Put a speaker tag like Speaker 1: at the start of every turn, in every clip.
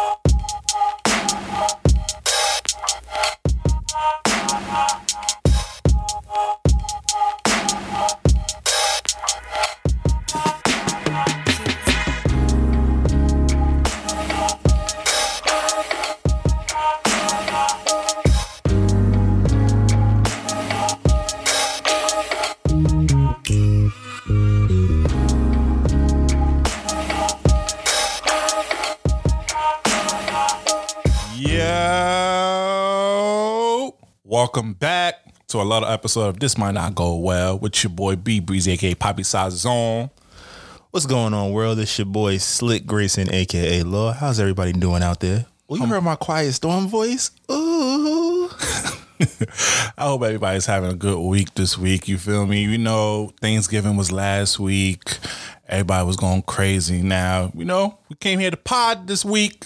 Speaker 1: Oh! To another episode of This Might Not Go Well with your boy B Breezy, aka Poppy Size Zone.
Speaker 2: What's going on, world? It's your boy Slick Grayson, aka Lord. How's everybody doing out there? Oh, you um, heard my quiet storm voice? Ooh.
Speaker 1: I hope everybody's having a good week this week. You feel me? You know, Thanksgiving was last week. Everybody was going crazy. Now, you know, we came here to pod this week.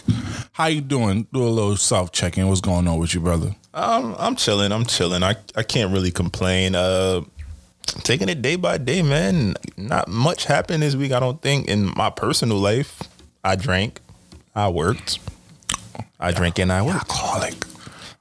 Speaker 1: How you doing? Do a little self checking. What's going on with you, brother?
Speaker 2: I'm I'm chilling. I'm chilling. I, I can't really complain. Uh taking it day by day, man. Not much happened this week, I don't think, in my personal life. I drank, I worked. I drank and I worked.
Speaker 1: Alcoholic.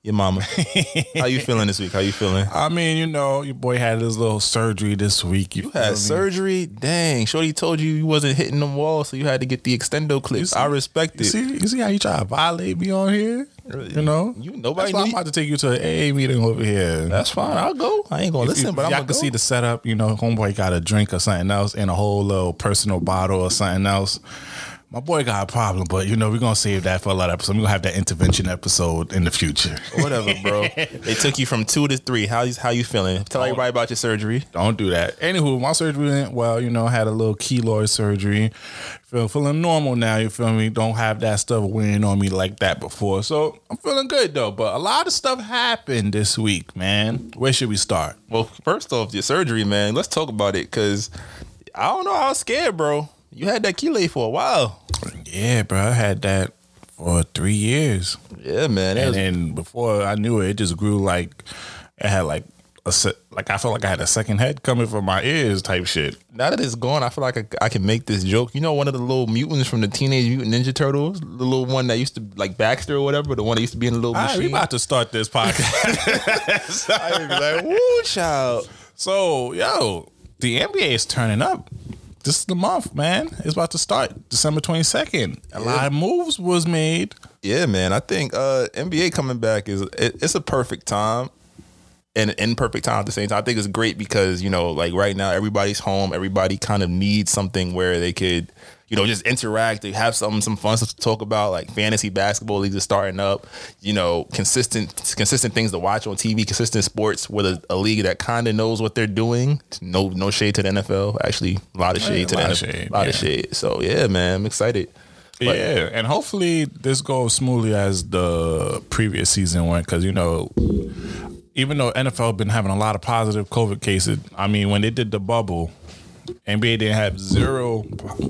Speaker 2: Your mama. How you feeling this week? How you feeling?
Speaker 1: I mean, you know, your boy had his little surgery this week. You,
Speaker 2: You had surgery? Dang. Shorty told you you wasn't hitting them walls, so you had to get the extendo clips.
Speaker 1: see-
Speaker 2: I respect
Speaker 1: You
Speaker 2: it.
Speaker 1: see, you see how you try to violate me on here? You know,
Speaker 2: You- nobody
Speaker 1: That's why I'm about to take you to an AA meeting over here.
Speaker 2: That's fine. I'll go. I ain't gonna
Speaker 1: If
Speaker 2: listen,
Speaker 1: you,
Speaker 2: but I'm
Speaker 1: y'all
Speaker 2: gonna
Speaker 1: can
Speaker 2: go.
Speaker 1: see the setup. You know, homeboy got a drink or something else in a whole little personal bottle or something else. My boy got a problem, but you know we're gonna save that for a lot of episodes. We're gonna have that intervention episode in the future.
Speaker 2: Whatever, bro. they took you from two to three. How you how you feeling? Tell everybody about your surgery.
Speaker 1: Don't do that. Anywho, my surgery went well. You know, had a little keloid surgery. Feel feeling normal now. You feel me? Don't have that stuff weighing on me like that before. So I'm feeling good though. But a lot of stuff happened this week, man. Where should we start?
Speaker 2: Well, first off, your surgery, man. Let's talk about it, cause I don't know. I was scared, bro. You had that keloid for a while.
Speaker 1: Yeah, bro. I had that for three years.
Speaker 2: Yeah, man.
Speaker 1: And
Speaker 2: was-
Speaker 1: then before I knew it, it just grew like it had like a se- like I felt like I had a second head coming from my ears type shit.
Speaker 2: now that it's gone, I feel like I, I can make this joke. You know, one of the little mutants from the Teenage Mutant Ninja Turtles, the little one that used to like Baxter or whatever, the one that used to be in the little
Speaker 1: All right, we
Speaker 2: machine.
Speaker 1: about to start this podcast.
Speaker 2: I be like, woo, child.
Speaker 1: so, yo, the NBA is turning up. This is the month, man. It's about to start December twenty second. A lot of moves was made.
Speaker 2: Yeah, man. I think uh NBA coming back is it, it's a perfect time an imperfect time at the same time. I think it's great because, you know, like right now everybody's home, everybody kind of needs something where they could, you know, just interact, they have some some fun stuff to talk about, like fantasy basketball leagues are starting up, you know, consistent consistent things to watch on TV, consistent sports with a, a league that kind of knows what they're doing. No no shade to the NFL. Actually, a lot of oh, shade
Speaker 1: Yeah,
Speaker 2: to
Speaker 1: a
Speaker 2: the
Speaker 1: lot of
Speaker 2: NFL.
Speaker 1: shade,
Speaker 2: a lot of shade. So yeah, man, I'm excited. But-
Speaker 1: yeah, and hopefully this goes smoothly as the previous season went because you know, even though NFL been having a lot of positive COVID cases, I mean, when they did the bubble, NBA didn't have zero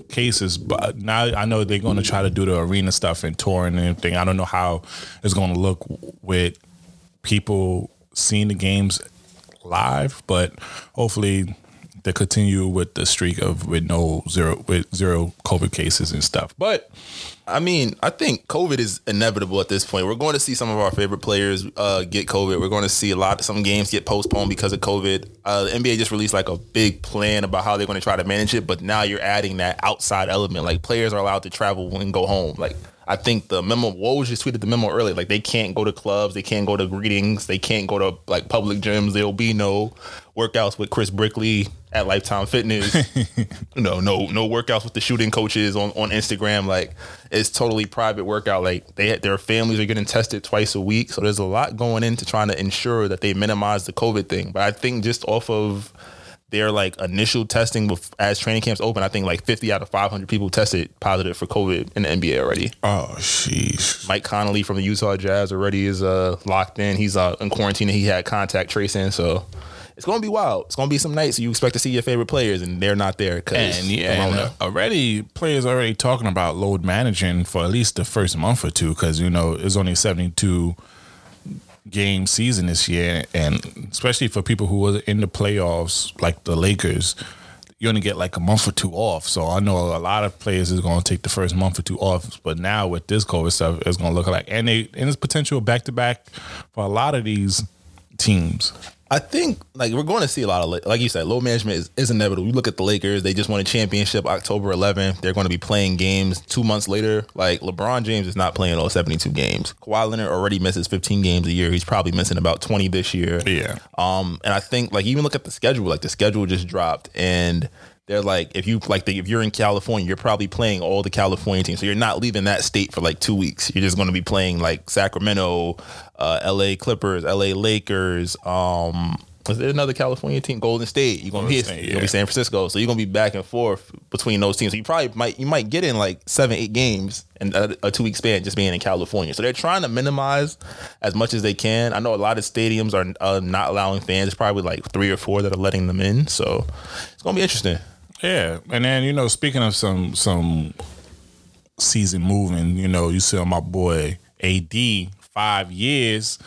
Speaker 1: cases, but now I know they're going to try to do the arena stuff and touring and everything. I don't know how it's going to look with people seeing the games live, but hopefully they continue with the streak of with no zero with zero COVID cases and stuff. But
Speaker 2: I mean, I think COVID is inevitable at this point. We're going to see some of our favorite players uh, get COVID. We're going to see a lot, some games get postponed because of COVID. Uh, the NBA just released like a big plan about how they're going to try to manage it, but now you're adding that outside element. Like players are allowed to travel and go home. Like I think the memo, Woj just tweeted the memo earlier. Like they can't go to clubs, they can't go to greetings, they can't go to like public gyms. There'll be no workouts with Chris Brickley at Lifetime Fitness. no, no, no workouts with the shooting coaches on, on Instagram. Like it's totally private workout. Like they their families are getting tested twice a week. So there's a lot going into trying to ensure that they minimize the COVID thing. But I think just off of their like initial testing bef- as training camps open, I think like 50 out of 500 people tested positive for COVID in the NBA already.
Speaker 1: oh sheesh.
Speaker 2: Mike Conley from the Utah Jazz already is uh, locked in. He's uh, in quarantine and he had contact tracing. So it's going to be wild. It's going to be some nights you expect to see your favorite players and they're not there because
Speaker 1: And yeah, and, uh, already players are already talking about load managing for at least the first month or two because you know it's only seventy two game season this year, and especially for people who were in the playoffs like the Lakers, you only get like a month or two off. So I know a lot of players is going to take the first month or two off. But now with this COVID stuff, it's going to look like and they and it's potential back to back for a lot of these teams.
Speaker 2: I think like we're going to see a lot of like you said, low management is, is inevitable. You look at the Lakers; they just won a championship October 11th. They're going to be playing games two months later. Like LeBron James is not playing all 72 games. Kawhi Leonard already misses 15 games a year. He's probably missing about 20 this year.
Speaker 1: Yeah.
Speaker 2: Um, and I think like even look at the schedule. Like the schedule just dropped, and they're like if you like the, if you're in California, you're probably playing all the California teams. So you're not leaving that state for like two weeks. You're just going to be playing like Sacramento, uh, L.A. Clippers, L.A. Lakers. Um, was there another California team? Golden State. You're gonna be
Speaker 1: State,
Speaker 2: you're gonna be. San Francisco. So you're gonna be back and forth between those teams. So you probably might you might get in like seven eight games in a, a two week span just being in California. So they're trying to minimize as much as they can. I know a lot of stadiums are uh, not allowing fans. It's probably like three or four that are letting them in. So it's gonna be interesting.
Speaker 1: Yeah, and then you know, speaking of some some season moving, you know, you see my boy AD five years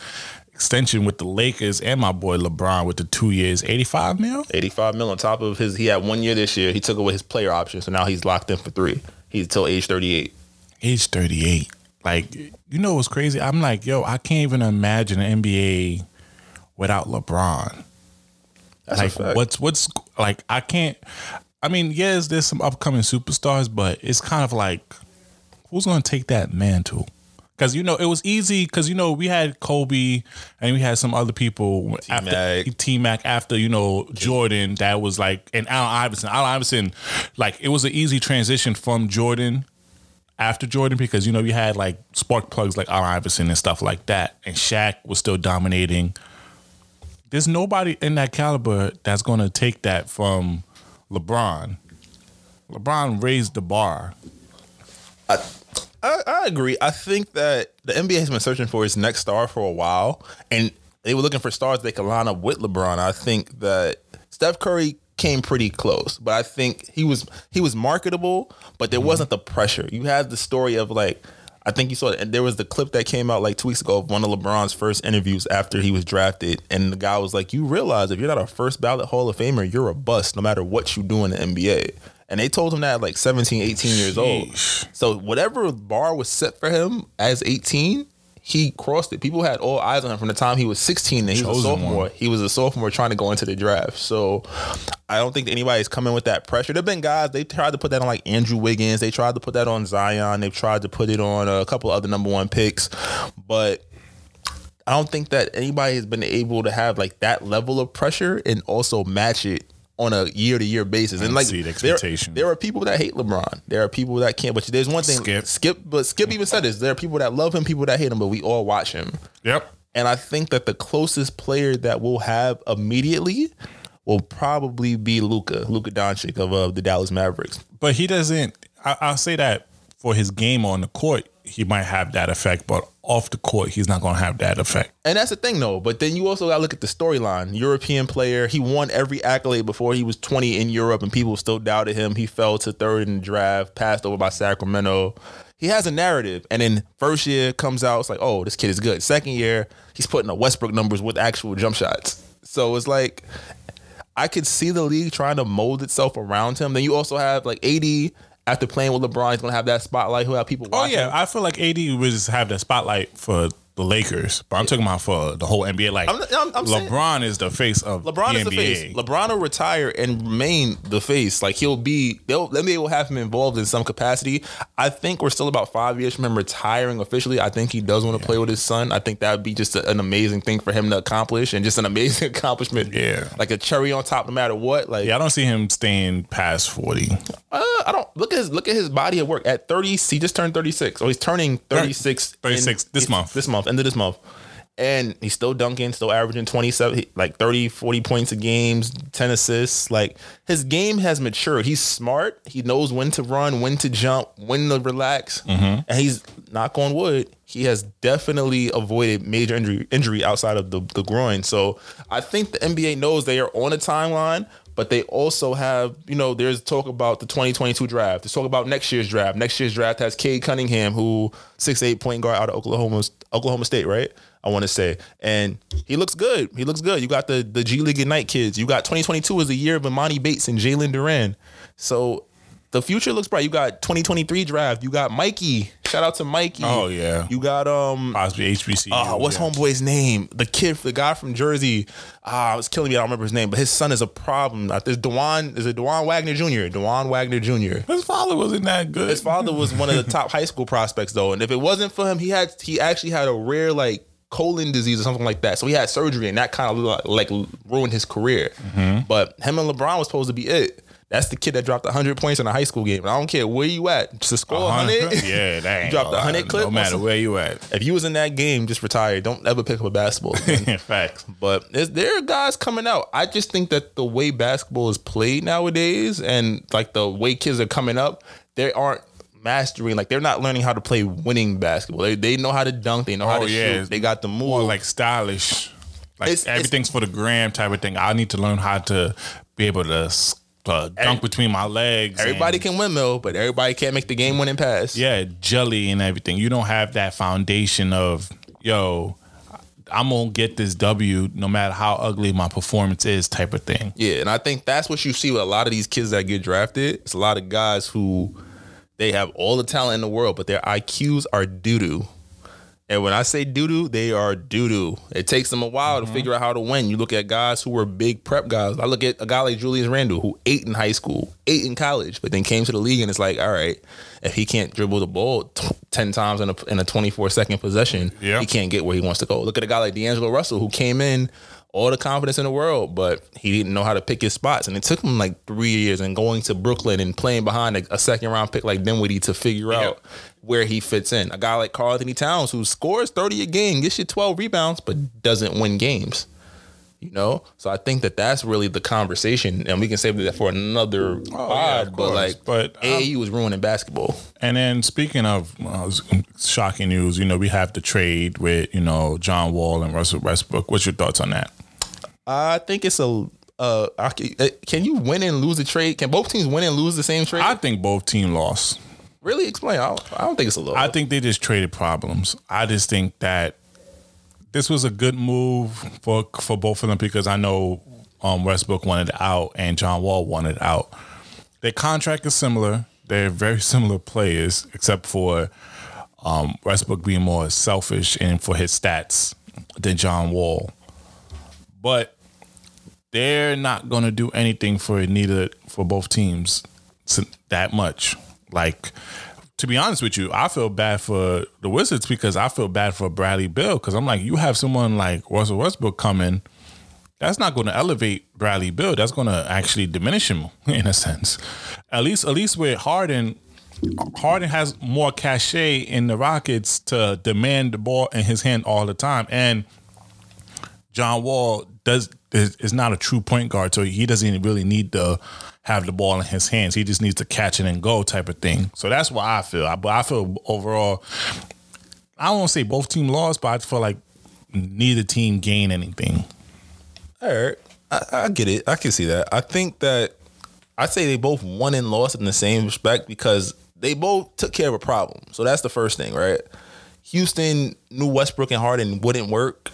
Speaker 1: extension with the Lakers, and my boy LeBron with the two years, eighty five mil.
Speaker 2: 85 mil on top of his. He had one year this year. He took away his player option, so now he's locked in for three. He's till age 38.
Speaker 1: Age thirty eight. Like you know what's crazy? I'm like, yo, I can't even imagine an NBA without LeBron.
Speaker 2: That's a
Speaker 1: like what's what's like I can't I mean, yes, there's some upcoming superstars, but it's kind of like who's gonna take that mantle? Because you know it was easy because you know we had Kobe and we had some other people after
Speaker 2: T-Mac.
Speaker 1: T Mac after you know Jordan that was like and Allen Iverson. Allen Iverson, like it was an easy transition from Jordan after Jordan because you know you had like spark plugs like Allen Iverson and stuff like that, and Shaq was still dominating. There's nobody in that caliber that's going to take that from LeBron. LeBron raised the bar.
Speaker 2: I, I agree. I think that the NBA has been searching for its next star for a while, and they were looking for stars they could line up with LeBron. I think that Steph Curry came pretty close, but I think he was he was marketable, but there mm-hmm. wasn't the pressure. You had the story of like. I think you saw it, and there was the clip that came out like two weeks ago of one of LeBron's first interviews after he was drafted, and the guy was like, "You realize if you're not a first ballot Hall of Famer, you're a bust, no matter what you do in the NBA." And they told him that at like 17, 18 years old. So whatever bar was set for him as 18, he crossed it. People had all eyes on him from the time he was 16 and he was a sophomore.
Speaker 1: one.
Speaker 2: He was a sophomore trying to go into the draft. So I don't think anybody's coming with that pressure. There've been guys they tried to put that on like Andrew Wiggins. They tried to put that on Zion. They've tried to put it on a couple other number one picks, but I don't think that anybody has been able to have like that level of pressure and also match it on a year to year basis. And like
Speaker 1: Exceed
Speaker 2: there, there are people that hate LeBron. There are people that can't. But there's one thing.
Speaker 1: Skip.
Speaker 2: Skip. But Skip even said this. There are people that love him, people that hate him, but we all watch him.
Speaker 1: Yep.
Speaker 2: And I think that the closest player that we'll have immediately will probably be Luka, Luka Doncic of uh, the Dallas Mavericks.
Speaker 1: But he doesn't. I, I'll say that for his game on the court, he might have that effect, but off the court, he's not going to have that effect.
Speaker 2: And that's the thing, though. But then you also got to look at the storyline. European player. He won every accolade before he was 20 in Europe, and people still doubted him. He fell to third in the draft, passed over by Sacramento. He has a narrative. And then first year comes out, it's like, oh, this kid is good. Second year, he's putting up Westbrook numbers with actual jump shots. So it's like, I could see the league trying to mold itself around him. Then you also have like AD. After playing with LeBron, he's gonna have that spotlight. He'll have people.
Speaker 1: Oh yeah. I feel like AD would just have the spotlight for the Lakers, but I'm talking about for the whole NBA. Like
Speaker 2: I'm- I'm- I'm saying-
Speaker 1: LeBron is the face of
Speaker 2: LeBron
Speaker 1: the
Speaker 2: is the face. LeBron will retire and remain the face. Like he'll be, they'll the NBA will have him involved in some capacity. I think we're still about five years from him retiring officially. I think he does want to play with his son. I think that would be just a- an amazing thing for him to accomplish, and just an amazing accomplishment.
Speaker 1: Yeah.
Speaker 2: like a cherry on top, no matter what. Like,
Speaker 1: Yeah, I don't see him staying past forty.
Speaker 2: uh, I don't look at his look at his body of work. At thirty, he just turned thirty six, Oh, he's turning thirty six.
Speaker 1: 36 this month.
Speaker 2: This month, end of this month. And he's still dunking, still averaging 27, like 30, 40 points a games, 10 assists. Like his game has matured. He's smart. He knows when to run, when to jump, when to relax. Mm-hmm. And he's, knock on wood, he has definitely avoided major injury, injury outside of the, the groin. So I think the NBA knows they are on a timeline, but they also have, you know, there's talk about the 2022 draft. There's talk about next year's draft. Next year's draft has Cade Cunningham, who six eight point guard out of Oklahoma Oklahoma State, right? I want to say, and he looks good. He looks good. You got the the G League Ignite kids. You got 2022 is the year of Emoni Bates and Jalen Duren. So the future looks bright. You got 2023 draft. You got Mikey. Shout out to Mikey.
Speaker 1: Oh yeah.
Speaker 2: You got um.
Speaker 1: Possibly HBC.
Speaker 2: Uh, what's
Speaker 1: yeah.
Speaker 2: homeboy's name? The kid, the guy from Jersey. Ah, it was killing me. I don't remember his name, but his son is a problem. Uh, There's Dajuan. Is it Dajuan Wagner Jr.? Dajuan Wagner Jr.
Speaker 1: His father wasn't that good.
Speaker 2: His father was one of the top high school prospects though, and if it wasn't for him, he had he actually had a rare like colon disease or something like that. So he had surgery, and that kind of like ruined his career. But him and LeBron was supposed to be it. That's the kid that dropped 100 points in a high school game. I don't care where you at. Just to score 100.
Speaker 1: Yeah, that
Speaker 2: dropped
Speaker 1: gonna
Speaker 2: 100
Speaker 1: lie.
Speaker 2: clip.
Speaker 1: No matter where you at.
Speaker 2: If you was in that game, just retire. Don't ever pick up a basketball.
Speaker 1: Facts.
Speaker 2: But there's, there are guys coming out. I just think that the way basketball is played nowadays and like the way kids are coming up, they aren't mastering, like they're not learning how to play winning basketball. They, they know how to dunk, they know how
Speaker 1: Oh,
Speaker 2: to
Speaker 1: yeah.
Speaker 2: shoot, they got the move.
Speaker 1: More like stylish. Like
Speaker 2: It's- it's-
Speaker 1: everything's for the gram type of thing. I need to learn how to be able to uh, dunk between my legs.
Speaker 2: everybody can windmill, but everybody can't make the game winning pass.
Speaker 1: yeah, jelly and everything. You don't have that foundation of yo. I'm gonna get this W no matter how ugly my performance is, type of thing.
Speaker 2: Yeah, and I think that's what you see with a lot of these kids that get drafted. It's a lot of guys who they have all the talent in the world, but their IQs are doo doo. And when I say doo doo, they are doo doo. It takes them a while to mm-hmm. figure out how to win. You look at guys who were big prep guys. I look at a guy like Julius Randle who ate in high school, ate in college, but then came to the league and it's like, all right, if he can't dribble the ball t- ten times in a in a twenty four second possession,
Speaker 1: Yeah.
Speaker 2: he can't get where he wants to go. Look at a guy like D'Angelo Russell who came in all the confidence in the world, but he didn't know how to pick his spots, and it took him like three years and going to Brooklyn and playing behind a, a second round pick like Dinwiddie to figure out where he fits in. A guy like Karl Anthony Towns who scores thirty a game, gets you twelve rebounds, but doesn't win games. You know, so I think that that's really the conversation, and we can save that for another pod.
Speaker 1: Oh, yeah,
Speaker 2: but like,
Speaker 1: But, um,
Speaker 2: AAU was ruining basketball.
Speaker 1: And then speaking of uh, shocking news, you know, we have the trade with, you know, John Wall and Russell Westbrook. What's your thoughts on that?
Speaker 2: I think it's a. Uh, uh, can you win and lose a trade? Can both teams win and lose the same trade?
Speaker 1: I think both team lost.
Speaker 2: Really explain. I don't, I don't think it's a little.
Speaker 1: I think they just traded problems. I just think that this was a good move for for both of them because I know um, Westbrook wanted out and John Wall wanted out. Their contract is similar. They're very similar players, except for um, Westbrook being more selfish and for his stats than John Wall. But they're not going to do anything for neither for both teams that much. Like to be honest with you, I feel bad for the Wizards because I feel bad for Bradley Beal because I'm like, you have someone like Russell Westbrook coming. That's not going to elevate Bradley Beal. That's going to actually diminish him in a sense. At least, at least with Harden, Harden has more cachet in the Rockets to demand the ball in his hand all the time, and John Wall does is, is not a true point guard, so he doesn't really need to have the ball in his hands. He just needs to catch it and go type of thing. So that's why I feel. I- But I feel overall, I won't say both team lost, but I feel like neither team gained anything.
Speaker 2: All right, I, I get it. I can see that. I think that I say they both won and lost in the same respect because they both took care of a problem. So that's the first thing, right? Houston knew Westbrook and Harden wouldn't work.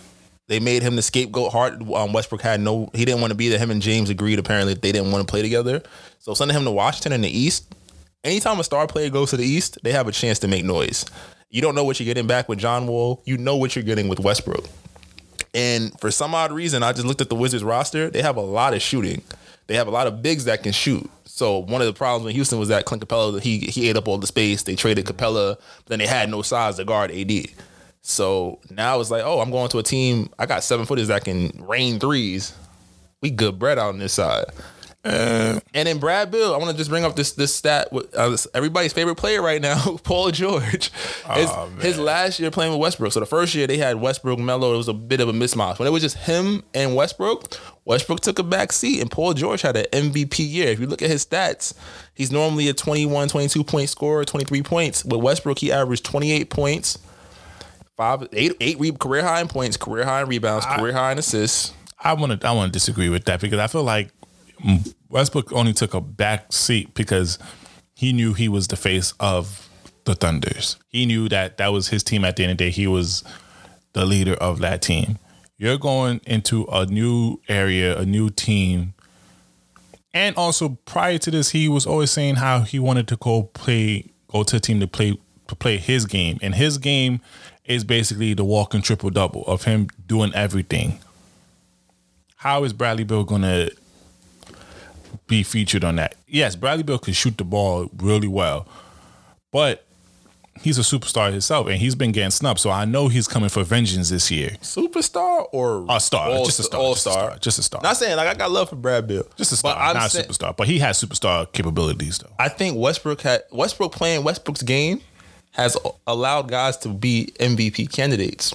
Speaker 2: They made him the scapegoat. Hard um, Westbrook had no. He didn't want to be there. Him and James agreed. Apparently, they didn't want to play together. So sending him to Washington in the East. Anytime a star player goes to the East, they have a chance to make noise. You don't know what you're getting back with John Wall. You know what you're getting with Westbrook. And for some odd reason, I just looked at the Wizards roster. They have a lot of shooting. They have a lot of bigs that can shoot. So one of the problems in Houston was that Clint Capela he he ate up all the space. They traded Capela, then they had no size to guard AD. So now it's like, oh, I'm going to a team. I got seven footers that can rain threes. We good bread out on this side. and then Brad Beal, I want to just bring up this this stat. With, uh, this- everybody's favorite player right now, Paul George. His, his last year playing with Westbrook. So the first year they had Westbrook, Melo. It was a bit of a mismatch. When it was just him and Westbrook, Westbrook took a back seat, and Paul George had an MVP year. If you look at his stats, he's normally a 21, 22 point scorer, 23 points. With Westbrook, he averaged 28 points, five, eight, eight re- career high in points, career high in rebounds, career high in assists.
Speaker 1: I want to I want to disagree with that because I feel like Westbrook only took a back seat because he knew he was the face of the Thunders. He knew that that was his team at the end of the day. He was the leader of that team. You're going into a new area, a new team. And also prior to this, he was always saying how he wanted to go play, go to a team to play to play his game. And his game is basically the walking triple double of him doing everything. How is Bradley Beal gonna be featured on that? Yes, Bradley Beal can shoot the ball really well, but he's a superstar himself, and he's been getting snubbed. So I know he's coming for vengeance this year.
Speaker 2: Superstar or
Speaker 1: A star,
Speaker 2: all,
Speaker 1: just a star,
Speaker 2: all
Speaker 1: just a
Speaker 2: star,
Speaker 1: star, just a star.
Speaker 2: Not saying like I got love for Brad Beal,
Speaker 1: Just a star,
Speaker 2: But I'm
Speaker 1: not a superstar, but he has superstar capabilities though.
Speaker 2: I think Westbrook had Westbrook playing Westbrook's game has allowed guys to be MVP candidates.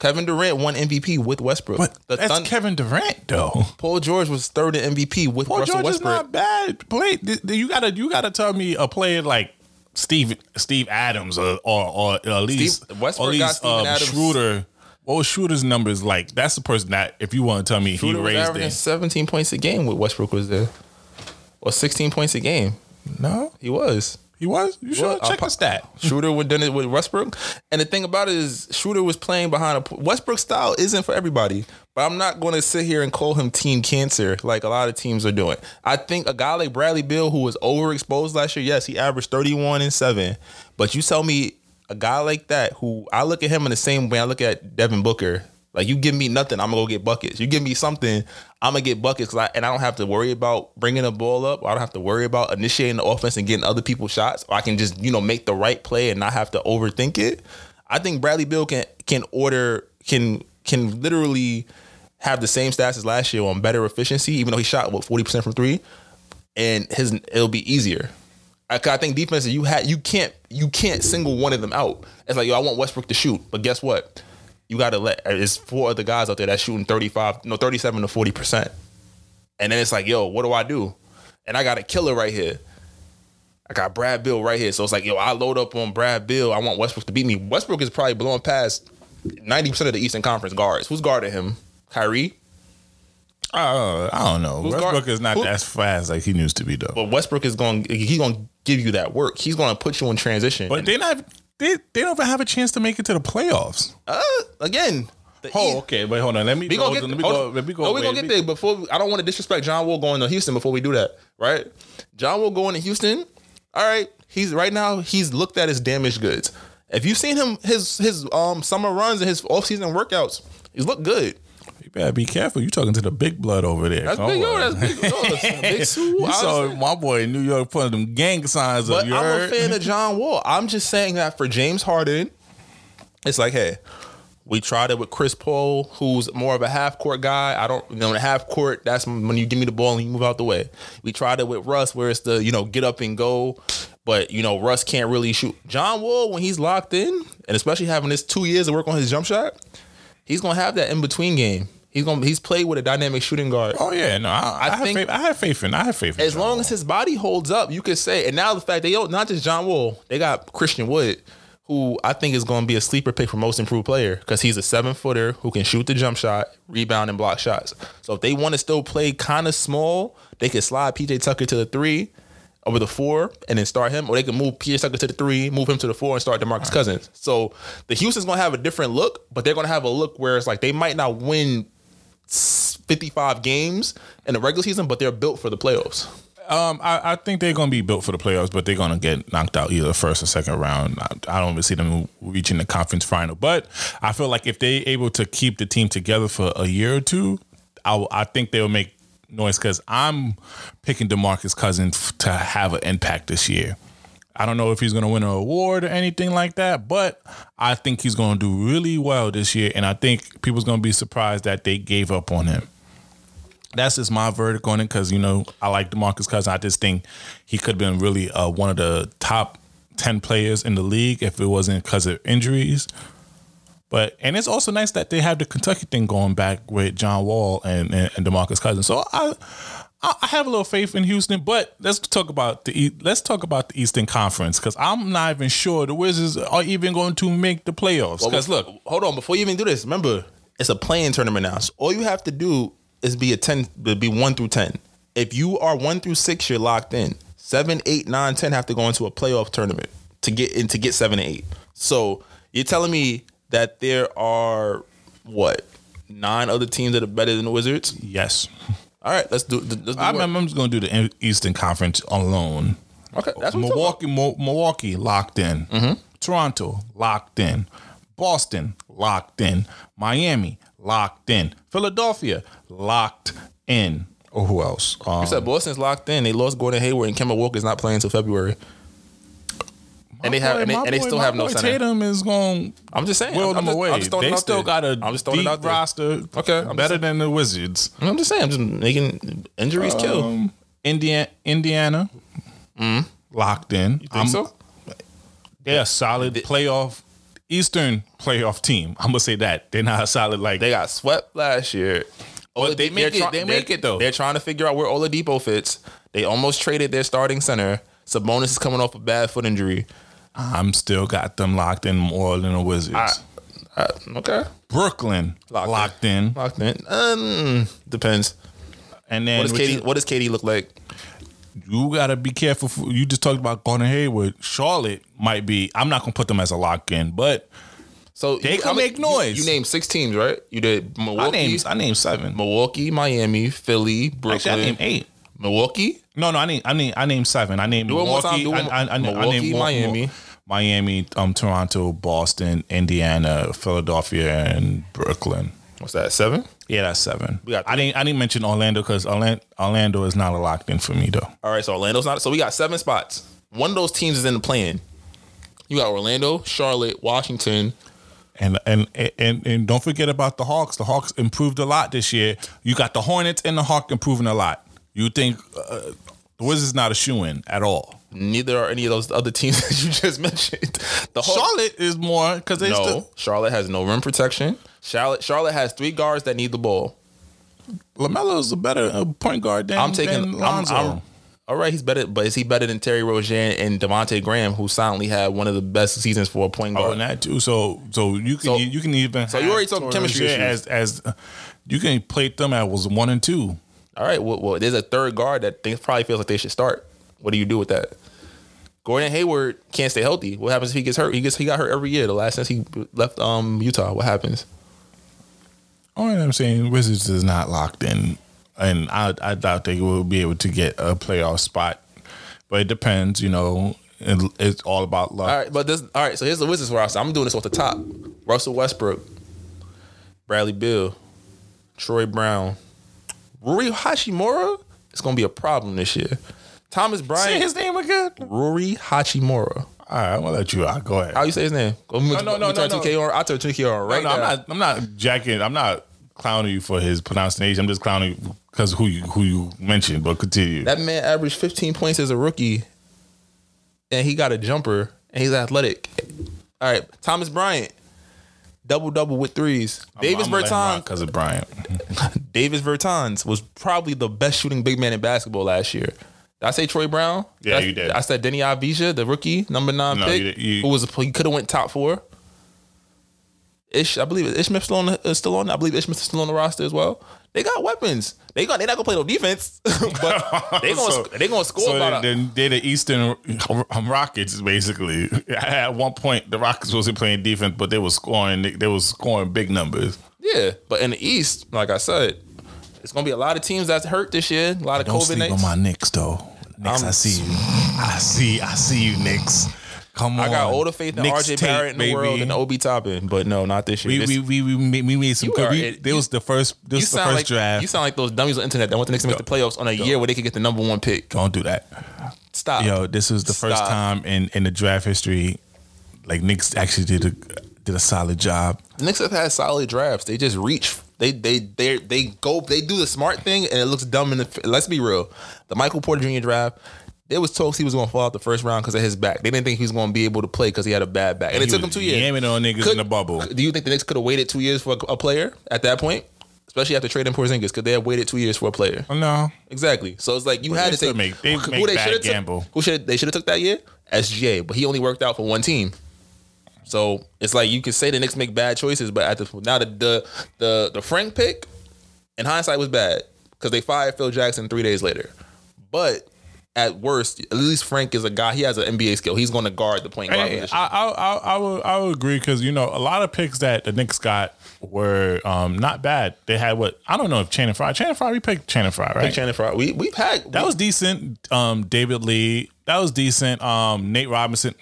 Speaker 2: Kevin Durant won MVP with Westbrook.
Speaker 1: But
Speaker 2: the
Speaker 1: that's Kevin Durant though.
Speaker 2: Paul George was third in MVP with
Speaker 1: Paul
Speaker 2: Russell
Speaker 1: George is
Speaker 2: Westbrook.
Speaker 1: not bad. Play you gotta you gotta tell me a player like Steve Steve Adams or or, or at least
Speaker 2: Steve- Westbrook
Speaker 1: at
Speaker 2: got
Speaker 1: least
Speaker 2: Steven
Speaker 1: um,
Speaker 2: Adams.
Speaker 1: Schroeder. What was Schroeder's numbers like? That's the person that if you want to tell me
Speaker 2: Schroeder
Speaker 1: he
Speaker 2: was
Speaker 1: raised
Speaker 2: averaging
Speaker 1: it.
Speaker 2: 17 points a game with Westbrook was there. Or 16 points a game.
Speaker 1: No,
Speaker 2: He was.
Speaker 1: He was. You sure?
Speaker 2: Well,
Speaker 1: Check the stat.
Speaker 2: Schroeder would done it with Westbrook. And the thing about it is Schroeder was playing behind a Westbrook style isn't for everybody. But I'm not going to sit here and call him team cancer like a lot of teams are doing. I think a guy like Bradley Beal who was overexposed last year, yes, he averaged 31 and 7. But you tell me a guy like that who I look at him in the same way I look at Devin Booker. Like you give me nothing, I'm gonna go get buckets. You give me something, I'm gonna get buckets, I, and I don't have to worry about bringing the ball up. I don't have to worry about initiating the offense and getting other people's shots. I can just you know make the right play and not have to overthink it. I think Bradley Beal can can order can can literally have the same stats as last year on better efficiency, even though he shot what forty percent from three, and his it'll be easier. I, I think defense you had you can't you can't single one of them out. It's like yo, I want Westbrook to shoot, but guess what? You got to let there's four other guys out there that's shooting thirty five, no thirty seven to forty percent, and then it's like yo, what do I do? And I got a killer right here. I got Brad Beal right here, so it's like yo, I load up on Brad Beal. I want Westbrook to beat me. Westbrook is probably blowing past ninety percent of the Eastern Conference guards. Who's guarding him? Kyrie.
Speaker 1: Uh, I don't know.
Speaker 2: Who's
Speaker 1: Westbrook
Speaker 2: guard-
Speaker 1: is not
Speaker 2: who-
Speaker 1: as fast like he needs to be though.
Speaker 2: But Westbrook is going. He's going to give you that work. He's going to put you in transition.
Speaker 1: But they not they they don't even have a chance to make it to the playoffs.
Speaker 2: uh, again,
Speaker 1: Oh, okay. Wait, hold on. Let me
Speaker 2: We
Speaker 1: go.
Speaker 2: get,
Speaker 1: let me go. Let me go.
Speaker 2: No, we
Speaker 1: wait,
Speaker 2: gonna get there before. We, I don't want to disrespect John Wall going to Houston before we do that, right? John Wall going to Houston. All right, he's right now. He's looked at as damaged goods. If you've seen him his his um summer runs and his offseason workouts, he's looked good.
Speaker 1: Better be careful. You talking to the big blood over there.
Speaker 2: That's
Speaker 1: Come
Speaker 2: big. Yo, that's big. Yo, that's big Sue.
Speaker 1: You saw my boy in New York putting them gang signs up. You
Speaker 2: I'm a fan of John Wall. I'm just saying that for James Harden, it's like, hey, we tried it with Chris Paul, who's more of a half court guy. I don't, you know, in half court, that's when you give me the ball and you move out the way. We tried it with Russ, where it's the, you know, get up and go. But, you know, Russ can't really shoot. John Wall, when he's locked in, and especially having this two years to work on his jump shot, he's going to have that in between game. He's to, he's played with a dynamic shooting guard.
Speaker 1: Oh yeah, no, I, I, have
Speaker 2: think-
Speaker 1: faith. I have faith in. I have faith. In
Speaker 2: As
Speaker 1: John
Speaker 2: long
Speaker 1: Wall.
Speaker 2: as his body holds up, you could say. And now the fact they don't not just John Wall, they got Christian Wood, who I think is going to be a sleeper pick for most improved player because he's a seven footer who can shoot the jump shot, rebound, and block shots. So if they want to still play kind of small, they could slide PJ Tucker to the three over the four and then start him, or they can move PJ Tucker to the three, move him to the four, and start DeMarcus Cousins. So the Houston's going to have a different look, but they're going to have a look where it's like they might not win 55 games in the regular season, but they're built for the playoffs.
Speaker 1: Um, I, I think they're going to be built for the playoffs, but they're going to get knocked out either first or second round. I, I don't even see them reaching the conference final. But I feel like if they're able to keep the team together for a year or two, I, I think they'll make noise because I'm picking Demarcus Cousins to have an impact this year. I don't know if he's going to win an award or anything like that, but I think he's going to do really well this year, and I think people's going to be surprised that they gave up on him that's just my verdict on it because you know I like Demarcus Cousins. I just think he could have been really uh, one of the top ten players in the league if it wasn't because of injuries. But and it's also nice that they have the Kentucky thing going back with John Wall and and, and Demarcus Cousins. So I. I have a little faith in Houston, but let's talk about the let's talk about the Eastern Conference because I'm not even sure the Wizards are even going to make the playoffs. Because look,
Speaker 2: hold on, before you even do this, remember it's a playing tournament now. So all you have to do is be a ten, be one through ten. if you are one through six, you're locked in. Seven, eight, nine, ten have to go into a playoff tournament to get in to get seven and eight. So you're telling me that there are what nine other teams that are better than the Wizards?
Speaker 1: Yes.
Speaker 2: All right, let's do. Let's do
Speaker 1: I
Speaker 2: work.
Speaker 1: remember I'm just going to do the Eastern Conference alone.
Speaker 2: Okay, that's what I'm
Speaker 1: Milwaukee, Mo- Milwaukee locked in.
Speaker 2: Mm-hmm.
Speaker 1: Toronto locked in. Boston locked in. Miami locked in. Philadelphia locked in. Or who else? Um,
Speaker 2: You said Boston's locked in. They lost Gordon Hayward and Kemba Walker's not playing until February. And they have
Speaker 1: boy-
Speaker 2: and they, and they
Speaker 1: boy-
Speaker 2: still have no center.
Speaker 1: Tatum is going
Speaker 2: I'm just saying.
Speaker 1: will
Speaker 2: I'm, just,
Speaker 1: away.
Speaker 2: I'm just
Speaker 1: They still
Speaker 2: there.
Speaker 1: got a
Speaker 2: I'm just
Speaker 1: deep
Speaker 2: out
Speaker 1: roster.
Speaker 2: Okay, I'm
Speaker 1: better than the Wizards.
Speaker 2: I'm just saying. I'm just making injuries kill.
Speaker 1: Um, Indiana, Indiana, locked in.
Speaker 2: Mm-hmm. Think so?
Speaker 1: They're a solid playoff, Eastern playoff team. I'm gonna say that they're not a solid like.
Speaker 2: They got swept last year.
Speaker 1: But they make it- they make it, though.
Speaker 2: They're trying to figure out where Oladipo fits. They almost traded their starting center. Sabonis is coming off a bad foot injury.
Speaker 1: I'm still got them locked in more than the Wizards.
Speaker 2: Uh, okay,
Speaker 1: Brooklyn
Speaker 2: Locked
Speaker 1: locked,
Speaker 2: in.
Speaker 1: in.
Speaker 2: locked in. Um, depends.
Speaker 1: and then
Speaker 2: What does
Speaker 1: what
Speaker 2: KD?
Speaker 1: you,
Speaker 2: What does KD look like?
Speaker 1: you gotta be careful. For, you just talked about Gordon Hayward. Charlotte might be. I'm not gonna put them as a lock in, but
Speaker 2: So
Speaker 1: They
Speaker 2: you,
Speaker 1: can
Speaker 2: I mean,
Speaker 1: make noise.
Speaker 2: You, you named six teams, right? You did
Speaker 1: I
Speaker 2: Milwaukee,
Speaker 1: named I named seven.
Speaker 2: Milwaukee, Miami, Philly, Brooklyn,
Speaker 1: Actually, I named eight.
Speaker 2: Milwaukee.
Speaker 1: No, no, I need, I need, I named seven. I named
Speaker 2: Do it one more time.
Speaker 1: Milwaukee. I, I, I, named- I
Speaker 2: Milwaukee,
Speaker 1: named
Speaker 2: Miami.
Speaker 1: Miami, um, Toronto, Boston, Indiana, Philadelphia, and Brooklyn.
Speaker 2: What's that? Seven.
Speaker 1: Yeah, that's seven.
Speaker 2: We got
Speaker 1: I didn't, I didn't mention Orlando because Orlando, Orlando is not a locked in for me though.
Speaker 2: All right, so Orlando's not. So we got seven spots. One of those teams is in the plan. You got Orlando, Charlotte, Washington.
Speaker 1: And and and and don't forget about the Hawks. The Hawks improved a lot this year. You got the Hornets and the Hawk improving a lot. You think uh, the Wizards not a shoe in at all?
Speaker 2: Neither are any of those other teams that you just mentioned. The Hawks,
Speaker 1: Charlotte is more because they
Speaker 2: no,
Speaker 1: still
Speaker 2: Charlotte has no rim protection. Charlotte, Charlotte has three guards that need the ball.
Speaker 1: Lamelo is a better point guard than
Speaker 2: I'm taking.
Speaker 1: than
Speaker 2: I'm,
Speaker 1: Lonzo.
Speaker 2: I'm- all right, he's better, but is he better than Terry Rozier and Devontae Graham, who silently had one of the best seasons for a point
Speaker 1: Oh,
Speaker 2: guard?
Speaker 1: and that too. So, so you can
Speaker 2: So-
Speaker 1: you can even
Speaker 2: so you already
Speaker 1: have
Speaker 2: chemistry
Speaker 1: as as you can plate them at was one and two.
Speaker 2: All right, well, well, there's a third guard that things probably feels like they should start. What do you do with that? Gordon Hayward can't stay healthy. What happens if he gets hurt? He gets he got hurt every year. The last since he left um Utah, what happens?
Speaker 1: All right, I'm saying Wizards is not locked in, and I I doubt they will be able to get a playoff spot. But it depends, you know. It, it's all about luck.
Speaker 2: All right, but this all right. So here's the Wizards roster. I'm doing this off the top. Russell Westbrook, Bradley Beal, Troy Brown, Rory Hachimura. It's gonna be a problem this year. Thomas Bryant.
Speaker 1: Say his name again.
Speaker 2: Rory Hachimura.
Speaker 1: All right, I'm gonna let you out. Go ahead.
Speaker 2: How you say his name? Go, no,
Speaker 1: no, no,
Speaker 2: turn
Speaker 1: no,
Speaker 2: 2K on. I turn 2K on right
Speaker 1: no, no,
Speaker 2: now.
Speaker 1: I'm not. I'm not jacking. I'm not clowning you for his pronunciation. I'm just clowning you because who you who you mentioned. But continue.
Speaker 2: That man averaged 15 points as a rookie, and he got a jumper, and he's athletic. All right, Thomas Bryant, double double with threes. Davis Bertans,
Speaker 1: because of Bryant.
Speaker 2: Davis Bertans was probably the best shooting big man in basketball last year. Did I say Troy Brown?
Speaker 1: Yeah,
Speaker 2: I-
Speaker 1: you did.
Speaker 2: I said Deni Avdija, the rookie, number nine
Speaker 1: No,
Speaker 2: pick,
Speaker 1: you you-
Speaker 2: who was a, he could have went top four. Ish, I believe Ish Smith still on, is uh, still on. I believe Ish Smith is still on the roster as well. They got weapons. They got. They're not gonna play no defense, but they gonna
Speaker 1: So-
Speaker 2: they gonna score
Speaker 1: So
Speaker 2: about. a,
Speaker 1: they're the Eastern Rockets, basically. At one point, the Rockets wasn't playing defense, but they were scoring. They were scoring big numbers.
Speaker 2: Yeah, but in the East, like I said, it's gonna be a lot of teams that's hurt this year. A lot of
Speaker 1: Don't
Speaker 2: COVID.
Speaker 1: sleep
Speaker 2: nights.
Speaker 1: on my Knicks, though. Knicks,
Speaker 2: I'm-
Speaker 1: I see you. I see. I see you, Knicks. Come on.
Speaker 2: I got all the faith in RJ Barrett in the
Speaker 1: baby.
Speaker 2: world and Obi Toppin, but no, not this year.
Speaker 1: We we, we we made, we made some
Speaker 2: You
Speaker 1: good.
Speaker 2: are
Speaker 1: We,
Speaker 2: it.
Speaker 1: this was the first. This was the first
Speaker 2: like
Speaker 1: draft.
Speaker 2: you sound like those dummies on the internet that want the Knicks to make the playoffs on a year where they could get the number one pick.
Speaker 1: Don't do that.
Speaker 2: Stop.
Speaker 1: Yo, this was the first time in in the draft history, like Knicks actually did a did a solid job.
Speaker 2: The Knicks have had solid drafts. They just reach. They they they they go. They do the smart thing, and it looks dumb. In the let's be real, the Michael Porter Jr. draft. There was talks he was going to fall out the first round because of his back. They didn't think he was going to be able to play because he had a bad back, and it took him two years.
Speaker 1: yamming on niggas
Speaker 2: Could-
Speaker 1: in the bubble.
Speaker 2: Do you think the Knicks could have waited two years for a, a player at that point, especially after trading Porzingis? Could they have waited two years for a player?
Speaker 1: Oh, no,
Speaker 2: Exactly. So it's like you
Speaker 1: But
Speaker 2: had
Speaker 1: they
Speaker 2: to take
Speaker 1: make- they
Speaker 2: who
Speaker 1: make bad
Speaker 2: shoulda took-
Speaker 1: gamble.
Speaker 2: who should they should have took that year? SGA, but he only worked out for one team. So it's like you can say the Knicks make bad choices, but at the now the the the, the Frank pick in hindsight was bad because they fired Phil Jackson three days later. But at worst, at least Frank is a guy. He has an NBA skill. He's going to guard the point guard
Speaker 1: Hey,
Speaker 2: position.
Speaker 1: I, I, I, I would I would agree because you know a lot of picks that the Knicks got were um, not bad. They had what I don't know if Channing Frye, Channing Frye, we picked Channing Frye, right?
Speaker 2: Channing Frye. We we've had
Speaker 1: that was decent. Um, David Lee, that was decent. Um, Nate Robinson,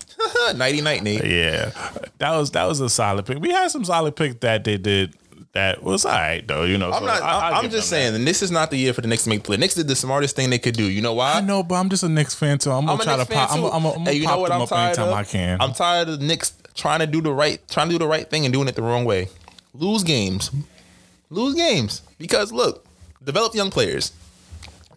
Speaker 2: nighty night Nate.
Speaker 1: yeah, that was that was a solid pick. We had some solid pick that they did that was all right though. You know,
Speaker 2: I'm
Speaker 1: so
Speaker 2: not.
Speaker 1: I-
Speaker 2: I'm just
Speaker 1: them that.
Speaker 2: saying, and this is not the year for the Knicks to make the play. Knicks did the smartest thing they could do. You know why?
Speaker 1: I know, but I'm just a Knicks fan, so I'm gonna
Speaker 2: I'm
Speaker 1: try
Speaker 2: Knicks
Speaker 1: to pop. I'm, gonna- I'm, gonna- I'm
Speaker 2: Hey, you know what
Speaker 1: them
Speaker 2: I'm
Speaker 1: up
Speaker 2: tired
Speaker 1: anytime
Speaker 2: of?
Speaker 1: I can.
Speaker 2: I'm tired of the Knicks trying to do the right, trying to do the right thing and doing it the wrong way. Lose games, lose games because look, develop young players.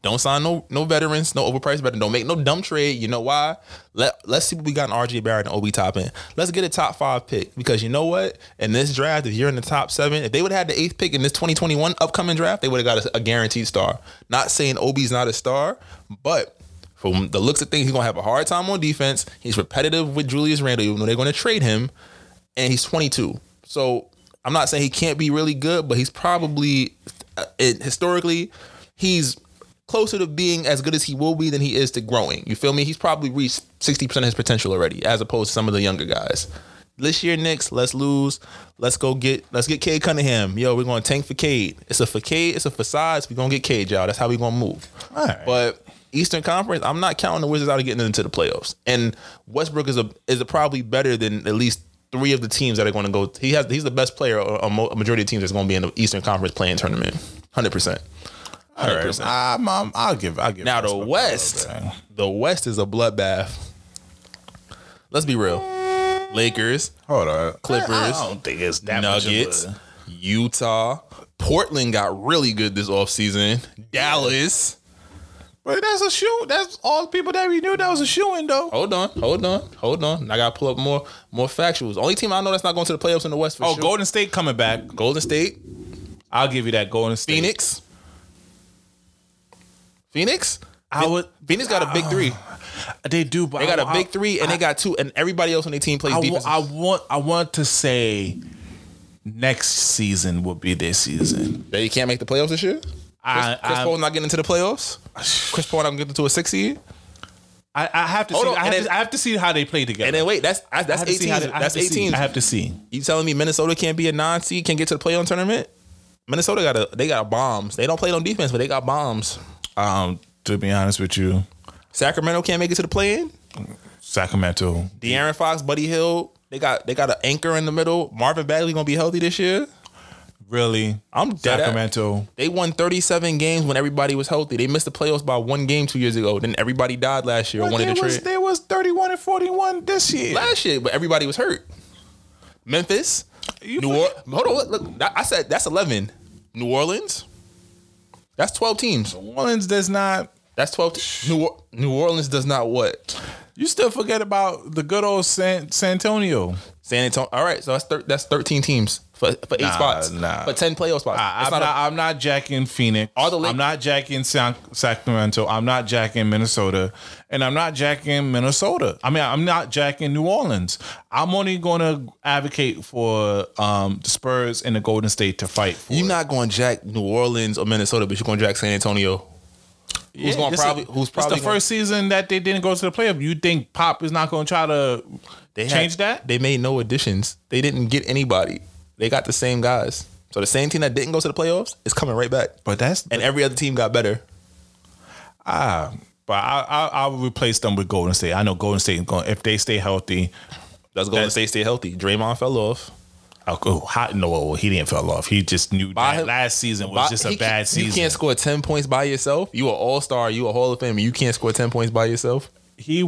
Speaker 2: Don't sign no no veterans, no overpriced veterans. Don't make no dumb trade. You know why? Let Let's see what we got in RJ Barrett and Obi Toppin. Let's get a top five pick because you know what? In this draft, if you're in the top seven, if they would have had the eighth pick in this 2021 upcoming draft, they would have got a, a guaranteed star. Not saying Obi's not a star, but from the looks of things, he's gonna have a hard time on defense. He's repetitive with Julius Randle, even though they're gonna trade him, and he's 22. So I'm not saying he can't be really good, but he's probably uh, historically he's closer to being as good as he will be than he is to growing. You feel me? He's probably reached 60% of his potential already, as opposed to some of the younger guys. This year, Knicks, let's lose. Let's go get let's get Cade Cunningham. Yo, we're gonna tank for Cade. It's a for Cade, it's a size. We're gonna get Cade, y'all. That's how we're gonna move.
Speaker 1: All right.
Speaker 2: But Eastern Conference, I'm not counting the Wizards out of getting into the playoffs. And Westbrook is a is a probably better than at least three of the teams that are going to go. He has he's the best player. A, a majority of teams that's going to be in the Eastern Conference playing tournament. Hundred percent. Hundred
Speaker 1: All
Speaker 2: percent.
Speaker 1: right. I'm, I'm, I'll give. I'll give.
Speaker 2: Now the West, the West is a bloodbath. Let's be real. Lakers,
Speaker 1: Hold on.
Speaker 2: Clippers,
Speaker 1: I don't think it's that
Speaker 2: Nuggets,
Speaker 1: Much of
Speaker 2: Utah, Portland got really good this offseason. Dallas.
Speaker 1: a, but that's a shoe. That's all the people that we knew that was a shoe in though.
Speaker 2: Hold on, hold on, hold on. I gotta pull up more more factuals. Only team I know that's not going to the playoffs in the West for
Speaker 1: Oh,
Speaker 2: sure.
Speaker 1: Golden State coming back.
Speaker 2: Golden State,
Speaker 1: I'll give you that. Golden State.
Speaker 2: Phoenix. Phoenix?
Speaker 1: I would.
Speaker 2: Phoenix got a big three.
Speaker 1: They do, but
Speaker 2: They got
Speaker 1: I-
Speaker 2: a big three, and
Speaker 1: I-
Speaker 2: they got two, and everybody else on their team plays
Speaker 1: I,
Speaker 2: defense.
Speaker 1: I want. I want to say next season will be their season.
Speaker 2: They can't make the playoffs this year. Chris,
Speaker 1: I,
Speaker 2: Chris
Speaker 1: I,
Speaker 2: Paul not getting into the playoffs. Chris Paul not getting into a six seed.
Speaker 1: I, I have to
Speaker 2: Hold
Speaker 1: see.
Speaker 2: on,
Speaker 1: I have,
Speaker 2: and
Speaker 1: to, I have to see how they play together.
Speaker 2: And then wait, that's
Speaker 1: I
Speaker 2: that's
Speaker 1: have to see
Speaker 2: eighteen.
Speaker 1: I have
Speaker 2: That's
Speaker 1: to see.
Speaker 2: eighteen.
Speaker 1: I have to see.
Speaker 2: You telling me Minnesota can't be a non seed, can't get to the playoff tournament? Minnesota got a they got bombs. They don't play on defense, but they got bombs.
Speaker 1: Um, to be honest with you,
Speaker 2: Sacramento can't make it to the play in.
Speaker 1: Sacramento.
Speaker 2: De'Aaron Fox, Buddy Hield, they got they got an anchor in the middle. Marvin Bagley gonna be healthy this year.
Speaker 1: Really,
Speaker 2: I'm dead at-
Speaker 1: Sacramento.
Speaker 2: They won 37 games when everybody was healthy. They missed the playoffs by one game two years ago. Then everybody died last year. or
Speaker 1: But
Speaker 2: wanted
Speaker 1: they
Speaker 2: to
Speaker 1: was,
Speaker 2: trade
Speaker 1: they was thirty-one and forty-one this year.
Speaker 2: last year, but everybody was hurt. Memphis,
Speaker 1: You
Speaker 2: New Orleans. Hold on, look, look. I said that's 11. New Orleans, that's 12 teams.
Speaker 1: New Orleans does not.
Speaker 2: That's 12. Te- New New Orleans does not what?
Speaker 1: You still forget about the good old San, San Antonio.
Speaker 2: San Antonio. All right, so that's thir- that's 13 teams for for eight
Speaker 1: Nah,
Speaker 2: spots.
Speaker 1: nah.
Speaker 2: for 10 playoff spots.
Speaker 1: I, I'm,
Speaker 2: not
Speaker 1: not,
Speaker 2: a-
Speaker 1: I'm not jacking Phoenix.
Speaker 2: All the Lake-
Speaker 1: I'm not jacking San, Sacramento. I'm not jacking Minnesota, and I'm not jacking Minnesota. I mean, I'm not jacking New Orleans. I'm only going to advocate for um, the Spurs and the Golden State to fight. For
Speaker 2: You're
Speaker 1: it.
Speaker 2: not going to jack New Orleans or Minnesota, but you're going to jack San Antonio. Who's going probably? Who's probably
Speaker 1: the first season that they didn't go to the playoff? You think Pop is not going to try to
Speaker 2: They had-
Speaker 1: that?
Speaker 2: They made no additions. They didn't get anybody. They got the same guys. So the same team that didn't go to the playoffs is coming right back.
Speaker 1: But that's
Speaker 2: And every other team got better.
Speaker 1: ah. But I, I I will replace them with Golden State. I know Golden State is going if they stay healthy.
Speaker 2: Let's Golden State stay healthy. Draymond fell off.
Speaker 1: I'll go hot. No, he didn't fall off. He just knew
Speaker 2: By
Speaker 1: that
Speaker 2: him-
Speaker 1: last season was
Speaker 2: By-
Speaker 1: just a bad season.
Speaker 2: You can't score 10 points by yourself. You an all star. You a Hall of Famer. You can't score 10 points by yourself.
Speaker 1: he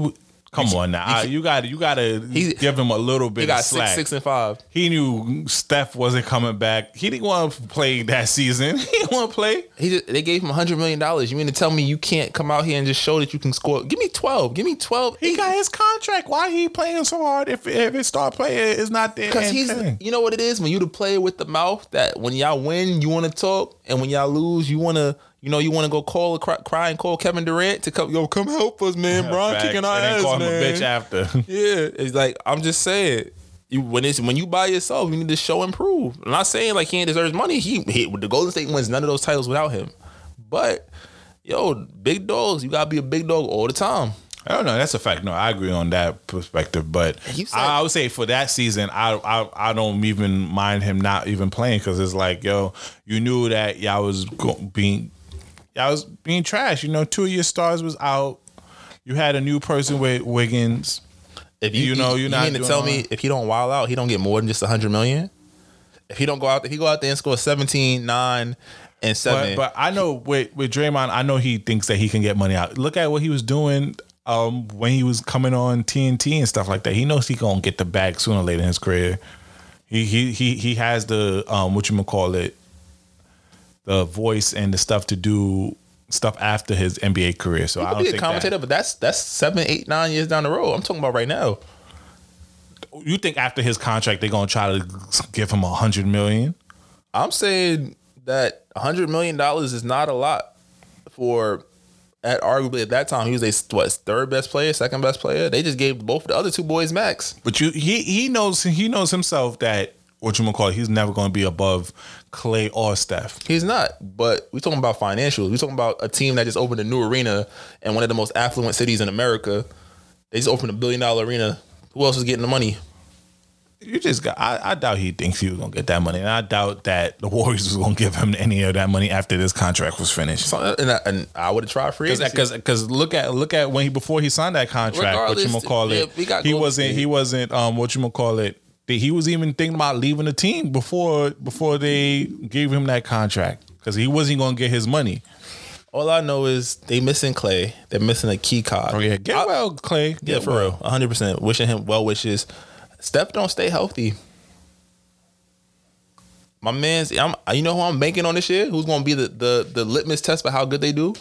Speaker 1: come on now. You got you got to give him a little bit
Speaker 2: He got
Speaker 1: of slack.
Speaker 2: six, six, and five.
Speaker 1: he knew Steph wasn't coming back. He didn't want to play that season. He didn't want to play.
Speaker 2: He just, they gave him a $100 million. You mean to tell me you can't come out here and just show that you can score? Give me 12. Give me 12.
Speaker 1: He got his contract. Why he playing so hard if if his star player is not there?
Speaker 2: Because he's,
Speaker 1: playing?
Speaker 2: you know what it is when you the player with the mouth that when y'all win you want to talk and when y'all lose you want to you know you want to go call cry, cry and call Kevin Durant to come yo come help us man Brian
Speaker 1: Facts.
Speaker 2: kicking our
Speaker 1: and
Speaker 2: ass
Speaker 1: call
Speaker 2: man
Speaker 1: him a bitch after.
Speaker 2: yeah it's like I'm just saying you when it's when you by yourself you need to show and prove I'm not saying like he ain't deserves money he, he the Golden State wins none of those titles without him But yo, big dogs, you gotta be a big dog all the time.
Speaker 1: I don't know. That's a fact. No, I agree on that perspective. But
Speaker 2: said-
Speaker 1: I, I would say for that season, I I, I don't even mind him not even playing because it's like, yo, you knew that y'all was being y'all was being trash. You know, two of your stars was out. You had a new person with Wiggins.
Speaker 2: If
Speaker 1: You know, you're
Speaker 2: you
Speaker 1: not
Speaker 2: mean to tell me
Speaker 1: that.
Speaker 2: if he don't wild out, he don't get more than just a hundred million? If he don't go out, if he go out there and score 17, 9, and seven,
Speaker 1: But, but I know with with Draymond, I know he thinks that he can get money out. Look at what he was doing um, when he was coming on TNT and stuff like that. He knows he gonna get the bag sooner or later in his career. He he he he has the um, what you call it, the voice and the stuff to do stuff after his NBA career. So
Speaker 2: he
Speaker 1: I don't
Speaker 2: be a
Speaker 1: think
Speaker 2: commentator, but that's that's seven, eight, nine years down the road. I'm talking about right now.
Speaker 1: you think after his contract they're gonna try to give him a hundred million.
Speaker 2: I'm saying that a hundred million dollars is not a lot for at arguably at that time he was a what third best player, second best player. They just gave both the other two boys max.
Speaker 1: But you he he knows he knows himself that what you gonna call it, he's never gonna be above Clay or Steph.
Speaker 2: He's not, but we talking about financials. We talking about a team that just opened a new arena in one of the most affluent cities in America. They just opened a billion dollar arena. Who else is getting the money?
Speaker 1: You just got. I, I doubt he thinks he was gonna get that money, and I doubt that the Warriors was gonna give him any of that money after this contract was finished.
Speaker 2: So, and I, and I would have tried free agency.
Speaker 1: Because because look at look at when he before he signed that contract, what you
Speaker 2: Regardless,
Speaker 1: gonna call it?
Speaker 2: got
Speaker 1: he wasn't he wasn't um what you gonna call it? He was even thinking about leaving the team before before they gave him that contract because he wasn't gonna get his money.
Speaker 2: All I know is they missing Clay. They're missing a key card.
Speaker 1: Oh yeah, get
Speaker 2: I-
Speaker 1: well, Clay.
Speaker 2: Yeah, for
Speaker 1: well.
Speaker 2: real. 100%. Wishing him well wishes. Steph don't stay healthy. My man's, I'm, you know who I'm banking on this year? Who's going to be the, the the litmus test for how good they do?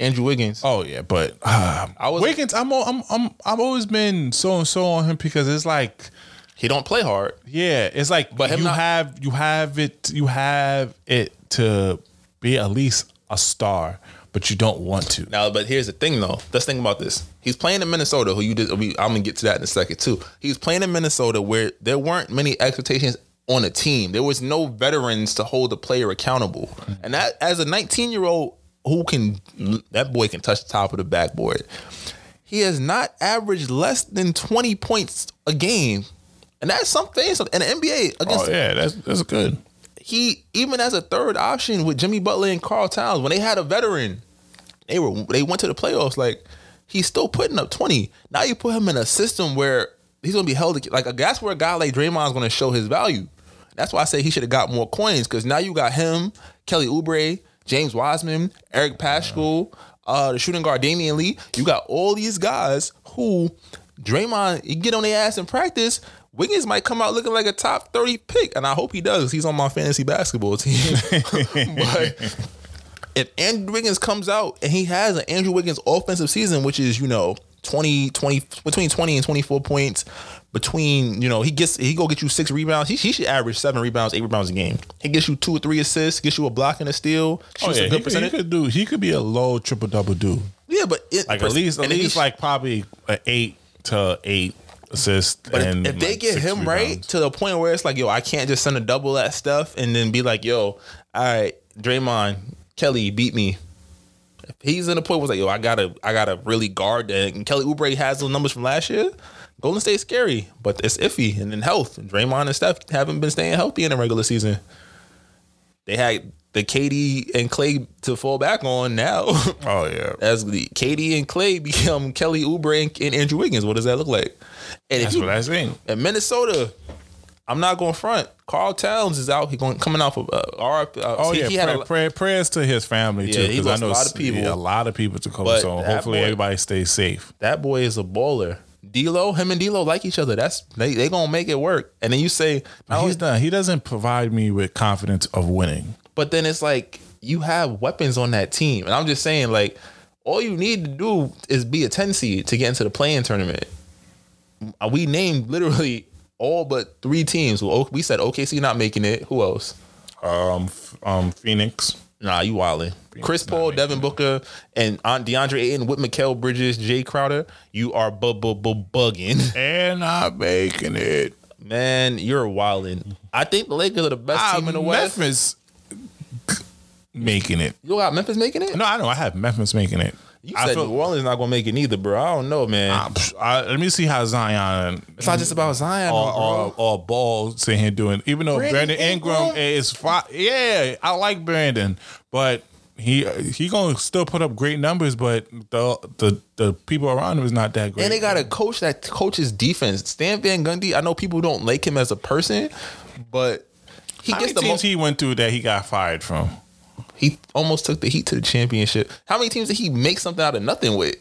Speaker 2: Andrew Wiggins.
Speaker 1: Oh yeah, but uh,
Speaker 2: I was-
Speaker 1: Wiggins. I'm I'm I'm I've always been so and so on him because it's like
Speaker 2: He don't play hard.
Speaker 1: yeah, it's like
Speaker 2: But
Speaker 1: you
Speaker 2: not-
Speaker 1: have you have it you have it to be at least a star, but you don't want to.
Speaker 2: Now, but here's the thing, though. Let's think about this. He's playing in Minnesota, who you did. we- I'm gonna get to that in a second too. He's playing in Minnesota, where there weren't many expectations on a team. There was no veterans to hold the player accountable, mm-hmm. and that as a 19 year old who can that boy can touch the top of the backboard. He has not averaged less than 20 points a game, and that's something. And the NBA against
Speaker 1: Oh yeah, that's that's good.
Speaker 2: he even as a third option with Jimmy Butler and Karl Towns, when they had a veteran, they were they went to the playoffs. Like he's still putting up twenty. Now you put him in a system where he's gonna be held like that's where a guy like Draymond's gonna show his value. That's why I say he should have got more coins because now you got him, Kelly Oubre, James Wiseman, Eric Paschall, uh, the shooting guard Damion Lee. You got all these guys who Draymond you get on their ass in practice. Wiggins might come out looking like a top 30 pick, and I hope he does. He's on my fantasy basketball team. but if Andrew Wiggins comes out and he has an Andrew Wiggins offensive season, which is, you know, 20, 20, between 20 and 24 points, between, you know, he gets, he go get you six rebounds. He, he should average seven rebounds, eight rebounds a game. He gets you two or three assists, gets you a block and a steal,
Speaker 1: Oh yeah,
Speaker 2: a
Speaker 1: he
Speaker 2: good
Speaker 1: could, he
Speaker 2: percentage.
Speaker 1: could do. He could be a low triple double dude.
Speaker 2: yeah, but it,
Speaker 1: Like at least at least like probably an eight to eight assist.
Speaker 2: But if-
Speaker 1: and
Speaker 2: if, they
Speaker 1: like,
Speaker 2: get him right to the point where it's like, yo, I can't just send a double that stuff and then be like, yo, all right, Draymond, Kelly beat me. If he's in the point where it's like, yo, I gotta, I gotta really guard that. And Kelly Oubre has those numbers from last year. Golden State's scary, but it's iffy. And in health, And Draymond and Steph haven't been staying healthy in the regular season. They had the KD and Clay to fall back on now.
Speaker 1: Oh yeah,
Speaker 2: As the KD and Clay become Kelly Oubre and, and Andrew Wiggins, what does that look like? And
Speaker 1: that's
Speaker 2: you,
Speaker 1: what I think.
Speaker 2: in Minnesota, I'm not going front. Karl Towns is out. He going coming off of uh. Uh,
Speaker 1: Oh
Speaker 2: he,
Speaker 1: yeah,
Speaker 2: he had a,
Speaker 1: pray- prayers to his family
Speaker 2: Yeah,
Speaker 1: too, because I
Speaker 2: lost a lot of people.
Speaker 1: yeah, a lot of people to.
Speaker 2: But
Speaker 1: So hopefully
Speaker 2: boy-
Speaker 1: everybody stays safe.
Speaker 2: that boy is a bowler. D'Lo, him and D'Lo like each other. That's they they gonna make it work. And then you say,
Speaker 1: he's done. He doesn't provide me with confidence of winning.
Speaker 2: But then it's like you have weapons on that team, and I'm just saying like all you need to do is be a 10 seed to get into the playing tournament. Uh, We named literally all but three teams. We said OKC not making it. Who else?
Speaker 1: Um, um, Phoenix.
Speaker 2: Nah, you wildin'. Chris Paul, Devin Booker, and Aunt DeAndre Ayton with Mikal Bridges, Jae Crowder. You are bu- bu- bu- bugging,
Speaker 1: and not making it.
Speaker 2: man. You're wildin'. I think the Lakers are the best team in the
Speaker 1: Ah,
Speaker 2: West.
Speaker 1: Memphis. Making it.
Speaker 2: You got Memphis making it?
Speaker 1: No, I know I have Memphis making it.
Speaker 2: You
Speaker 1: I
Speaker 2: said
Speaker 1: feel-
Speaker 2: New Orleans not gonna make it neither, bro. I don't know, man.
Speaker 1: Ah, I- I- let me see how Zion
Speaker 2: it's not just about Zion,
Speaker 1: or, or, or Ball sitting here doing. Even though
Speaker 2: Brandon
Speaker 1: Brandon, Ingram,
Speaker 2: Ingram?
Speaker 1: is fine, yeah, I like Brandon, but he he gonna still put up great numbers, but the the the people around him is not that great.
Speaker 2: And they got a coach that coaches defense. Stan Van Gundy. I know people don't like him as a person, but he
Speaker 1: how
Speaker 2: gets the
Speaker 1: teams
Speaker 2: most.
Speaker 1: he went through that he got fired from?
Speaker 2: He almost took the Heat to the championship. How many teams did he make something out of nothing with?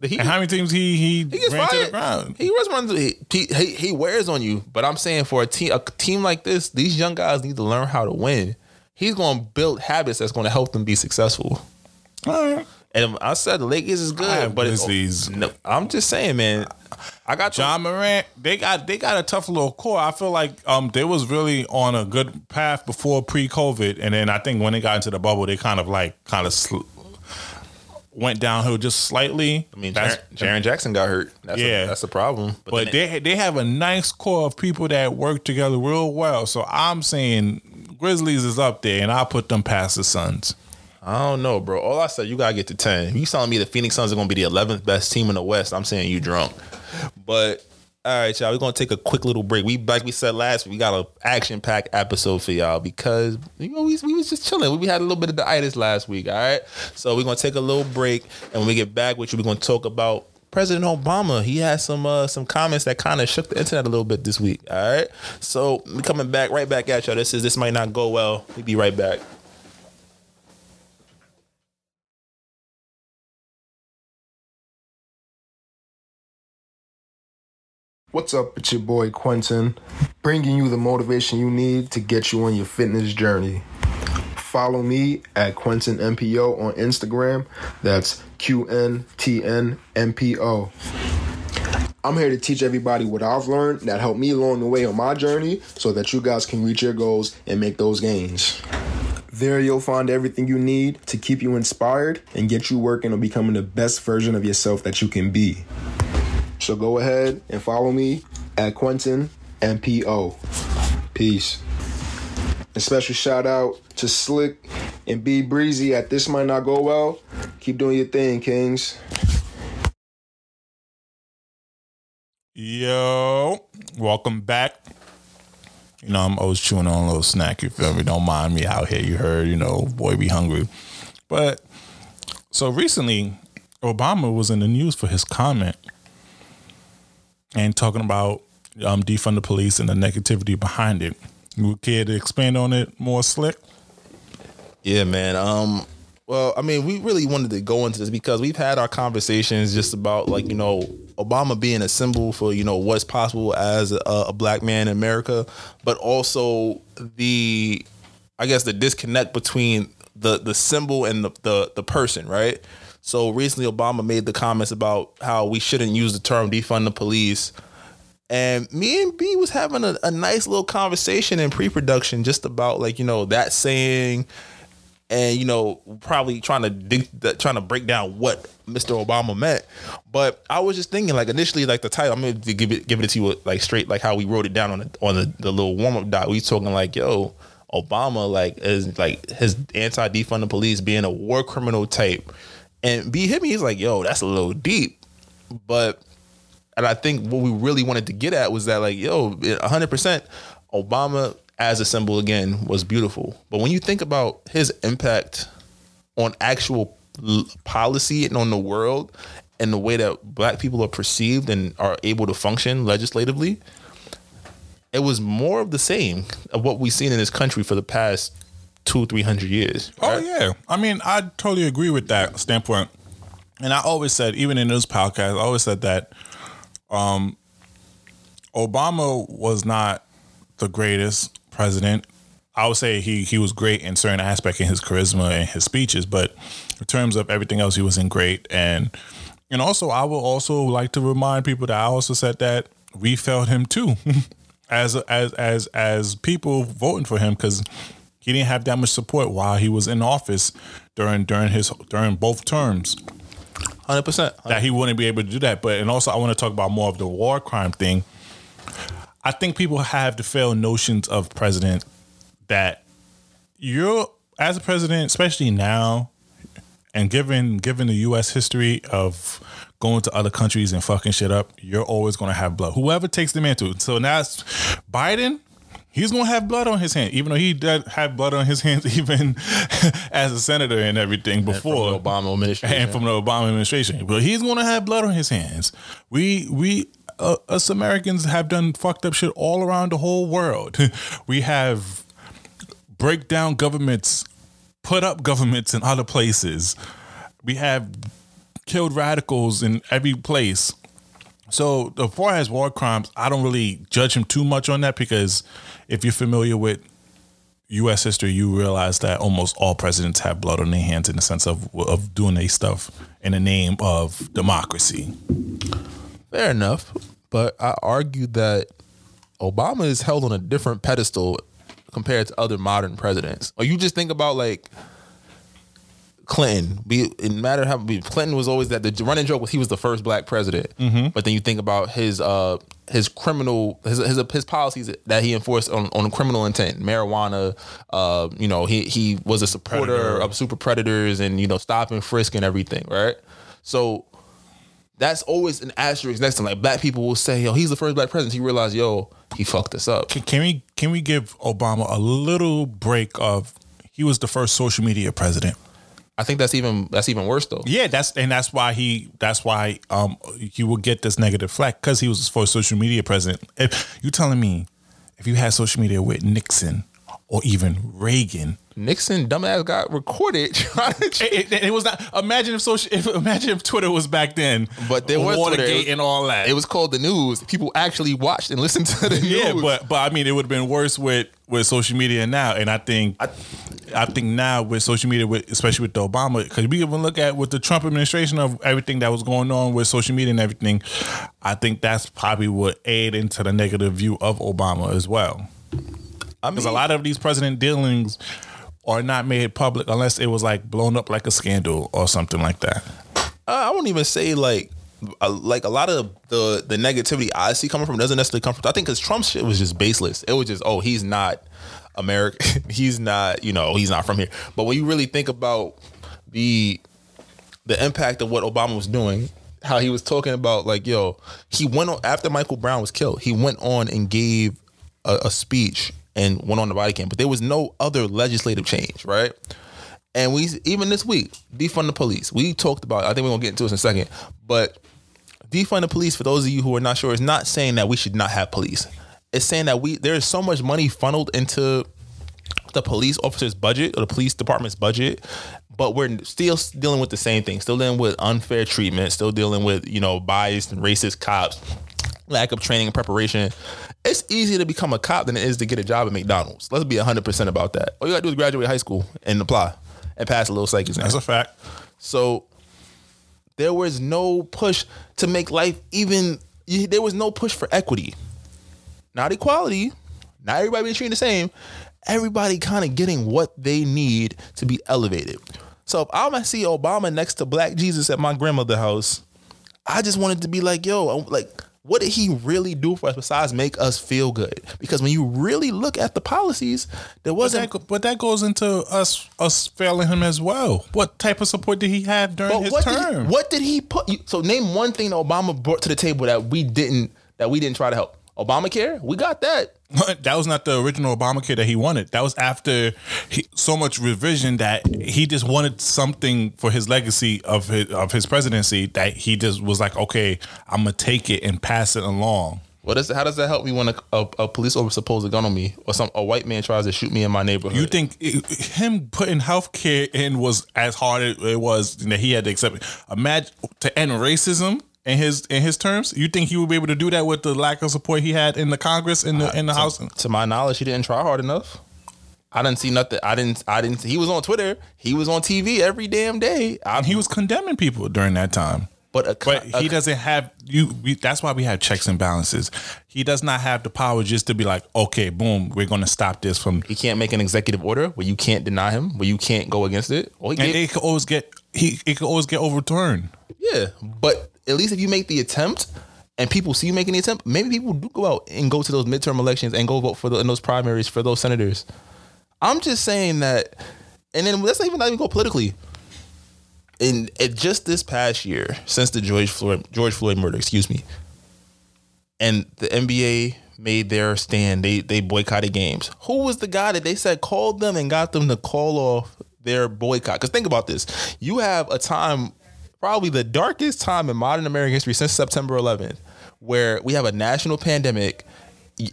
Speaker 2: The Heat.
Speaker 1: And how many teams he he,
Speaker 2: He gets
Speaker 1: ran to the ground?
Speaker 2: He runs runs. He, he he wears on you. But I'm saying for a team a team like this, these young guys need to learn how to win. He's going to build habits that's going to help them be successful.
Speaker 1: All right.
Speaker 2: And I said the Lakers is good,
Speaker 1: I
Speaker 2: but it's, no, I'm just saying, man. I got
Speaker 1: Ja Morant, they got they got a tough little core. I feel like um they was really on a good path before pre-COVID, and then I think when they got into the bubble, they kind of like kind of sl- went downhill just slightly.
Speaker 2: I mean, Jaren, Jaren Jackson got hurt. That's
Speaker 1: Yeah.
Speaker 2: a, that's a problem.
Speaker 1: but
Speaker 2: then-
Speaker 1: they they have a nice core of people that work together real well. So I'm saying Grizzlies is up there, and I put them past the Suns.
Speaker 2: I don't know, bro. All I said, you gotta get to ten. You telling me the Phoenix Suns are gonna be the eleventh best team in the West? I'm saying you drunk. But all right, y'all, we're gonna take a quick little break. We like we said last, we got a action packed episode for y'all because you know we, we was just chilling. We had a little bit of the itis last week. All right, so we're gonna take a little break, and when we get back with you, we're gonna talk about. President Obama, he had some uh, some comments that kind of shook the internet a little bit this week. All right, so we coming back right back at y'all. This is this might not go well. We be right back.
Speaker 3: What's up? It's your boy Quentin, bringing you the motivation you need to get you on your fitness journey. Follow me at Quentin MPO on Instagram. That's Q N T N M P O. I'm here to teach everybody what I've learned that helped me along the way on my journey so that you guys can reach your goals and make those gains. There, you'll find everything you need to keep you inspired and get you working on becoming the best version of yourself that you can be. So go ahead and follow me at Quentin MPO. Peace. A special shout out to Slick and B Brezzy at This Might Not Go Well. Keep doing your thing, Kings.
Speaker 1: Yo, welcome back. You know, I'm always chewing on a little snack. You feel me? Don't mind me out here. You heard, you know, boy be hungry. But so recently, Obama was in the news for his comment and talking about um, defund the police and the negativity behind it. You care to expand on it more, Slick?
Speaker 2: Yeah, man. Um, well, I mean, we really wanted to go into this because we've had our conversations just about like you know Obama being a symbol for you know what's possible as a, a black man in America, but also the, I guess the disconnect between the the symbol and the the, the person, right? So recently, Obama made the comments about how we shouldn't use the term defund the police. And me and B was having a, a nice little conversation in pre-production just about like, you know, that saying and you know probably trying to dig, trying to break down what Mr. Obama meant. But I was just thinking like initially like the title I'm going to give it give it to you like straight like how we wrote it down on the on the, the little warm up dot. We talking like yo Obama like is like his anti defund the police being a war criminal type. And B hit me he's like yo that's a little deep. But and I think what we really wanted to get at was that like yo 100% Obama as a symbol again was beautiful. But when you think about his impact on actual policy and on the world and the way that black people are perceived and are able to function legislatively, it was more of the same of what we've seen in this country for the past two, three hundred years.
Speaker 1: Oh yeah, I mean, I totally agree with that standpoint. And I always said, even in this podcast, I always said that um, Obama was not the greatest president. I would say he he was great in certain aspect in his charisma and his speeches, but in terms of everything else, he wasn't great. And and also, I will also like to remind people that I also said that we felt him too, as as as as people voting for him because he didn't have that much support while he was in office during during his during both terms
Speaker 2: hundred percent.
Speaker 1: that he wouldn't be able to do that. But and also I want to talk about more of the war crime thing. I think people have the failed notions of president that you're as a president, especially now, and given given the U.S. history of going to other countries and fucking shit up, you're always going to have blood. Whoever takes the mantle. So now Biden. He's gonna have blood on his hand, even though he did have blood on his hands, even as a senator and everything before
Speaker 2: From the Obama administration.
Speaker 1: and from the Obama administration. But he's going to have blood on his hands. We we uh, us Americans have done fucked up shit all around the whole world. we have break down governments, put up governments in other places. We have killed radicals in every place. So as far as war crimes, I don't really judge him too much on that because if you're familiar with U.S. history, you realize that almost all presidents have blood on their hands in the sense of of doing their stuff in the name of democracy.
Speaker 2: Fair enough, but I argue that Obama is held on a different pedestal compared to other modern presidents. Or you just think about like Clinton. Be it matter how be, Clinton was always that the running joke was he was the first black president. But then you think about his uh his criminal his his, his policies that he enforced on, on criminal intent, marijuana. Uh, you know he he was a supporter
Speaker 1: Predator.
Speaker 2: of super predators and you know stop and frisk and everything, right? So that's always an asterisk next to him. Like black people will say, "Yo, he's the first black president." He realized, "Yo, he fucked us up."
Speaker 1: Can, can we can we give Obama a little break of he was the first social media president?
Speaker 2: I think that's even that's even worse though.
Speaker 1: Yeah, that's and that's why he that's why um he will get this negative flack because he was first social media president. If you telling me if you had social media with Nixon or even Reagan,
Speaker 2: Nixon, dumbass, got recorded trying to.
Speaker 1: it, it, it was not. Imagine if social. If, imagine if Twitter was back then,
Speaker 2: But there was
Speaker 1: Watergate
Speaker 2: Twitter.
Speaker 1: And all that.
Speaker 2: It was called the news. People actually watched and listened to the
Speaker 1: yeah,
Speaker 2: news.
Speaker 1: Yeah, but but I mean, it would have been worse with with social media now, and I think I, think now with social media, with especially with the Obama, because we even look at with the Trump administration of everything that was going on with social media and everything, I think that's probably what aid into the negative view of Obama as well.
Speaker 2: I
Speaker 1: Because
Speaker 2: mean,
Speaker 1: a lot of these president dealings are not made public unless it was like blown up like a scandal or something like that.
Speaker 2: I won't even say like. uh, Like a lot of the the negativity I see coming from doesn't necessarily come from. I think because Trump's shit was just baseless. It was just oh he's not American. he's not you know he's not from here. But when you really think about the the impact of what Obama was doing, how he was talking about like, yo, he went on after Michael Brown was killed, he went on and gave a, a speech and went on the body cam, but there was no other legislative change, right? And we even this week, defund the police. We talked about. I think we're gonna get into this in a second, but defund the police. For those of you who are not sure, is not saying that we should not have police. It's saying that we there is so much money funneled into the police officer's budget or the police department's budget, but we're still dealing with the same thing. Still dealing with unfair treatment. Still dealing with you know biased and racist cops, lack of training and preparation. It's easier to become a cop than it is to get a job at McDonald's. Let's be hundred percent about that. All you gotta do is graduate high school and apply and pass a little psych exam.
Speaker 1: That's a fact.
Speaker 2: So there was no push to make life even. There was no push for equity, not equality. Not everybody being treated the same. Everybody kind of getting what they need to be elevated. So if I'm gonna see Obama next to Black Jesus at my grandmother's house, I just wanted to be like, yo, I'm like, what did he really do for us besides make us feel good? Because when you really look at the policies, there wasn't
Speaker 1: that, but that goes into us us failing him as well. What type of support did he have during
Speaker 2: But
Speaker 1: his
Speaker 2: what did, he,
Speaker 1: term?
Speaker 2: what did he put? So name one thing that Obama brought to the table that we didn't that we didn't try to help. Obamacare, we got that.
Speaker 1: that was not the original Obamacare that he wanted. That was after he, so much revision that he just wanted something for his legacy of his of his presidency that he just was like, okay, I'm gonna take it and pass it along.
Speaker 2: What is how does that help me when a, a, a police officer pulls a gun on me or some a white man tries to shoot me in my neighborhood?
Speaker 1: You think it, him putting healthcare in was as hard as it was that he had to accept? it? Imagine to end racism in his in his terms. You think he would be able to do that with the lack of support he had in the Congress in the uh, in the House?
Speaker 2: to my knowledge, he didn't try hard enough. I didn't see nothing. I didn't. I didn't. He was on Twitter. He was on TV every damn day. I,
Speaker 1: And he was condemning people during that time.
Speaker 2: but a,
Speaker 1: But
Speaker 2: a-
Speaker 1: he doesn't have you. We, that's why we have checks and balances. He does not have the power just to be like, okay, boom, we're going to stop this from.
Speaker 2: he can't make an executive order where you can't deny him, where you can't go against it. Or he
Speaker 1: And
Speaker 2: gave-
Speaker 1: it could always get he. It could always get overturned.
Speaker 2: Yeah, but at least if you make the attempt and people see you making the attempt, maybe people do go out and go to those midterm elections and go vote for the, in those primaries for those senators. I'm just saying that And then let's not even not even go politically. In it just this past year, since the George Floyd George Floyd murder, excuse me, and the NBA made their stand. They they boycotted games. Who was the guy that they said called them and got them to call off their boycott? Because think about this: you have a time, probably the darkest time in modern American history since September 11th, where we have a national pandemic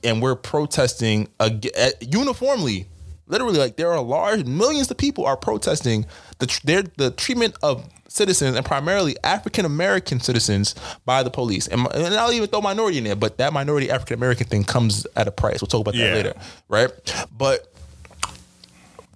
Speaker 2: and we're protesting eh, uniformly. Literally, like there are large millions of people are protesting the tr- their, the treatment of citizens and primarily African American citizens by the police. And, and I'll even throw minority in there, but that minority African American thing comes at a price. We'll talk about that
Speaker 1: Yeah.
Speaker 2: later, right? But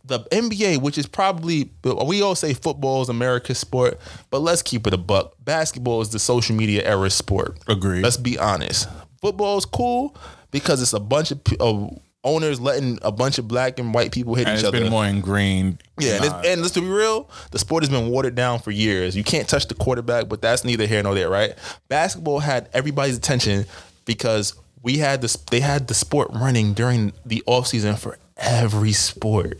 Speaker 2: the NBA, which is probably we all say football is America's sport, but let's keep it a buck. Basketball is the social media era sport.
Speaker 1: Agree.
Speaker 2: Let's be honest. Football is cool because it's a bunch of, of owners letting a bunch of black and white people hit
Speaker 1: and
Speaker 2: each
Speaker 1: it's
Speaker 2: other.
Speaker 1: been more ingrained.
Speaker 2: Yeah, and, it's, and let's be real, the sport has been watered down for years. You can't touch the quarterback, but that's neither here nor there, right? Basketball had everybody's attention because we had this. They had the sport running during the off season for every sport.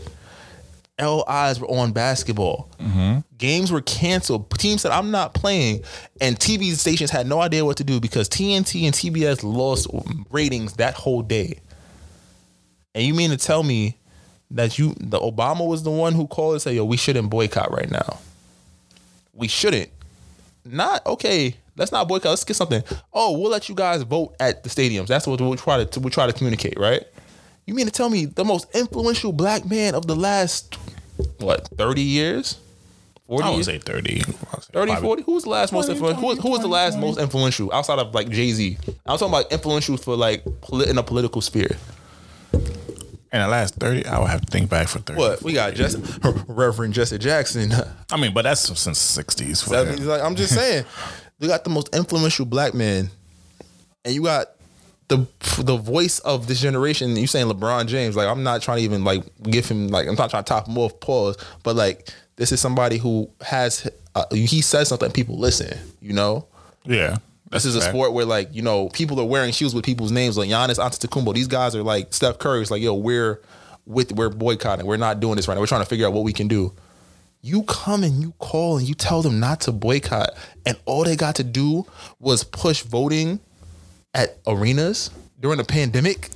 Speaker 2: All eyes were on basketball. Mm-hmm. Games were canceled. Teams said, "I'm not playing," and TV stations had no idea what to do because TNT and TBS lost ratings that whole day. And you mean to tell me that you the Obama was the one who called and said, "Yo, we shouldn't boycott right now. We shouldn't." Not okay. Let's not boycott. Let's get something. Oh, we'll let you guys vote at the stadiums. That's what we'll try to we'll try to communicate, right? You mean to tell me the most influential black man of the last what thirty years, forty
Speaker 1: I would
Speaker 2: years,
Speaker 1: say 30.
Speaker 2: 30, 40? Who was the last most influential? Who, was- who was the
Speaker 1: 20,
Speaker 2: last most influential outside of like Jay Z? I'm talking about influential for like in a political sphere.
Speaker 1: In the last 30, I would have to think back for 30.
Speaker 2: What we got? Jesse, Reverend Jesse Jackson.
Speaker 1: I mean, but that's since 60s. For
Speaker 2: That
Speaker 1: him.
Speaker 2: means, like, I'm just saying, we got the most influential black man, and you got the the voice of this generation. You saying LeBron James? Like, I'm not trying to even like give him like I'm not trying to top him off. Pause. But like, this is somebody who has uh, he says something, people listen. You know.
Speaker 1: yeah.
Speaker 2: This is a sport where like you know people are wearing shoes with people's names like Giannis Antetokounmpo. These guys are like Steph Curry. It's like yo, we're with we're boycotting. We're not doing this right now. We're trying to figure out what we can do. You come and you call and you tell them not to boycott, and all they got to do was push voting at arenas during the pandemic.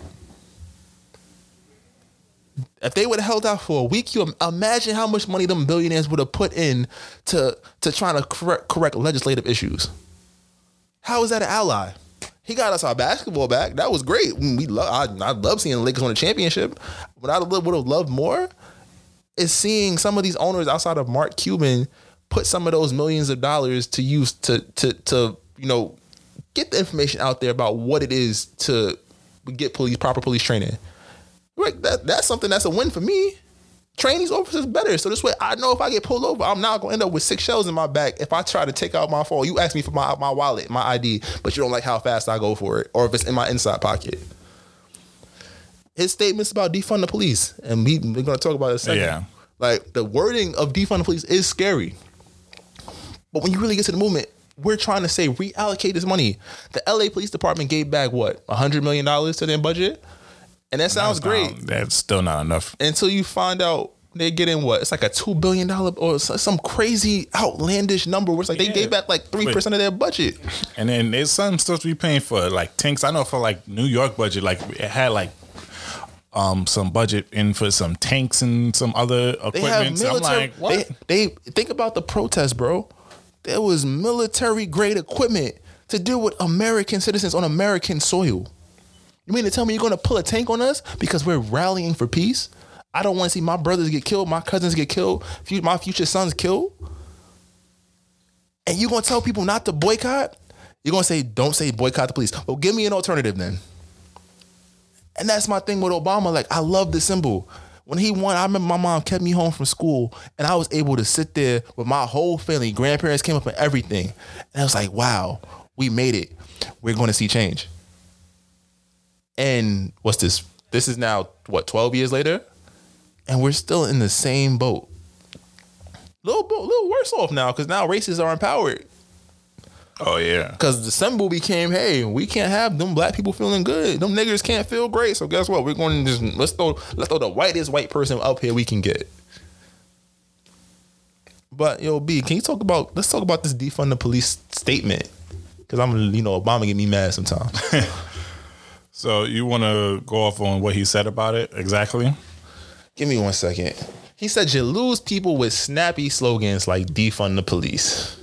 Speaker 2: If they would have held out for a week, you imagine how much money them billionaires would have put in to to trying to correct, correct legislative issues. How is that an ally? He got us our basketball back. That was great. Mm, we love. I, I love seeing the Lakers win a championship. What I would have loved more is seeing some of these owners outside of Mark Cuban put some of those millions of dollars to use to to to you know get the information out there about what it is to get police proper police training. Like that that's something that's a win for me. Train these officers better. So this way I know if I get pulled over, I'm not gonna end up with six shells in my back if I try to take out my phone. You ask me for my, my wallet, my ID, but you don't like how fast I go for it, or if it's in my inside pocket. His statements about defund the police, and we, we're gonna talk about it in a second.
Speaker 1: Yeah.
Speaker 2: Like the wording of defund the police is scary. But when you really get to the movement, we're trying to say reallocate this money. The LA Police Department gave back what, hundred million dollars to their budget? And that sounds
Speaker 1: That's
Speaker 2: great
Speaker 1: not- that's still not enough.
Speaker 2: until you find out they're getting what? It's like a two billion dollar or some crazy outlandish number. Where it's like they gave back like three percent of their budget.
Speaker 1: And then there's some supposed to be paying for like tanks. I know for like New York budget, like it had like um some budget in for some tanks and some other equipment.
Speaker 2: They have
Speaker 1: equipment. So I'm
Speaker 2: military.
Speaker 1: like, what?
Speaker 2: They, they think about the protest, bro. There was military grade equipment to deal with American citizens on American soil. You mean to tell me you're going to pull a tank on us because we're rallying for peace? I don't want to see my brothers get killed, my cousins get killed, my future sons killed. And you're going to tell people not to boycott? You're going to say, don't say boycott the police. Well, give me an alternative then. And that's my thing with Obama. Like, I love the symbol. When he won, I remember my mom kept me home from school and I was able to sit there with my whole family. Grandparents came up and everything. And I was like, wow, we made it. We're going to see change. And what's this? This is now, what, 12 years later? And we're still in the same boat. Little, bo- little worse off now because now races are empowered.
Speaker 1: Oh yeah.
Speaker 2: Because the symbol became, hey, we can't have them black people feeling good. Them niggers can't feel great. So guess what? We're going to just let's throw let's throw the whitest white person up here we can get. But yo, B, can you talk about? Let's talk about this defund the police statement because I'm, you know, Obama get me mad sometimes.
Speaker 1: So you want to go off on what he said about it exactly?
Speaker 2: Give me one second. He said you lose people with snappy slogans like defund the police.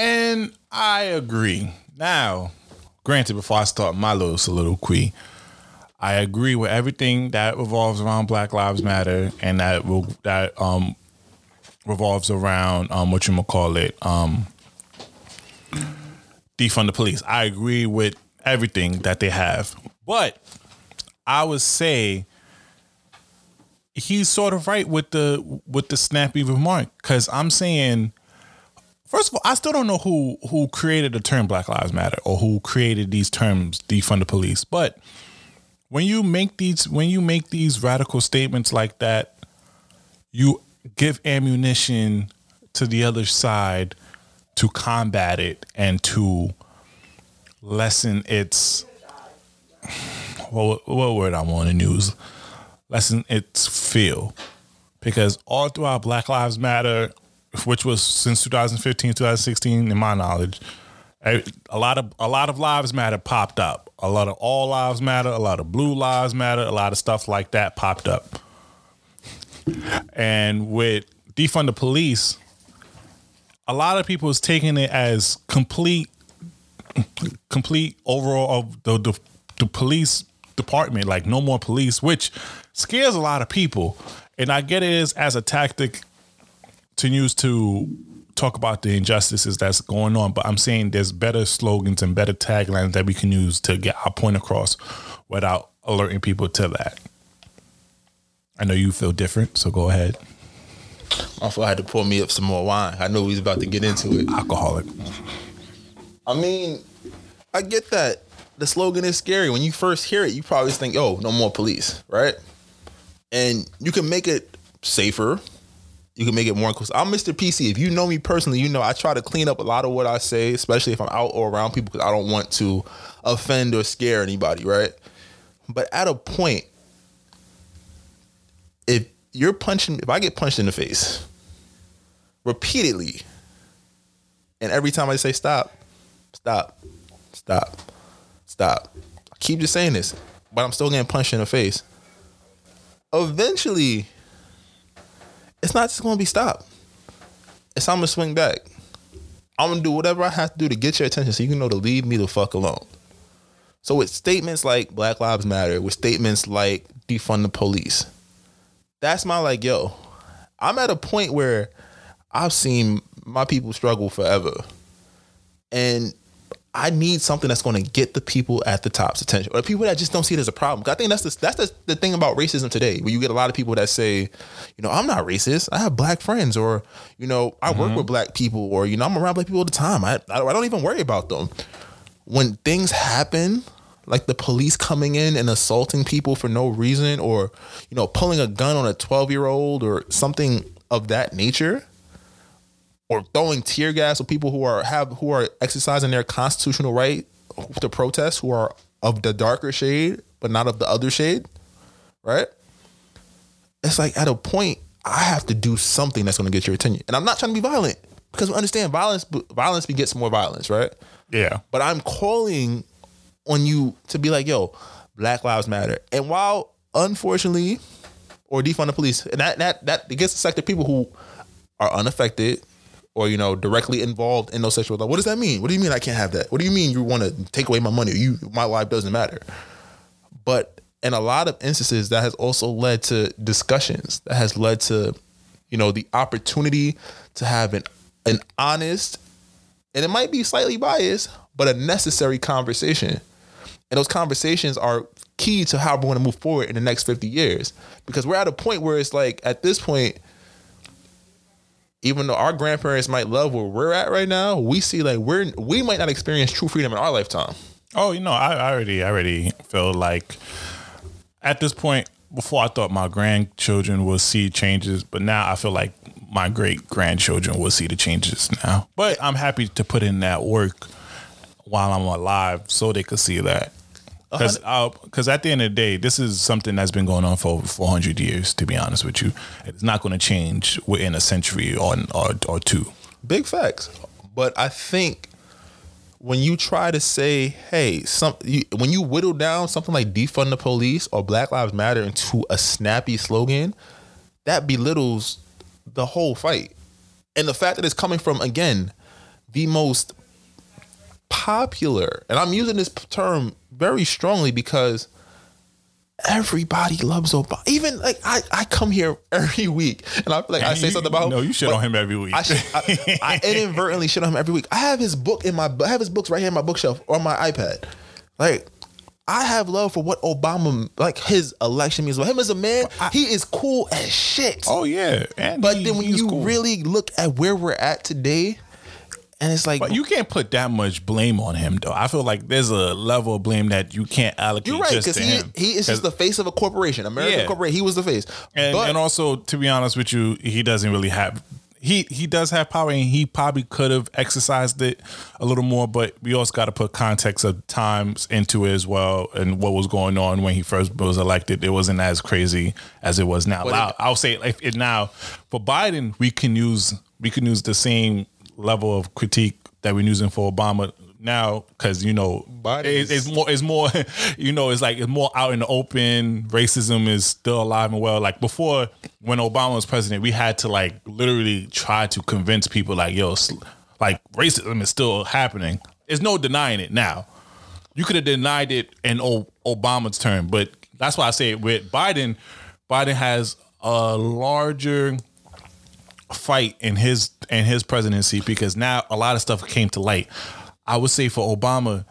Speaker 1: And I agree. Now, granted, before I start my little soliloquy, I agree with everything that revolves around Black Lives Matter and that will that um revolves around um what you gonna call it um defund the police. I agree with everything that they have, but I would say he's sort of right with the with the snappy remark because I'm saying First of all, I still don't know who who created the term Black Lives Matter or who created these terms defund the police. But when you make these when you make these radical statements like that, you give ammunition to the other side to combat it and to lessen its what, what word I'm want to use lessen its feel because all throughout Black Lives Matter which was since 2015, 2016, in my knowledge. A lot of a lot of lives matter popped up. A lot of all lives matter. A lot of blue lives matter. A lot of stuff like that popped up. And with defund the police, a lot of people is taking it as complete, complete overall of the, the the police department, like no more police, which scares a lot of people. And I get it as as a tactic continues to talk about the injustices that's going on, but I'm saying there's better slogans and better taglines that we can use to get our point across without alerting people to that. I know you feel different, so go ahead.
Speaker 2: I thought I had to pour me up some more wine. I know he's about to get into it.
Speaker 1: Alcoholic.
Speaker 2: I mean, I get that. The slogan is scary. When you first hear it, you probably think, oh, no more police, right? And you can make it safer, you can make it more inclusive. I'm Mr. PC. If you know me personally, you know I try to clean up a lot of what I say, especially if I'm out or around people, because I don't want to offend or scare anybody, right? But at a point, if you're punching, if I get punched in the face repeatedly, and every time I say stop, stop, stop, stop, I keep just saying this, but I'm still getting punched in the face. Eventually, it's not just gonna be stopped. It's I'm gonna swing back. I'm gonna do whatever I have to do to get your attention so you can know to leave me the fuck alone. So with statements like Black Lives Matter, with statements like defund the police, that's my like, yo, I'm at a point where I've seen my people struggle forever. And I need something that's going to get the people at the top's attention, or the people that just don't see it as a problem. I think that's the, that's the, the thing about racism today, where you get a lot of people that say, you know, I'm not racist. I have black friends, or you know, I work mm-hmm. with black people, or you know, I'm around black people all the time. I I don't even worry about them. When things happen, like the police coming in and assaulting people for no reason, or you know, pulling a gun on a 12 year old, or something of that nature or throwing tear gas at people who are have who are exercising their constitutional right to protest who are of the darker shade but not of the other shade right? It's like at a point i have to do something that's going to get your attention. And i'm not trying to be violent because we understand violence violence begets more violence right?
Speaker 1: Yeah.
Speaker 2: but i'm calling on you to be like yo black lives matter. And while unfortunately or defund the police and that that that gets to sector people who are unaffected or you know directly involved in those sexual what does that mean? What do you mean i can't have that? What do you mean you want to take away my money? You my life doesn't matter. But in a lot of instances that has also led to discussions. That has led to you know the opportunity to have an an honest and it might be slightly biased but a necessary conversation. And those conversations are key to how we're going to move forward in the next 50 years. Because we're at a point where it's like at this point even though our grandparents might love where we're at right now, we see like we're we might not experience true freedom in our lifetime.
Speaker 1: Oh, you know, I, I already, I already feel like at this point, before I thought my grandchildren will see changes, but now I feel like my great grandchildren will see the changes now. But I'm happy to put in that work while I'm alive so they could see that. Because because at the end of the day, this is something that's been going on for over 400 years. To be honest with you, it's not going to change within a century or or, or two.
Speaker 2: Big facts. But I think when you try to say, hey, some you, when you whittle down something like defund the police or Black Lives Matter into a snappy slogan, that belittles the whole fight. And the fact that it's coming from again the most popular, and I'm using this term very strongly because everybody loves Obama. Even like I, I come here every week and I feel like I say
Speaker 1: You-
Speaker 2: something about him.
Speaker 1: No, you shit on him every week.
Speaker 2: I, should, I, I inadvertently shit on him every week. I have his book in my I have his books right here in my bookshelf on my iPad. Like I have love for what Obama like his election means. Well him as a man, he is cool as shit.
Speaker 1: oh yeah, and
Speaker 2: but
Speaker 1: he-
Speaker 2: then when you
Speaker 1: cool.
Speaker 2: really look at where we're at today, and it's like
Speaker 1: But you can't put that much blame on him, though. I feel like there's a level of blame that you can't allocate
Speaker 2: you're right because he
Speaker 1: him.
Speaker 2: he is just the face of a corporation, American
Speaker 1: Yeah.
Speaker 2: corporation. He was the face,
Speaker 1: and,
Speaker 2: but
Speaker 1: and also to be honest with you, he doesn't really have he he does have power and he probably could have exercised it a little more, but we also got to put context of times into it as well and what was going on when he first was elected. It wasn't as crazy as it was now. I'll,
Speaker 2: it-
Speaker 1: I'll say it now for Biden, we can use we can use the same level of critique that we're using for Obama now because you know
Speaker 2: Biden
Speaker 1: it-
Speaker 2: is-
Speaker 1: it's more it's more you know it's like it's more out in the open. Racism is still alive and well. Like before when obama was president we had to like literally try to convince people like yo like racism is still happening. There's no denying it now. You could have denied it in o- obama's term but that's why i say it with biden biden has a larger fight in his in his presidency because now a lot of stuff came to light. I would say for Obama,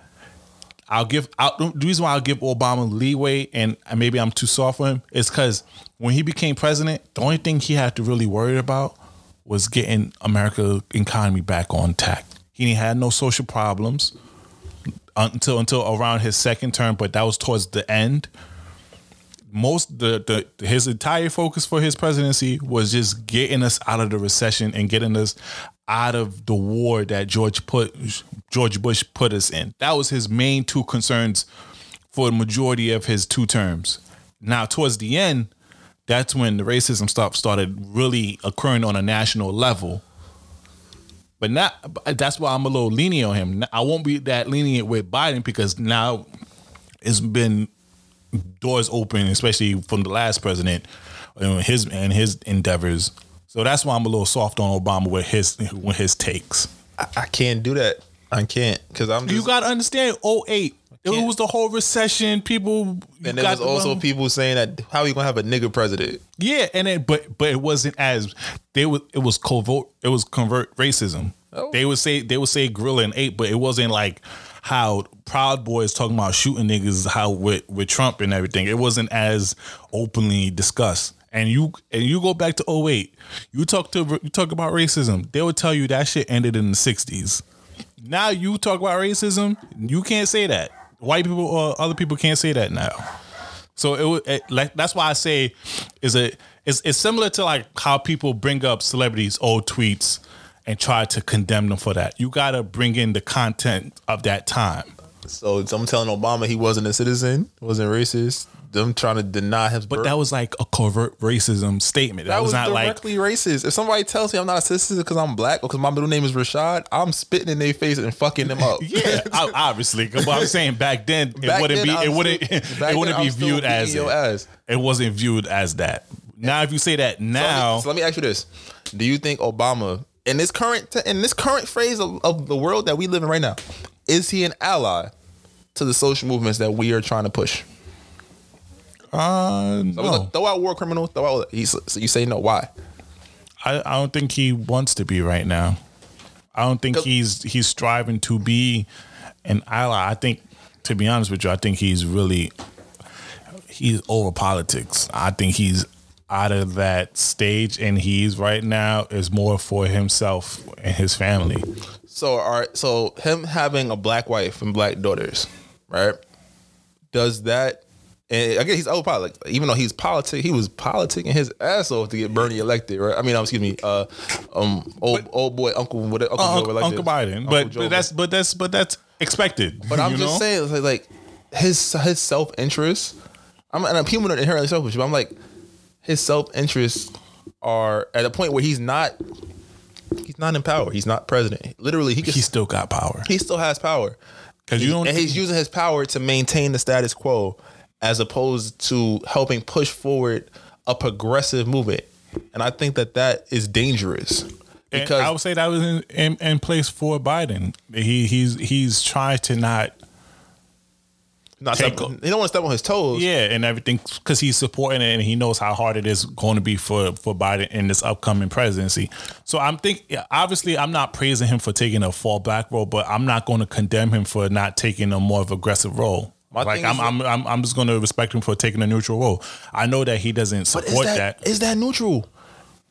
Speaker 1: I'll give I'll, the reason why I'll give Obama leeway and maybe I'm too soft for him is because when he became president, the only thing he had to really worry about was getting America economy back on track. He had no social problems until until around his second term, but that was towards the end most the, the his entire focus for his presidency was just getting us out of the recession and getting us out of the war that George put George Bush put us in. That was his main two concerns for the majority of his two terms. Now towards the end, that's when the racism stuff started really occurring on a national level. But not that's why I'm a little lenient on him. I won't be that lenient with Biden because now it's been doors open, especially from the last president and his and his endeavors. So that's why I'm a little soft on Obama with his with his takes.
Speaker 2: I, I can't do that. I can't because I'm. Just,
Speaker 1: You got to understand 08. It was the whole recession. People
Speaker 2: and there was also people saying that how are you gonna have a nigger president?
Speaker 1: Yeah, and then but but it wasn't as they was it was covert it was convert racism.
Speaker 2: Oh.
Speaker 4: They
Speaker 1: They would say they would say gorilla and ape, but it wasn't like how Proud Boys talking about shooting niggas how with with Trump and everything. It wasn't as openly discussed. And you and you go back to 08, you talk to you talk about racism, they would tell you that shit ended in the 60s. Now you talk about racism, you can't say that. White people or other people can't say that now. So it, it like that's why I say is a it's, it's similar to like how people bring up celebrities old tweets and try to condemn them for that. You got to bring in the content of that time.
Speaker 2: So I'm telling Obama he wasn't a citizen, wasn't racist. Them trying to deny his
Speaker 1: But
Speaker 2: birth.
Speaker 1: that was like a covert racism statement. That,
Speaker 2: That
Speaker 1: was,
Speaker 2: was
Speaker 1: not like
Speaker 2: directly racist. If somebody tells me I'm not a citizen because I'm black or because my middle name is Rashad, I'm spitting in their face and fucking them up.
Speaker 1: yeah, ob- obviously. But I'm saying back then it
Speaker 2: Back
Speaker 1: wouldn't
Speaker 2: then,
Speaker 1: be it wouldn't it wouldn't
Speaker 2: then,
Speaker 1: be viewed as it.
Speaker 2: ass.
Speaker 1: It wasn't viewed as that. Now if you say that
Speaker 2: So let me-
Speaker 1: now,
Speaker 2: so let me ask you this: Do you think Obama, in this current in this current phase of, of the world that we live in right now, is he an ally to the social movements that we are trying to push?
Speaker 1: uh, no.
Speaker 2: throw out war criminal. Throw out. He's, so you say no? Why?
Speaker 1: I, I don't think he wants to be right now. I don't think he's he's striving to be an ally. I think, to be honest with you, I think he's really he's over politics. I think he's out of that stage, and he's right now is more for himself and his family.
Speaker 2: So all right. So him having a black wife and black daughters, right? Does that? And again, he's old politics. Even though he's politic, he was politicking his ass off to get Bernie elected, right? I mean, um, excuse me, uh, um, old old boy Uncle, what Uncle
Speaker 1: Uh,
Speaker 2: Joe
Speaker 1: Uncle. Uncle Biden,
Speaker 2: Uncle
Speaker 1: but,
Speaker 2: Joe
Speaker 1: but that's but that's but that's expected.
Speaker 2: But I'm just
Speaker 1: know?
Speaker 2: saying, like, like, his his self interest. I'm and people are inherently selfish, but I'm like his self interests are at a point where he's not he's not in power. He's not president. Literally, he
Speaker 1: He still got power
Speaker 2: he still has power.
Speaker 1: because you don't.
Speaker 2: and he's using his power to maintain the status quo as opposed to helping push forward a progressive movement. And I think that that is dangerous because
Speaker 1: I would say that was in, in, in place for Biden. He he's he's trying to not
Speaker 2: not step, he don't want to step on his toes.
Speaker 1: Yeah, and everything because he's supporting it and he knows how hard it is going to be for for Biden in this upcoming presidency. So I'm think obviously I'm not praising him for taking a fallback role, but I'm not going to condemn him for not taking a more of aggressive role.
Speaker 2: My
Speaker 1: like I'm, I'm I'm I'm just going to respect him for taking a neutral role. I know that he doesn't support
Speaker 2: is
Speaker 1: that.
Speaker 2: that is that neutral?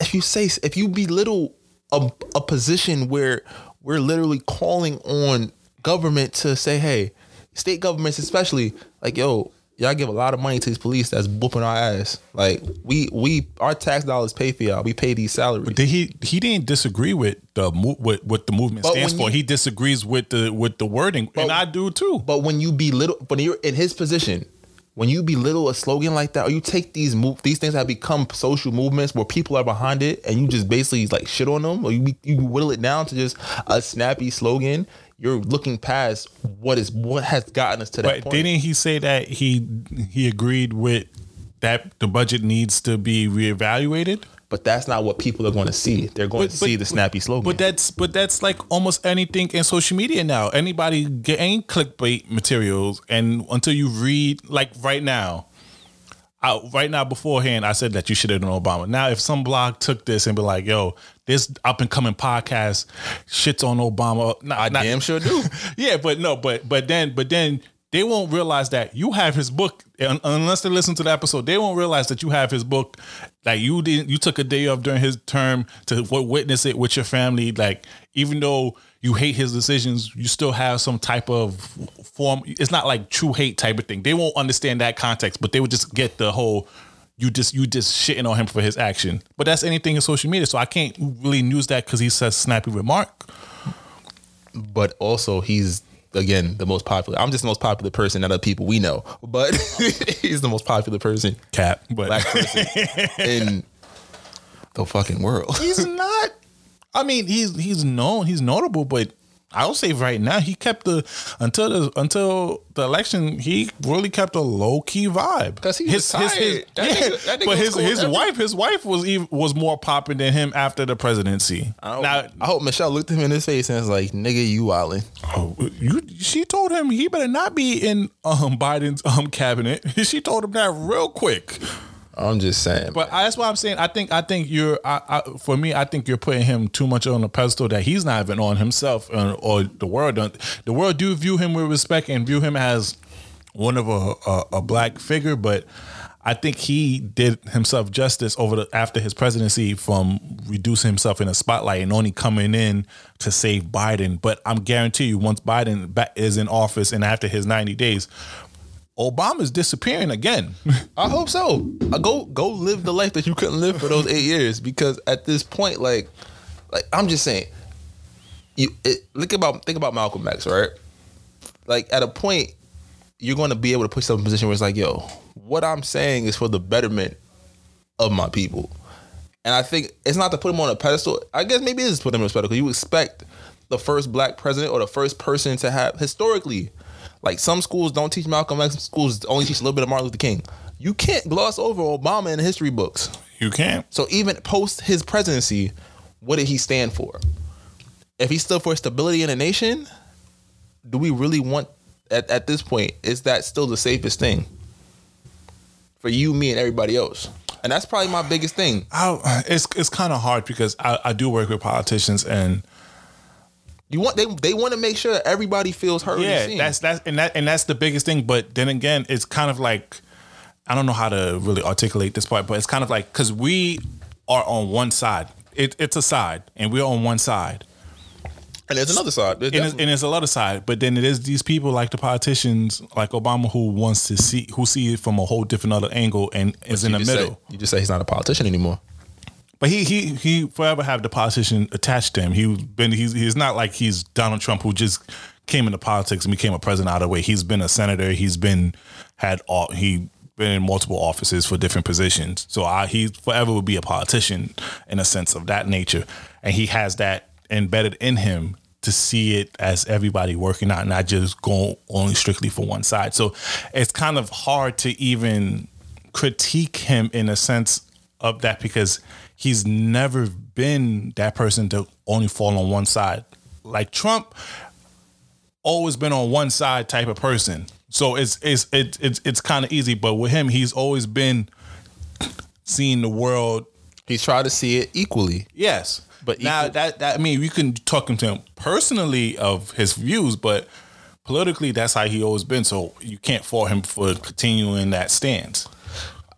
Speaker 2: If you say if you belittle a, a position where we're literally calling on government to say, hey, state governments especially, like yo, y'all give a lot of money to these police that's whooping our ass. Like we we our tax dollars pay for y'all. We pay these salaries.
Speaker 1: Did he he didn't disagree with the mo- what what the movement
Speaker 2: But
Speaker 1: stands
Speaker 2: when
Speaker 1: for.
Speaker 2: you-
Speaker 1: he disagrees with the with the wording, and I do too.
Speaker 2: But when you belittle, when you're in his position, when you belittle a slogan like that, or you take these move these things that have become social movements where people are behind it, and you just basically like shit on them, or you you whittle it down to just a snappy slogan. You're looking past what is what has gotten us to that
Speaker 1: But
Speaker 2: point.
Speaker 1: didn't he say that he he agreed with that the budget needs to be reevaluated?
Speaker 2: but that's not what people are going to see. They're going to see the snappy slogan.
Speaker 1: But that's but that's like almost anything in social media now. Anybody get any clickbait materials, and until you read like right now. I, right now, beforehand, I said that you should have done Obama. Now, if some blog took this and be like, "Yo, this up and coming podcast shits on Obama," not,
Speaker 2: I
Speaker 1: not-
Speaker 2: damn sure do.
Speaker 1: yeah, but no, but but then but then they won't realize that you have his book un- unless they listen to the episode. They won't realize that you have his book. Like you didn't, you took a day off during his term to witness it with your family. Like even though you hate his decisions, you still have some type of form. It's not like true hate type of thing. They won't understand that context, but they would just get the whole. You just you just shitting on him for his action, but that's anything in social media. So I can't really use that because he says snappy remark.
Speaker 2: but also he's again the most popular. I'm just the most popular person out of people we know, but he's the most popular person,
Speaker 1: Cap, but
Speaker 2: black person in the fucking world.
Speaker 1: he's not. I mean, he's he's known, he's notable, but I would say right now he kept the until the until the election, he really kept a low key vibe.
Speaker 2: 'Cause he was tired. That nigga- that nigga
Speaker 1: but his
Speaker 2: cool
Speaker 1: his
Speaker 2: every-
Speaker 1: wife, his wife was even was more popping than him after the presidency.
Speaker 2: I hope,
Speaker 1: now,
Speaker 2: I hope Michelle looked him in his face and was like, "Nigga, you wildin'."
Speaker 1: oh, you she told him he better not be in um Biden's um cabinet. She told him that real quick.
Speaker 2: I'm just saying.
Speaker 1: But I, that's why I'm saying I think I think you're I, I, for me I think you're putting him too much on a pedestal that he's not even on himself or, or the world. The world do view him with respect and view him as one of a, a, a black figure, but I think he did himself justice over the after his presidency from reducing himself in a spotlight and only coming in to save Biden. But I'm guarantee you, once Biden is in office and after his 90 days, Obama's disappearing again.
Speaker 2: I hope so. I go go live the life that you couldn't live for those eight years because at this point, like, like I'm just saying, you it, look about think about Malcolm X, right? Like at a point, you're going to be able to put yourself in a position where it's like, yo, what I'm saying is for the betterment of my people, and I think it's not to put him on a pedestal. I guess maybe it is put him on a pedestal. You expect the first black president or the first person to have historically. Like some schools don't teach Malcolm X, some schools only teach a little bit of Martin Luther King. You can't gloss over Obama in the history books.
Speaker 1: you can't.
Speaker 2: So even post his presidency, what did he stand for? If he stood for stability in a nation, do we really want at, at this point, is that still the safest thing? For you, me, and everybody else. And that's probably my biggest thing.
Speaker 1: I, it's it's kind of hard because I, I do work with politicians and
Speaker 2: You want they they want to make sure everybody feels heard.
Speaker 1: yeah,
Speaker 2: and seen.
Speaker 1: that's that's and that and that's the biggest thing. But then again, it's kind of like I don't know how to really articulate this part, but it's kind of like because we are on one side. It, it's a side, and we're on one side,
Speaker 2: and there's another side. There's
Speaker 1: and it's, and it's a lot of side. But then it is these people like the politicians, like Obama, who wants to see who see it from a whole different other angle and is in the
Speaker 2: just say-
Speaker 1: middle.
Speaker 2: you just say he's not a politician anymore.
Speaker 1: But he he he forever have the politician attached to him. He's been he's he's not like he's Donald Trump who just came into politics and became a president out of the way. He's been a senator. He's been had all he been in multiple offices for different positions. So I, he forever would be a politician in a sense of that nature, and he has that embedded in him to see it as everybody working out, not just going only strictly for one side. So it's kind of hard to even critique him in a sense of that because he's never been that person to only fall on one side. Like Trump, always been on one side type of person. So it's it's it's it's, it's kind of easy. But with him, he's always been seeing the world.
Speaker 2: He's tried to see it equally.
Speaker 1: Yes,
Speaker 2: But
Speaker 1: now
Speaker 2: equal-
Speaker 1: that that I mean, you can talk to him personally of his views, but politically, that's how he always been. So you can't fault him for continuing that stance.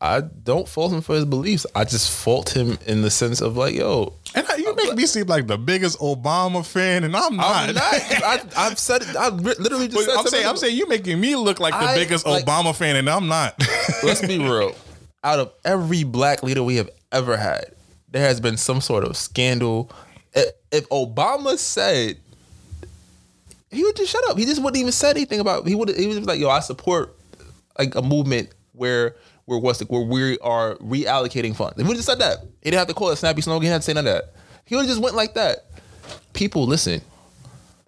Speaker 2: I don't fault him for his beliefs. I just fault him in the sense of like, yo,
Speaker 1: And you make me seem like the biggest Obama fan, and I'm not.
Speaker 2: I'm not. I, I've said it. I literally just said
Speaker 1: I'm saying, I'm saying, you're making me look like the
Speaker 2: I-
Speaker 1: biggest
Speaker 2: like-
Speaker 1: Obama fan, and I'm not.
Speaker 2: Let's be real. Out of every black leader we have ever had, there has been some sort of scandal. I- If Obama said, he would just shut up. He just wouldn't even say anything about. He would. He was like, "Yo, I support like a movement where where what's where we are reallocating funds." Would have just said that. He didn't have to call it snappy slogan. He didn't have to say none of that. He would have just went like that. People listen.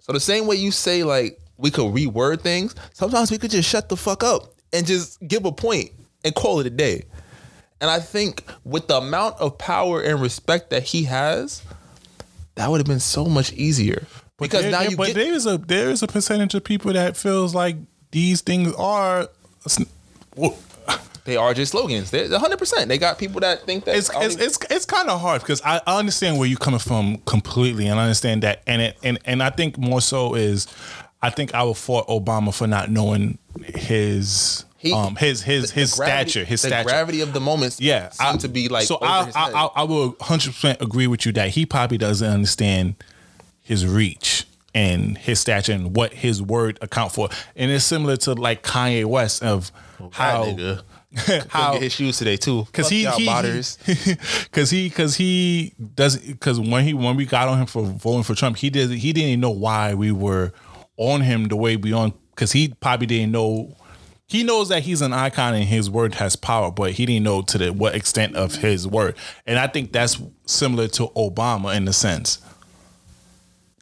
Speaker 2: So the same way you say like we could reword things, sometimes we could just shut the fuck up and just give a point and call it a day. And I think with the amount of power and respect that he has, that would have been so much easier. Because
Speaker 1: There-
Speaker 2: now
Speaker 1: there-
Speaker 2: you
Speaker 1: but
Speaker 2: get
Speaker 1: there is a there is a percentage of people that feels like these things are. Uh, well,
Speaker 2: they are just slogans. They're 100. percent They got people that think that
Speaker 1: It's it's it's, it's kind of hard because I, I understand where you're coming from completely, and I understand that, and it and and I think more so is, I think I would fault Obama for not knowing his
Speaker 2: He-
Speaker 1: um his his
Speaker 2: the
Speaker 1: his
Speaker 2: gravity-
Speaker 1: stature, his
Speaker 2: the
Speaker 1: stature.
Speaker 2: gravity of the moments.
Speaker 1: yeah,
Speaker 2: seem to be like
Speaker 1: so.
Speaker 2: over
Speaker 1: I,
Speaker 2: his
Speaker 1: I,
Speaker 2: head.
Speaker 1: I I will hundred percent agree with you that he probably doesn't understand his reach and his stature and what his word account for, and it's similar to like Kanye West of how
Speaker 2: That nigga.
Speaker 1: how
Speaker 2: his shoes today too.
Speaker 1: Cause he,
Speaker 2: y'all
Speaker 1: he, he cause he, doesn't, cause when he, when we got on him for voting for Trump, he did, he didn't even know why we were on him the way we on, cause he probably didn't know. He knows that he's an icon and his word has power, but he didn't know to the what extent of his word. And I think that's similar to Obama in the sense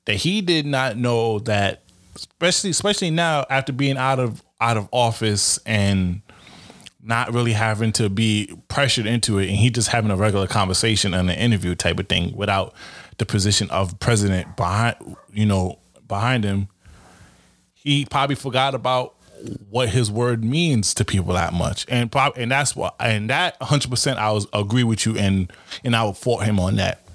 Speaker 1: that he did not know that, especially especially now after being out of out of office and not really having to be pressured into it and he just having a regular conversation and an interview type of thing without the position of president behind you know behind him he probably forgot about what his word means to people that much. And prob- and that's what and that 100% I was agree with you and and I would fault him on that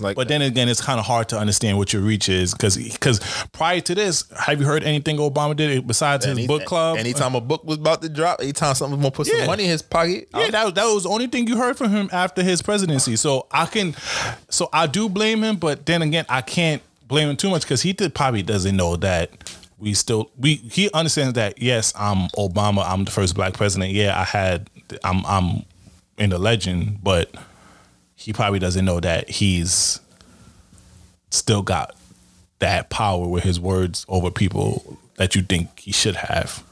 Speaker 2: like
Speaker 1: but then again, it's kind of hard to understand what your reach is because because prior to this, have you heard anything Obama did besides his book club?
Speaker 2: Anytime a book was about to drop, anytime something was gonna put
Speaker 1: Yeah.
Speaker 2: some money in his pocket,
Speaker 1: Yeah, that was, that was the only thing you heard from him after his presidency. So I can, so I do blame him, but then again, I can't blame him too much because he did probably doesn't know that we still we he understands that yes, I'm Obama, I'm the first black president. Yeah, I had I'm I'm in the legend, but he probably doesn't know that he's still got that power with his words over people that you think he should have.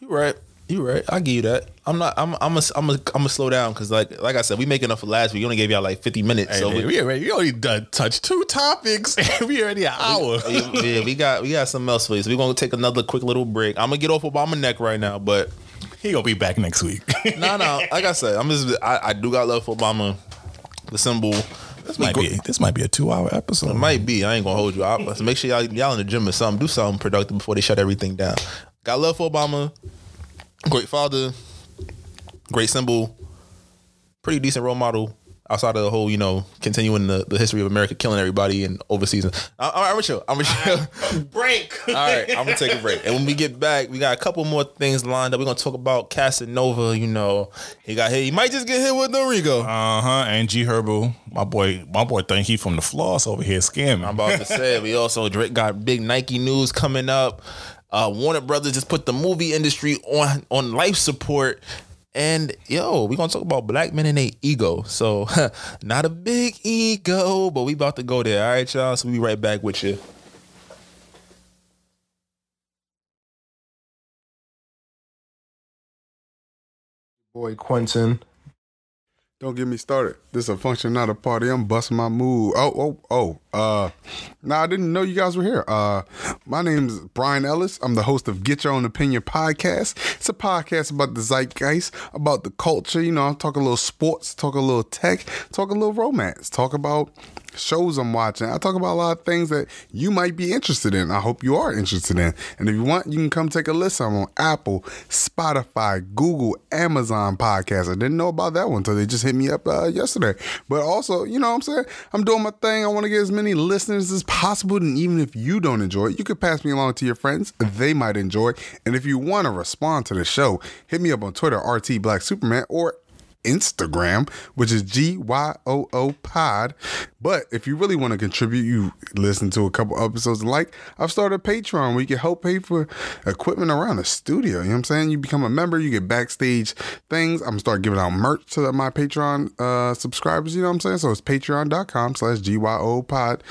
Speaker 2: You're right. You're right. I give you that. I'm not. I'm. I'm. A, I'm. A, I'm gonna slow down because, like, like I said, we make enough for last week. We only gave y'all like 50 minutes. so we,
Speaker 1: we already, we already done touched two topics. we already an hour.
Speaker 2: yeah, we got we got something else for you. So we're gonna take another quick little break. I'm gonna get off Obama neck right now, but
Speaker 1: He gonna be back next week.
Speaker 2: no, no. Like I said, I'm just. I, I do got love for Obama. The symbol.
Speaker 1: this might be this might be a two hour episode.
Speaker 2: It might be. I ain't gonna hold you. I, so make sure y'all y'all in the gym or something. Do something productive before they shut everything down. Got love for Obama. Great father. Great symbol. Pretty decent role model. Outside of the whole, you know, continuing the, the history of America killing everybody and overseas. I, I, I'm gonna chill. I'm gonna chill.
Speaker 1: break.
Speaker 2: All right, I'm gonna take a break. And when we get back, we got a couple more things lined up. We're gonna talk about Casanova. You know, he got hit. He might just get hit with Norigo.
Speaker 1: Uh huh. And G Herbo, my boy, my boy think he from the floss over here scamming.
Speaker 2: I'm about to say we also Drake got big Nike news coming up. Uh, Warner Brothers just put the movie industry on on life support. And yo, we gonna talk about black men and their ego. So not a big ego, but we about to go there. All right, y'all. So we be right back with you.
Speaker 3: Boy Quentin
Speaker 5: don't get me started. This a function, not a party. I'm busting my move. Oh, oh, oh. Uh, nah, I didn't know you guys were here. Uh, my name's Brian Ellis. I'm the host of Get Your Own Opinion podcast. It's a podcast about the zeitgeist, about the culture. You know, I talk a little sports, talk a little tech, talk a little romance, talk about shows I'm watching. I talk about a lot of things that you might be interested in. I hope you are interested in. And if you want, you can come take a listen. I'm on Apple, Spotify, Google, Amazon podcasts. I didn't know about that one until they just hit me up uh, yesterday. But also, you know what I'm saying? I'm doing my thing. I want to get as many listeners as possible. And even if you don't enjoy it, you could pass me along to your friends. They might enjoy it. And if you want to respond to the show, hit me up on Twitter, RT Black Superman, or Instagram, which is G Y O O Pod. But if you really want to contribute, you listen to a couple episodes and like, I've started a Patreon where you can help pay for equipment around the studio. You know what I'm saying? You become a member, you get backstage things. I'm start giving out merch to my Patreon uh, subscribers. You know what I'm saying? So it's patreon.com slash GYO Pod.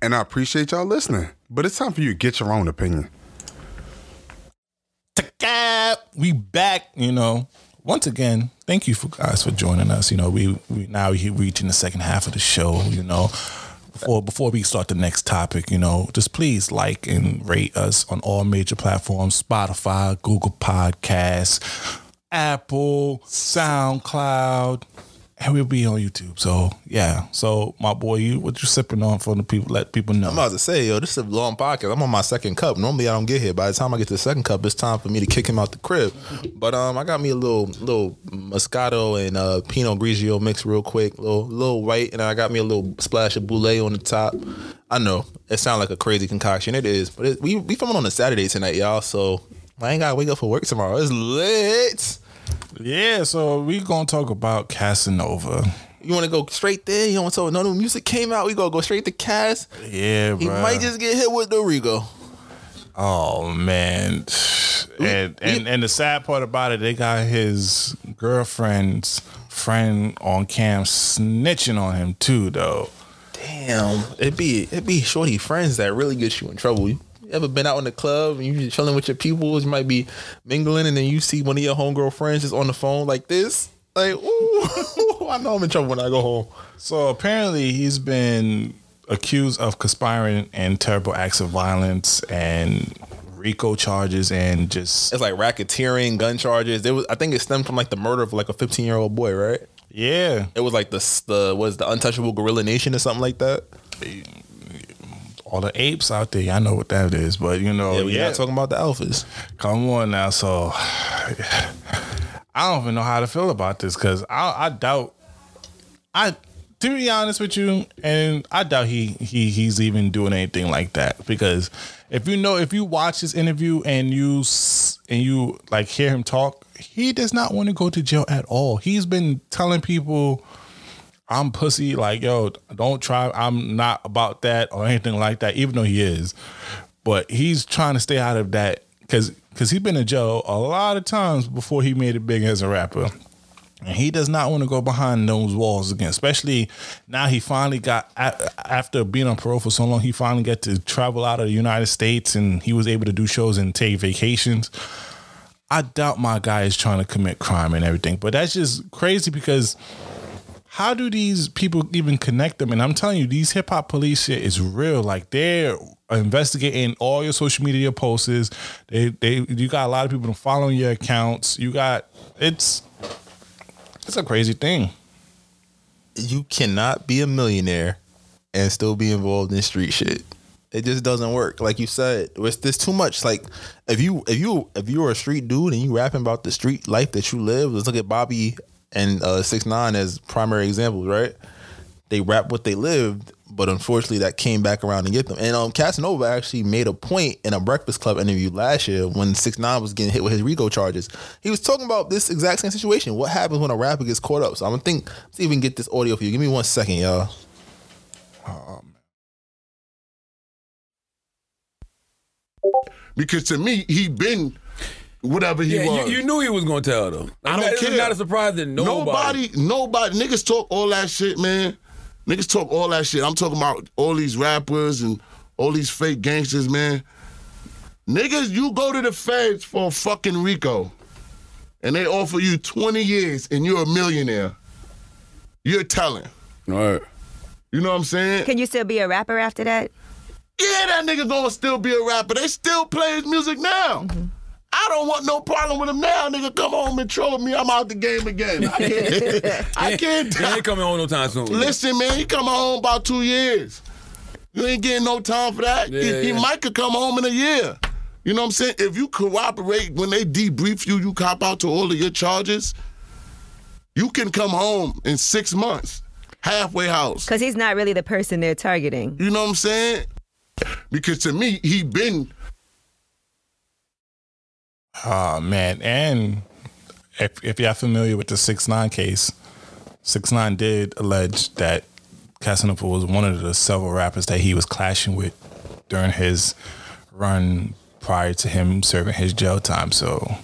Speaker 5: And I appreciate y'all listening. But it's time for you to get your own opinion.
Speaker 1: We back, you know. Once again, thank you for guys for joining us. You know, we we now we're reaching the second half of the show. You know, before before we start the next topic, you know, just please like and rate us on all major platforms: Spotify, Google Podcasts, Apple, SoundCloud, and we'll be on YouTube. So yeah. So my boy, you what you sipping on for the people? Let people know.
Speaker 2: I'm about to say, yo, this is a long podcast. I'm on my second cup. Normally I don't get here. By the time I get to the second cup, it's time for me to kick him out the crib. But um, I got me a little little Moscato and uh, Pinot Grigio mix real quick, little little white, and I got me a little splash of Bulleit on the top. I know it sounds like a crazy concoction. It is, but it, we we filming on a Saturday tonight, y'all. So I ain't gotta wake up for work tomorrow. It's lit.
Speaker 1: Yeah, so we gonna talk about Casanova.
Speaker 2: You want to go straight there? You want to no new music came out? We gonna go straight to Cas.
Speaker 1: Yeah,
Speaker 2: He
Speaker 1: bruh.
Speaker 2: might just get hit with the RICO.
Speaker 1: Oh man, and and and the sad part about it, they got his girlfriend's friend on cam snitching on him too, though.
Speaker 2: Damn, it be it be shorty friends that really get you in trouble. You ever been out in the club and you just chilling with your people? You might be mingling and then you see one of your homegirl friends just on the phone like this. Like, ooh, I know I'm in trouble when I go home.
Speaker 1: So apparently, he's been accused of conspiring and terrible acts of violence and RICO charges and just
Speaker 2: It's like racketeering, gun charges. There was, I think it stemmed from like the murder of like a 15 year old boy, right?
Speaker 1: yeah.
Speaker 2: It was like the the was the untouchable gorilla nation or something like that.
Speaker 1: All the apes out there, I know what that is, but you know,
Speaker 2: Yeah, we
Speaker 1: yeah,
Speaker 2: not talking about the alphas.
Speaker 1: Come on now. So I don't even know how to feel about this because I, I doubt I to be honest with you, and I doubt he he he's even doing anything like that because if you know if you watch his interview and you s- and you like hear him talk, he does not want to go to jail at all. He's been telling people I'm pussy, like, yo, don't try. I'm not about that or anything like that, even though he is. But he's trying to stay out of that because because he's been in jail a lot of times before he made it big as a rapper. And he does not want to go behind those walls again, especially now he finally got, after being on parole for so long, he finally got to travel out of the United States and he was able to do shows and take vacations. I doubt my guy is trying to commit crime and everything, but that's just crazy because how do these people even connect them? And I'm telling you, these hip hop police shit is real. Like they're investigating all your social media posts. They they you got a lot of people following your accounts. You got it's it's a crazy thing.
Speaker 2: you cannot be a millionaire and still be involved in street shit. It just doesn't work. Like you said, it's there's too much. Like if you if you if you're a street dude and you rapping about the street life that you live, let's look at Bobby and uh six nine as primary examples, right? They rap what they lived, but unfortunately that came back around to get them. And um Casanova actually made a point in a Breakfast Club interview last year when six nine was getting hit with his RICO charges. He was talking about this exact same situation. What happens when a rapper gets caught up? So I'm gonna think see if we can get this audio for you. Give me one second, y'all.
Speaker 6: Because to me, he been whatever he
Speaker 7: Yeah,
Speaker 6: was.
Speaker 7: you, you knew he was gonna tell them.
Speaker 6: I don't
Speaker 7: It's
Speaker 6: care.
Speaker 7: not a surprise that nobody.
Speaker 6: nobody, nobody, niggas talk all that shit, man. Niggas talk all that shit. I'm talking about all these rappers and all these fake gangsters, man. Niggas, you go to the feds for fucking Rico. and they offer you 20 years and you're a millionaire, you're telling.
Speaker 7: All right.
Speaker 6: You know what I'm saying?
Speaker 8: Can you still be a rapper after that?
Speaker 6: Yeah, that nigga gonna still be a rapper. They still play his music now. Mm-hmm. I don't want no problem with him now. Nigga, come home and troll me. I'm out the game again. I can't. I can't.
Speaker 7: He ain't coming home no time soon.
Speaker 6: Listen, man, he come home about two years. You ain't getting no time for that.
Speaker 7: Yeah,
Speaker 6: he, he might could come home in a year. You know what I'm saying? If you cooperate when they debrief you, you cop out to all of your charges. You can come home in six months, halfway house.
Speaker 8: Because he's not really the person they're targeting.
Speaker 6: You know what I'm saying? Because to me, he been
Speaker 1: Oh man, and if if you're familiar with the six nine case, six nine did allege that Casanova was one of the several rappers that he was clashing with during his run prior to him serving his jail time. So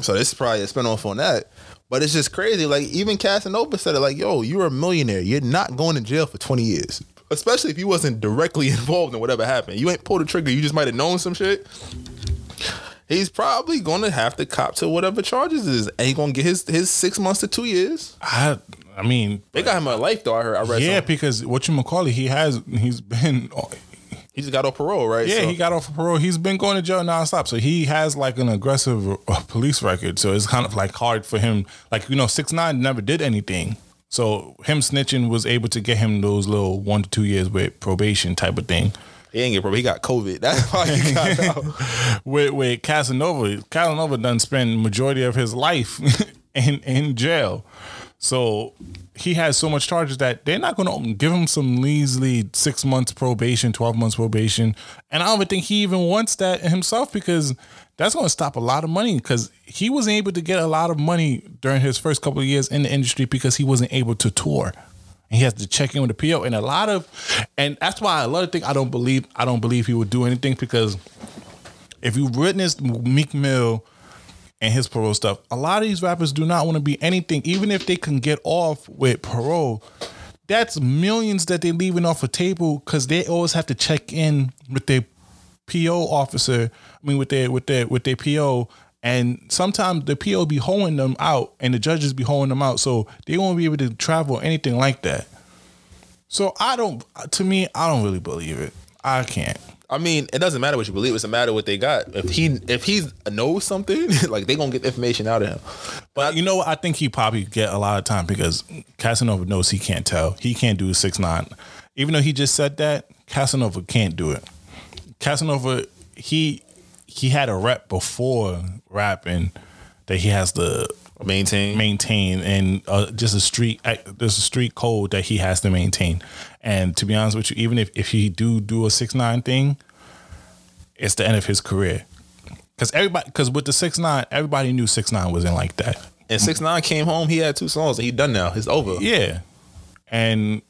Speaker 2: So this is probably a spinoff on that. But it's just crazy. Like even Casanova said it like, yo, you're a millionaire. You're not going to jail for 20 years. Especially if you wasn't directly involved in whatever happened. You ain't pulled the trigger. You just might have known some shit. He's probably gonna have to cop to whatever charges is. And he gonna get his his six months to two years.
Speaker 1: I I mean
Speaker 2: They got him a life though, I heard I read
Speaker 1: yeah,
Speaker 2: something.
Speaker 1: because what you call it, he has he's been
Speaker 2: He just got off parole, right?
Speaker 1: Yeah,
Speaker 2: So-
Speaker 1: he got off of parole. He's been going to jail nonstop. So he has like an aggressive uh, police record. So it's kind of like hard for him. Like, you know, six nine never did anything. So him snitching was able to get him those little one to two years with probation type of thing.
Speaker 2: He ain't get parole. He got COVID. That's why he got out.
Speaker 1: With with Casanova, Casanova done spend majority of his life in in jail. So he has so much charges that they're not going to give him some measly six months probation, twelve months probation, and I don't even think he even wants that himself because that's going to stop a lot of money because he wasn't able to get a lot of money during his first couple of years in the industry because he wasn't able to tour. And he has to check in with the PO, and a lot of, and that's why a lot of things I don't believe. I don't believe he would do anything because if you witnessed Meek Mill and his parole stuff, a lot of these rappers do not want to be anything, even if they can get off with parole. That's millions that they're leaving off a table because they always have to check in with their PO officer. I mean, with their with their with their PO, and sometimes the PO be holding them out, and the judges be holding them out, so they won't be able to travel or anything like that. So I don't. To me, I don't really believe it. I can't.
Speaker 2: I mean, it doesn't matter what you believe. It's a matter what they got. If he if he knows something, like they gonna get information out of him.
Speaker 1: But you know what? I think he probably get a lot of time because Casanova knows he can't tell. He can't do six nine. Even though he just said that, Casanova can't do it. Casanova, he he had a rep before rapping that he has to
Speaker 2: Maintain.
Speaker 1: maintain and uh, just a street there's a street code that he has to maintain. And to be honest with you, even if if he do do a six nine thing, it's the end of his career. Because everybody, because with the six nine, everybody knew six nine wasn't like that.
Speaker 2: And six nine came home. He had two songs, and he done now. It's over.
Speaker 1: Yeah. And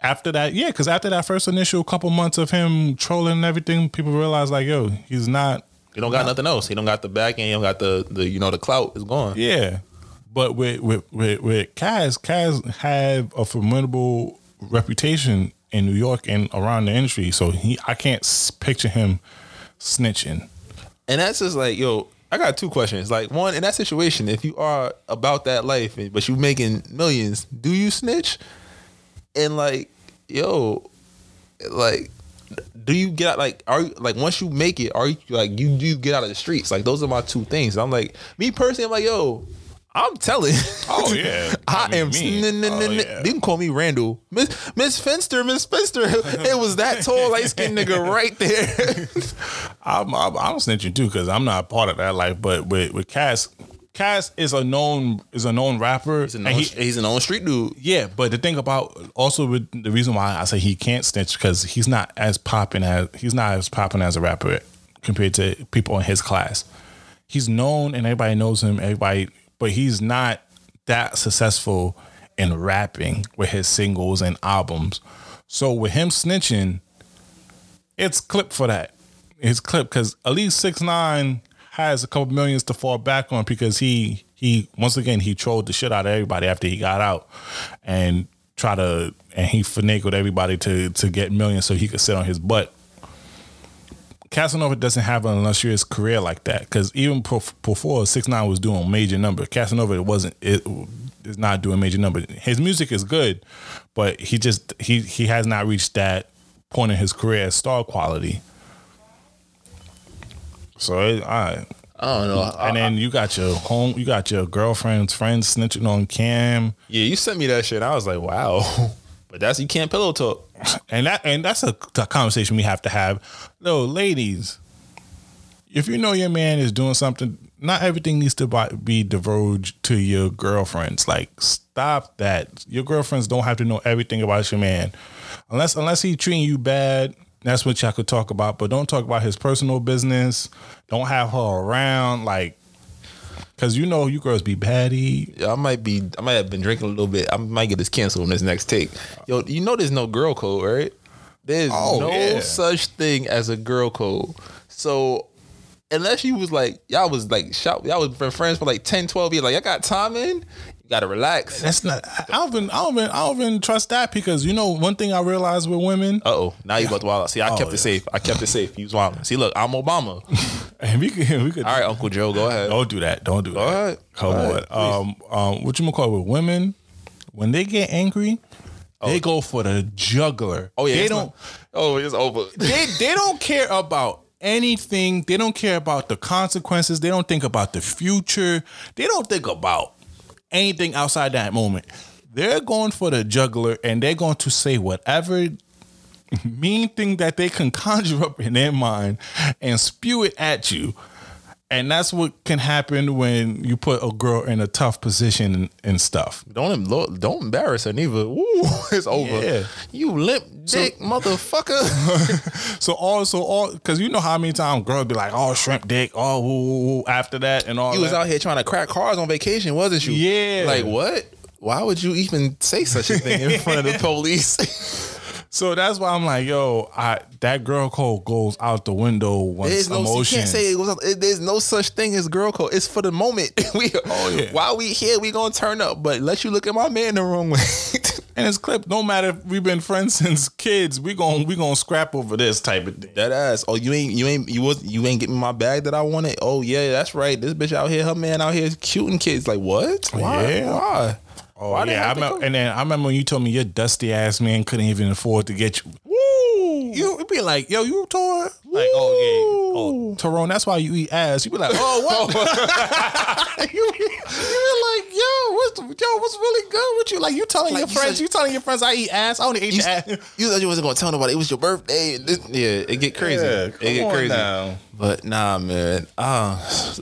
Speaker 1: after that, yeah, because after that first initial couple months of him trolling and everything, people realized like, yo, he's not.
Speaker 2: He don't got nothing else. He don't got the back end. He don't got the the you know the clout is gone.
Speaker 1: Yeah. But with with with, with Kaz, Kaz have a formidable reputation in New York and around the industry. So he, I can't picture him snitching.
Speaker 2: And that's just like, yo, I got two questions. Like, one, in that situation, if you are about that life, but you making millions, do you snitch? And like, yo, like, do you get out? Like, are you like once you make it, are you like you do you get out of the streets? Like, those are my two things. I'm like, me personally, I'm like, yo, I'm telling.
Speaker 1: Oh, yeah.
Speaker 2: I, am.
Speaker 1: oh,
Speaker 2: n- n-
Speaker 1: yeah.
Speaker 2: You can call me Randall, Miss Miss Finster, Miss Finster. It was that tall, light skinned nigga right there.
Speaker 1: I'm I'm, I'm snitching too because I'm not part of that life. But with with Cass, Cass is a known is a known rapper.
Speaker 2: He's an
Speaker 1: and he-
Speaker 2: he's an own street dude.
Speaker 1: Yeah, but the thing about also with the reason why I say he can't snitch because he's not as popping as he's not as popping as a rapper compared to people in his class. He's known and everybody knows him. Everybody, but he's not that successful in rapping with his singles and albums. So with him snitching, it's clip for that. It's clip because at least six nine has a couple millions to fall back on because he he once again he trolled the shit out of everybody after he got out and try to and he finagled everybody to to get millions so he could sit on his butt. Casanova doesn't have an illustrious career like that because even before Six Nine was doing major number, Casanova wasn't it is not doing major number. His music is good, but he just he he has not reached that point in his career as star quality. So it, I
Speaker 2: I don't know. I-
Speaker 1: and then you got your home, you got your girlfriend's friends snitching on Cam,
Speaker 2: yeah, you sent me that shit. I was like, wow. But that's you can't pillow talk.
Speaker 1: and that and that's a, a conversation we have to have. No, ladies, if you know your man is doing something, not everything needs to be divulged to your girlfriends. Like, stop that. Your girlfriends don't have to know everything about your man, unless unless he treating you bad. That's what y'all could talk about, but don't talk about his personal business. Don't have her around, like, cause you know you girls be baddie.
Speaker 2: Yeah, I might be. I might have been drinking a little bit. I might get this canceled on this next take. Yo, you know there's no girl code, right? There's
Speaker 1: Oh,
Speaker 2: no
Speaker 1: yeah.
Speaker 2: such thing as a girl code. So unless you was like y'all was like shop, y'all was been friends for like 10, 12 years. Like I got time in. You gotta relax.
Speaker 1: That's not. I don't even. I don't even. I don't even trust that because you know one thing I realized with women,
Speaker 2: Uh oh, now you about to wild out. See, I
Speaker 1: Oh,
Speaker 2: kept
Speaker 1: yeah.
Speaker 2: it safe. I kept it safe. You was wild. See, look, I'm Obama.
Speaker 1: and we could. We could.
Speaker 2: All right, Uncle Joe, go ahead.
Speaker 1: Don't do that. Don't do that.
Speaker 2: All right.
Speaker 1: Come
Speaker 2: All
Speaker 1: on. um, um, what you gonna call it with women? When they get angry, they go for the juggler.
Speaker 2: Oh yeah,
Speaker 1: they don't.
Speaker 2: not- oh, it's over.
Speaker 1: they they don't care about anything. They don't care about the consequences. They don't think about the future. They don't think about anything outside that moment. They're going for the juggler and they're going to say whatever mean thing that they can conjure up in their mind and spew it at you. And that's what can happen when you put a girl in a tough position and, and stuff.
Speaker 2: Don't em- don't embarrass her neither. Woo, it's over.
Speaker 1: Yeah.
Speaker 2: You limp dick motherfucker.
Speaker 1: So also all because you know how many times girls be like, "Oh, shrimp dick," oh, woo, woo, after that and all.
Speaker 2: you was
Speaker 1: that.
Speaker 2: out here trying to crack cars on vacation, wasn't you?
Speaker 1: Yeah.
Speaker 2: Like what? Why would you even say such a thing in front of the police?
Speaker 1: So that's why I'm like, yo, I that girl code goes out the window once
Speaker 2: There's no you can't say it goes out, it- there's no such thing as girl code. It's for the moment. we
Speaker 1: Oh, yeah.
Speaker 2: while we here, we gonna turn up. But let you look at my man the wrong way.
Speaker 1: and it's clip. No matter if we've been friends since kids, we gon' we gonna scrap over this type of thing.
Speaker 2: that ass. Oh, you ain't you ain't you was you ain't getting my bag that I wanted. Oh yeah, that's right. This bitch out here, her man out here is cute and kids. Like what? Why?
Speaker 1: Yeah.
Speaker 2: Why?
Speaker 1: Oh
Speaker 2: Why
Speaker 1: yeah, I
Speaker 2: have to
Speaker 1: remember,
Speaker 2: go?
Speaker 1: and then I remember when you told me your dusty ass man couldn't even afford to get you. You would be like, yo, you tore like, oh yeah, oh Tyrone, that's why you eat ass. You be like, oh what? you, you be like, yo, what's yo, what's really good with you? Like you telling
Speaker 2: Like,
Speaker 1: your
Speaker 2: you
Speaker 1: friends,
Speaker 2: said-
Speaker 1: you telling your friends I eat ass. I only eat
Speaker 2: You,
Speaker 1: ass.
Speaker 2: you thought you wasn't gonna tell nobody it was your birthday. this- yeah, it get crazy.
Speaker 1: Yeah,
Speaker 2: it get crazy.
Speaker 1: now.
Speaker 2: But nah, man. Uh,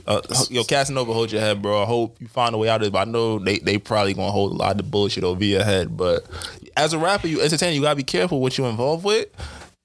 Speaker 2: uh, yo, Casanova, hold your head, bro. I hope you find a way out of it. But I know they they probably gonna hold a lot of bullshit over your head. But as a rapper, you entertain. You gotta be careful what you involved with.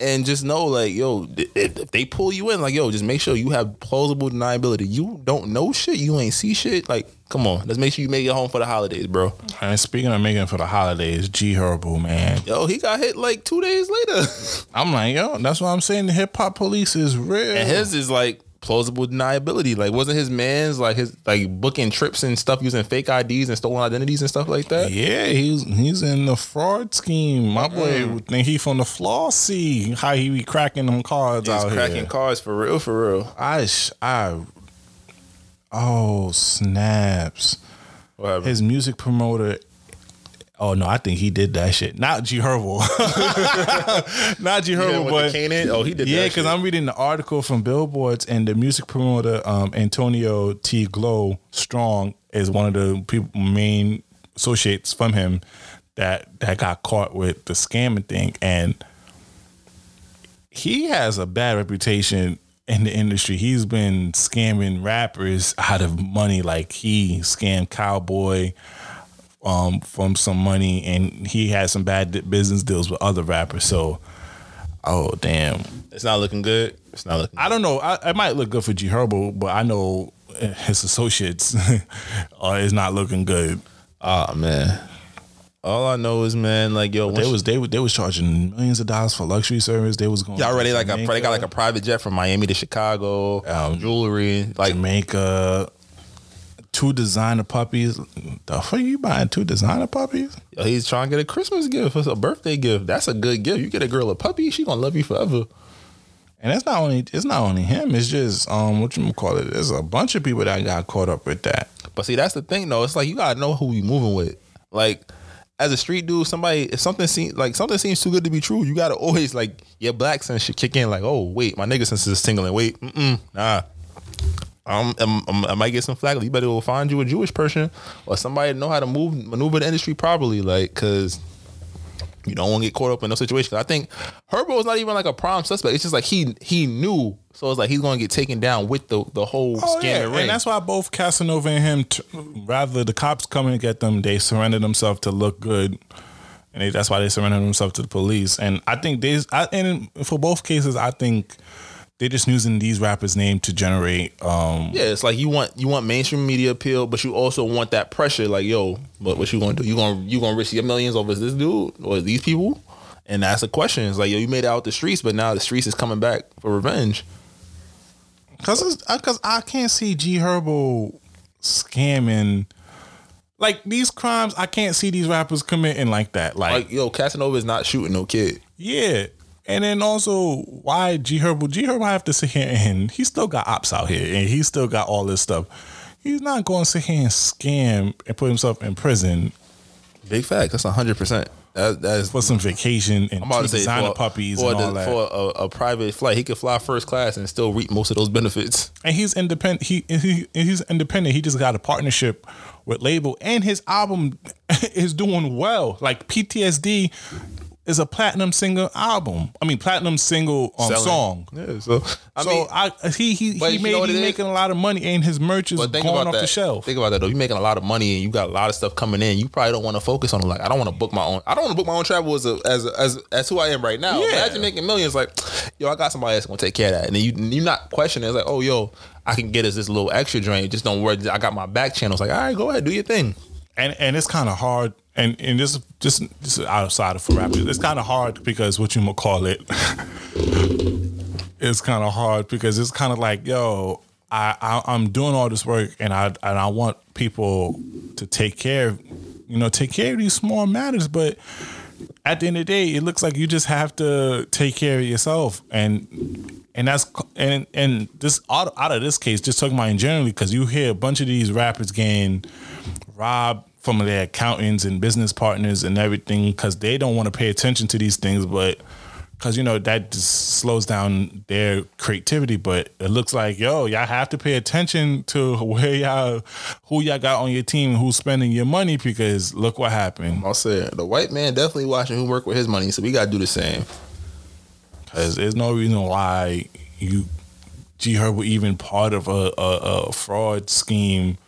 Speaker 2: And just know, like, yo, if, if they pull you in, like, yo, just make sure you have plausible deniability. You don't know shit, you ain't see shit. Like, come on, let's make sure you make it home for the holidays, bro.
Speaker 1: And speaking of making it for the holidays, G Herbo, man.
Speaker 2: Yo, he got hit like two days later.
Speaker 1: I'm like, yo, that's why I'm saying the hip hop police is real.
Speaker 2: And his is like plausible deniability. Like, wasn't his man's like his like booking trips and stuff using fake IDs and stolen identities and stuff like that?
Speaker 1: Yeah, he's he's in the fraud scheme. My mm. boy would think he from the flossy. How he be cracking them cards out.
Speaker 2: He's
Speaker 1: out
Speaker 2: cracking
Speaker 1: here.
Speaker 2: cars for real, for real.
Speaker 1: I sh- I oh snaps. His music promoter. Oh no, I think he did that shit. Not G Herbo. Not G
Speaker 2: Yeah,
Speaker 1: Herbo, but?
Speaker 2: Oh, he did
Speaker 1: Yeah, because. I'm reading the article from Billboards, and the music promoter um, Antonio T. Glow Strong is one of the people main associates from him that that got caught with the scamming thing, and he has a bad reputation in the industry. He's been scamming rappers out of money, like he scammed Cowboy um, from some money, and he had some bad business deals with other rappers. So, oh damn,
Speaker 2: It's not looking good. It's not looking.
Speaker 1: I don't know. I, it might look good for G Herbo, but I know his associates uh, is not looking good.
Speaker 2: Oh man. All I know is, man, like yo,
Speaker 1: They was they they was charging millions of dollars for luxury service. They was going
Speaker 2: y'all
Speaker 1: to
Speaker 2: already like a they got like a private jet from Miami to Chicago,
Speaker 1: Um,
Speaker 2: jewelry, like
Speaker 1: Jamaica. Two designer puppies. The fuck are you buying two designer puppies?
Speaker 2: he's trying to get a Christmas gift, it's a birthday gift. That's a good gift. You get a girl a puppy, she gonna love you forever.
Speaker 1: And it's not only it's not only him. It's just um what you call it. There's a bunch of people that got caught up with that.
Speaker 2: But see, that's the thing though. It's like you gotta know who you moving with. Like as a street dude, somebody if something seems like something seems too good to be true, you gotta always like your black sense should kick in. Like, oh wait, my nigga sense is tingling. Wait, mm nah. Um, um, um, I might get some flack. You better go find you a Jewish person or somebody know how to move maneuver the industry properly. Like, cause you don't want to get caught up in those situations. I think Herbo is not even like a prime suspect. It's just like he he knew, so it's like he's going to get taken down with the the whole
Speaker 1: Oh
Speaker 2: scam
Speaker 1: yeah,
Speaker 2: and ring.
Speaker 1: and that's why both Casanova and him, t- rather the cops coming to get them, they surrendered themselves to look good, and they, that's why they surrendered themselves to the police. And I think they, I, and for both cases, I think they're just using these rappers' name to generate. um
Speaker 2: Yeah, it's like you want you want mainstream media appeal, but you also want that pressure. Like, yo, but what you gonna do? You gonna you gonna risk your millions over this dude or these people? And that's the question. It's like, yo, you made it out the streets, but now the streets is coming back for revenge.
Speaker 1: Cause, because I can't see G Herbo scamming like these crimes. I can't see these rappers committing like that. Like,
Speaker 2: Like, yo, Casanova is not shooting no kid.
Speaker 1: yeah. And then also, why G Herbo? G Herbo I have to sit here and he still got ops out here, and he still got all this stuff. He's not going to sit here and scam and put himself in prison
Speaker 2: Big fact. That's hundred percent. That that is.
Speaker 1: for some vacation and
Speaker 2: I'm about to say
Speaker 1: designer
Speaker 2: for,
Speaker 1: puppies
Speaker 2: for,
Speaker 1: and
Speaker 2: the-
Speaker 1: all that.
Speaker 2: for a, a private flight, he could fly first class and still reap most of those benefits.
Speaker 1: and he's independent. He, he he's independent. He just got a partnership with label, and his album is doing well. Like PTSD is a platinum single album. I mean, platinum single um,
Speaker 2: Selling.
Speaker 1: song.
Speaker 2: Yeah, so I
Speaker 1: so
Speaker 2: mean,
Speaker 1: I he he he
Speaker 2: you
Speaker 1: made
Speaker 2: know what
Speaker 1: he
Speaker 2: it is?
Speaker 1: making a lot of money, and his merch is
Speaker 2: But think
Speaker 1: going
Speaker 2: about
Speaker 1: off
Speaker 2: that.
Speaker 1: the shelf.
Speaker 2: Think about that though. You're making a lot of money and you got a lot of stuff coming in. You probably don't want to focus on. Like I don't want to book my own. I don't want to book my own travel as a, as a, as as who I am right now.
Speaker 1: Yeah.
Speaker 2: Imagine making millions. Like yo, I got somebody that's gonna take care of that. And then you you're not questioning. It's like oh yo, I can get us this little extra drain. Just don't worry. I got my back channels. Like all right, go ahead, do your thing.
Speaker 1: And and it's kind of hard and and this just this is outside of for rappers it's kind of hard because what you call it it's kind of hard because it's kind of like yo I, I i'm doing all this work and i and i want people to take care of you know take care of these small matters but at the end of the day it looks like you just have to take care of yourself. And and that's and and this out, out of this case just talking about in generally because you hear a bunch of these rappers getting robbed from their accountants and business partners and everything because they don't want to pay attention to these things but because you know that just slows down their creativity but it looks like yo y'all have to pay attention to where y'all who y'all got on your team who's spending your money because look what happened
Speaker 2: I'll say the white man definitely watching who work with his money. So we gotta do the same.
Speaker 1: because there's no reason why you G Herb were even part of a, a, a fraud scheme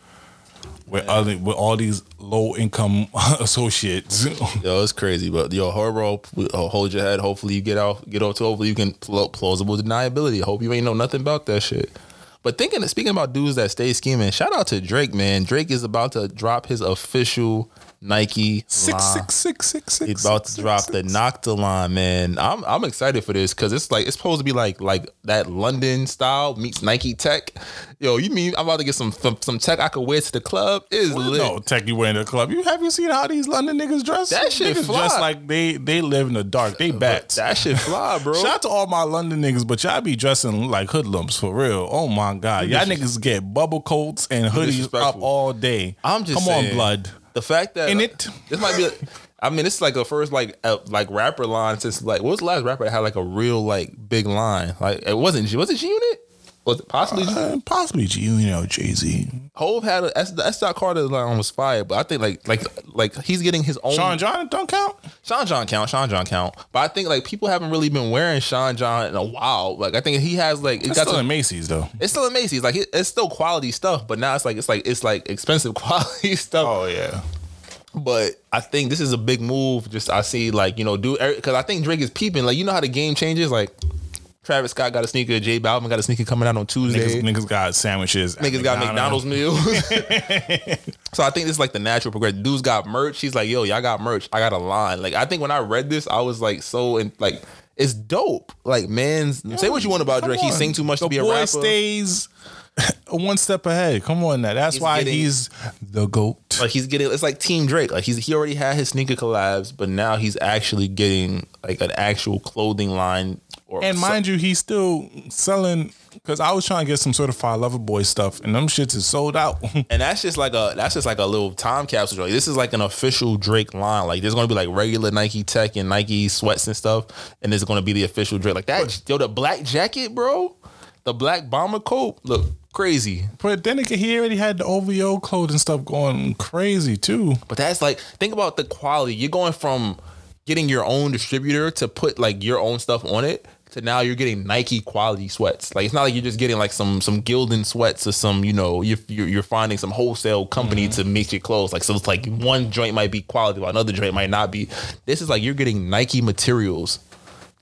Speaker 1: with other with all these low income associates.
Speaker 2: Yo, it's crazy, but yo, horror, uh, hold your head. Hopefully, you get out, get out to. Hopefully, you can pl- plausible deniability. Hope you ain't know nothing about that shit. But thinking, speaking about dudes that stay scheming, shout out to Drake, man. Drake is about to drop his official Nike
Speaker 1: six six six six six.
Speaker 2: He's about to
Speaker 1: six,
Speaker 2: drop
Speaker 1: six,
Speaker 2: the
Speaker 1: six.
Speaker 2: Man. I'm I'm excited for this because it's like it's supposed to be like like that London style meets Nike tech. Yo, you mean I'm about to get some some, some tech I could wear to the club? Is lit.
Speaker 1: No, tech you wearing to the club. You have you seen how these London niggas dress?
Speaker 2: That shit
Speaker 1: niggas
Speaker 2: fly.
Speaker 1: dress like they they live in the dark. They bats.
Speaker 2: That shit fly, bro.
Speaker 1: Shout out to all my London niggas, but y'all be dressing like hoodlums for real. Oh my god, y'all niggas get bubble coats and hoodies up all day.
Speaker 2: I'm just
Speaker 1: come
Speaker 2: saying,
Speaker 1: on, blood.
Speaker 2: The fact that
Speaker 1: In it.
Speaker 2: this might be. I mean, it's like the first like uh, like rapper line since like what was the last rapper that had like a real like big line? Like it wasn't was it G Unit? Was it possibly
Speaker 1: Uh, possibly G, you know, Jay Z.
Speaker 2: Hov had a S S. Dot Carter line was fire, but I think like like like he's getting his own.
Speaker 1: Sean John don't count.
Speaker 2: Sean John count, Sean John count, but I think like people haven't really been wearing Sean John in a while. Like I think he has like it
Speaker 1: It's
Speaker 2: got
Speaker 1: still
Speaker 2: to-
Speaker 1: in Macy's though.
Speaker 2: it's still in Macy's. Like it, it's still quality stuff, but now it's like it's like it's like expensive quality stuff.
Speaker 1: Oh yeah.
Speaker 2: But I think this is a big move. Just I see like you know do because I think Drake is peeping. Like you know how the game changes. Like Travis Scott got a sneaker, J Balvin got a sneaker coming out on Tuesday.
Speaker 1: Niggas, niggas got sandwiches.
Speaker 2: Niggas got McDonald's meals. so I think this is like the natural progression. Dudes got merch. He's like, yo, y'all got merch. I got a line. Like I think when I read this, I was like so and like it's dope. Like man's say what you want about Drake. He sing too much
Speaker 1: the
Speaker 2: to be a
Speaker 1: boy
Speaker 2: rapper.
Speaker 1: stays one step ahead. Come on now. That's
Speaker 2: He's
Speaker 1: why
Speaker 2: getting-
Speaker 1: he's the goat.
Speaker 2: like he's getting it's like Team Drake. Like he's he already had his sneaker collabs, but now he's actually getting like an actual clothing line Or
Speaker 1: And mind you, he's still selling because I was trying to get some certified lover boy stuff, and them shits is sold out.
Speaker 2: And that's just like a that's just like a little time capsule. joint. This is like an official Drake line. Like there's gonna be like regular Nike Tech and Nike sweats and stuff, and there's gonna be the official Drake. Like that, yo, the black jacket, bro, the black bomber coat, look crazy.
Speaker 1: but then again, he already had the OVO clothing stuff going crazy too.
Speaker 2: But that's like think about the quality. You're going from getting your own distributor to put like your own stuff on it to now you're getting Nike quality sweats. Like it's not like you're just getting like some some Gildan sweats or some you know you're you're, you're finding some wholesale company mm-hmm. to make your clothes. Like so it's like one joint might be quality while another joint might not be. This is like you're getting Nike materials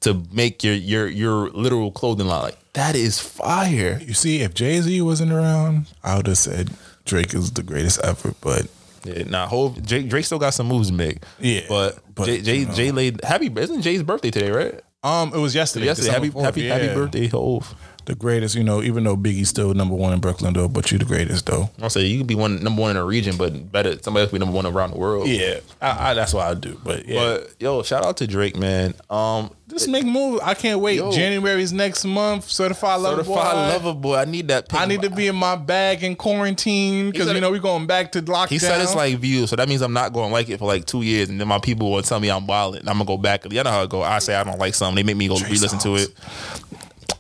Speaker 2: to make your your your literal clothing line. Like that is fire.
Speaker 1: You see, if Jay Z wasn't around, I would have said Drake is the greatest ever. But
Speaker 2: Yeah, nah, Hov, Jay, Drake still got some moves to make.
Speaker 1: Yeah,
Speaker 2: but,
Speaker 1: but,
Speaker 2: Jay, Jay,
Speaker 1: you know.
Speaker 2: Jay laid happy. Isn't Jay's birthday today? Right?
Speaker 1: Um, it was yesterday.
Speaker 2: Yesterday. Happy
Speaker 1: 4th,
Speaker 2: happy happy birthday, Hov.
Speaker 1: The greatest, you know. Even though Biggie's still number one in Brooklyn, though, but you the greatest, though.
Speaker 2: I'll say you could be one number one in a region, but better somebody else be number one around the world.
Speaker 1: Yeah, I, I, that's what I do. But yeah,
Speaker 2: But yo, shout out to Drake, man. Um,
Speaker 1: just make move. I can't wait.
Speaker 2: Yo.
Speaker 1: January's next month. Certified lover
Speaker 2: certified
Speaker 1: boy.
Speaker 2: lover boy. I need that.
Speaker 1: I need to be in my bag in quarantine because you know we're going back to lockdown.
Speaker 2: He said it's like views, so that means I'm not going to like it for like two years, and then my people will tell me I'm violent. And I'm gonna go back. You know how it go. I say I don't like something, they make me go re-listen to it.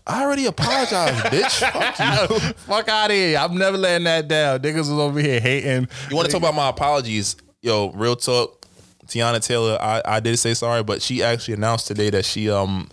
Speaker 2: I already apologized, bitch. Fuck you.
Speaker 1: fuck out of here. I'm never letting that down. Niggas was over here hating.
Speaker 2: You want to talk about my apologies? Yo, real talk. Teyana Taylor, I, I did say sorry, but she actually announced today that she um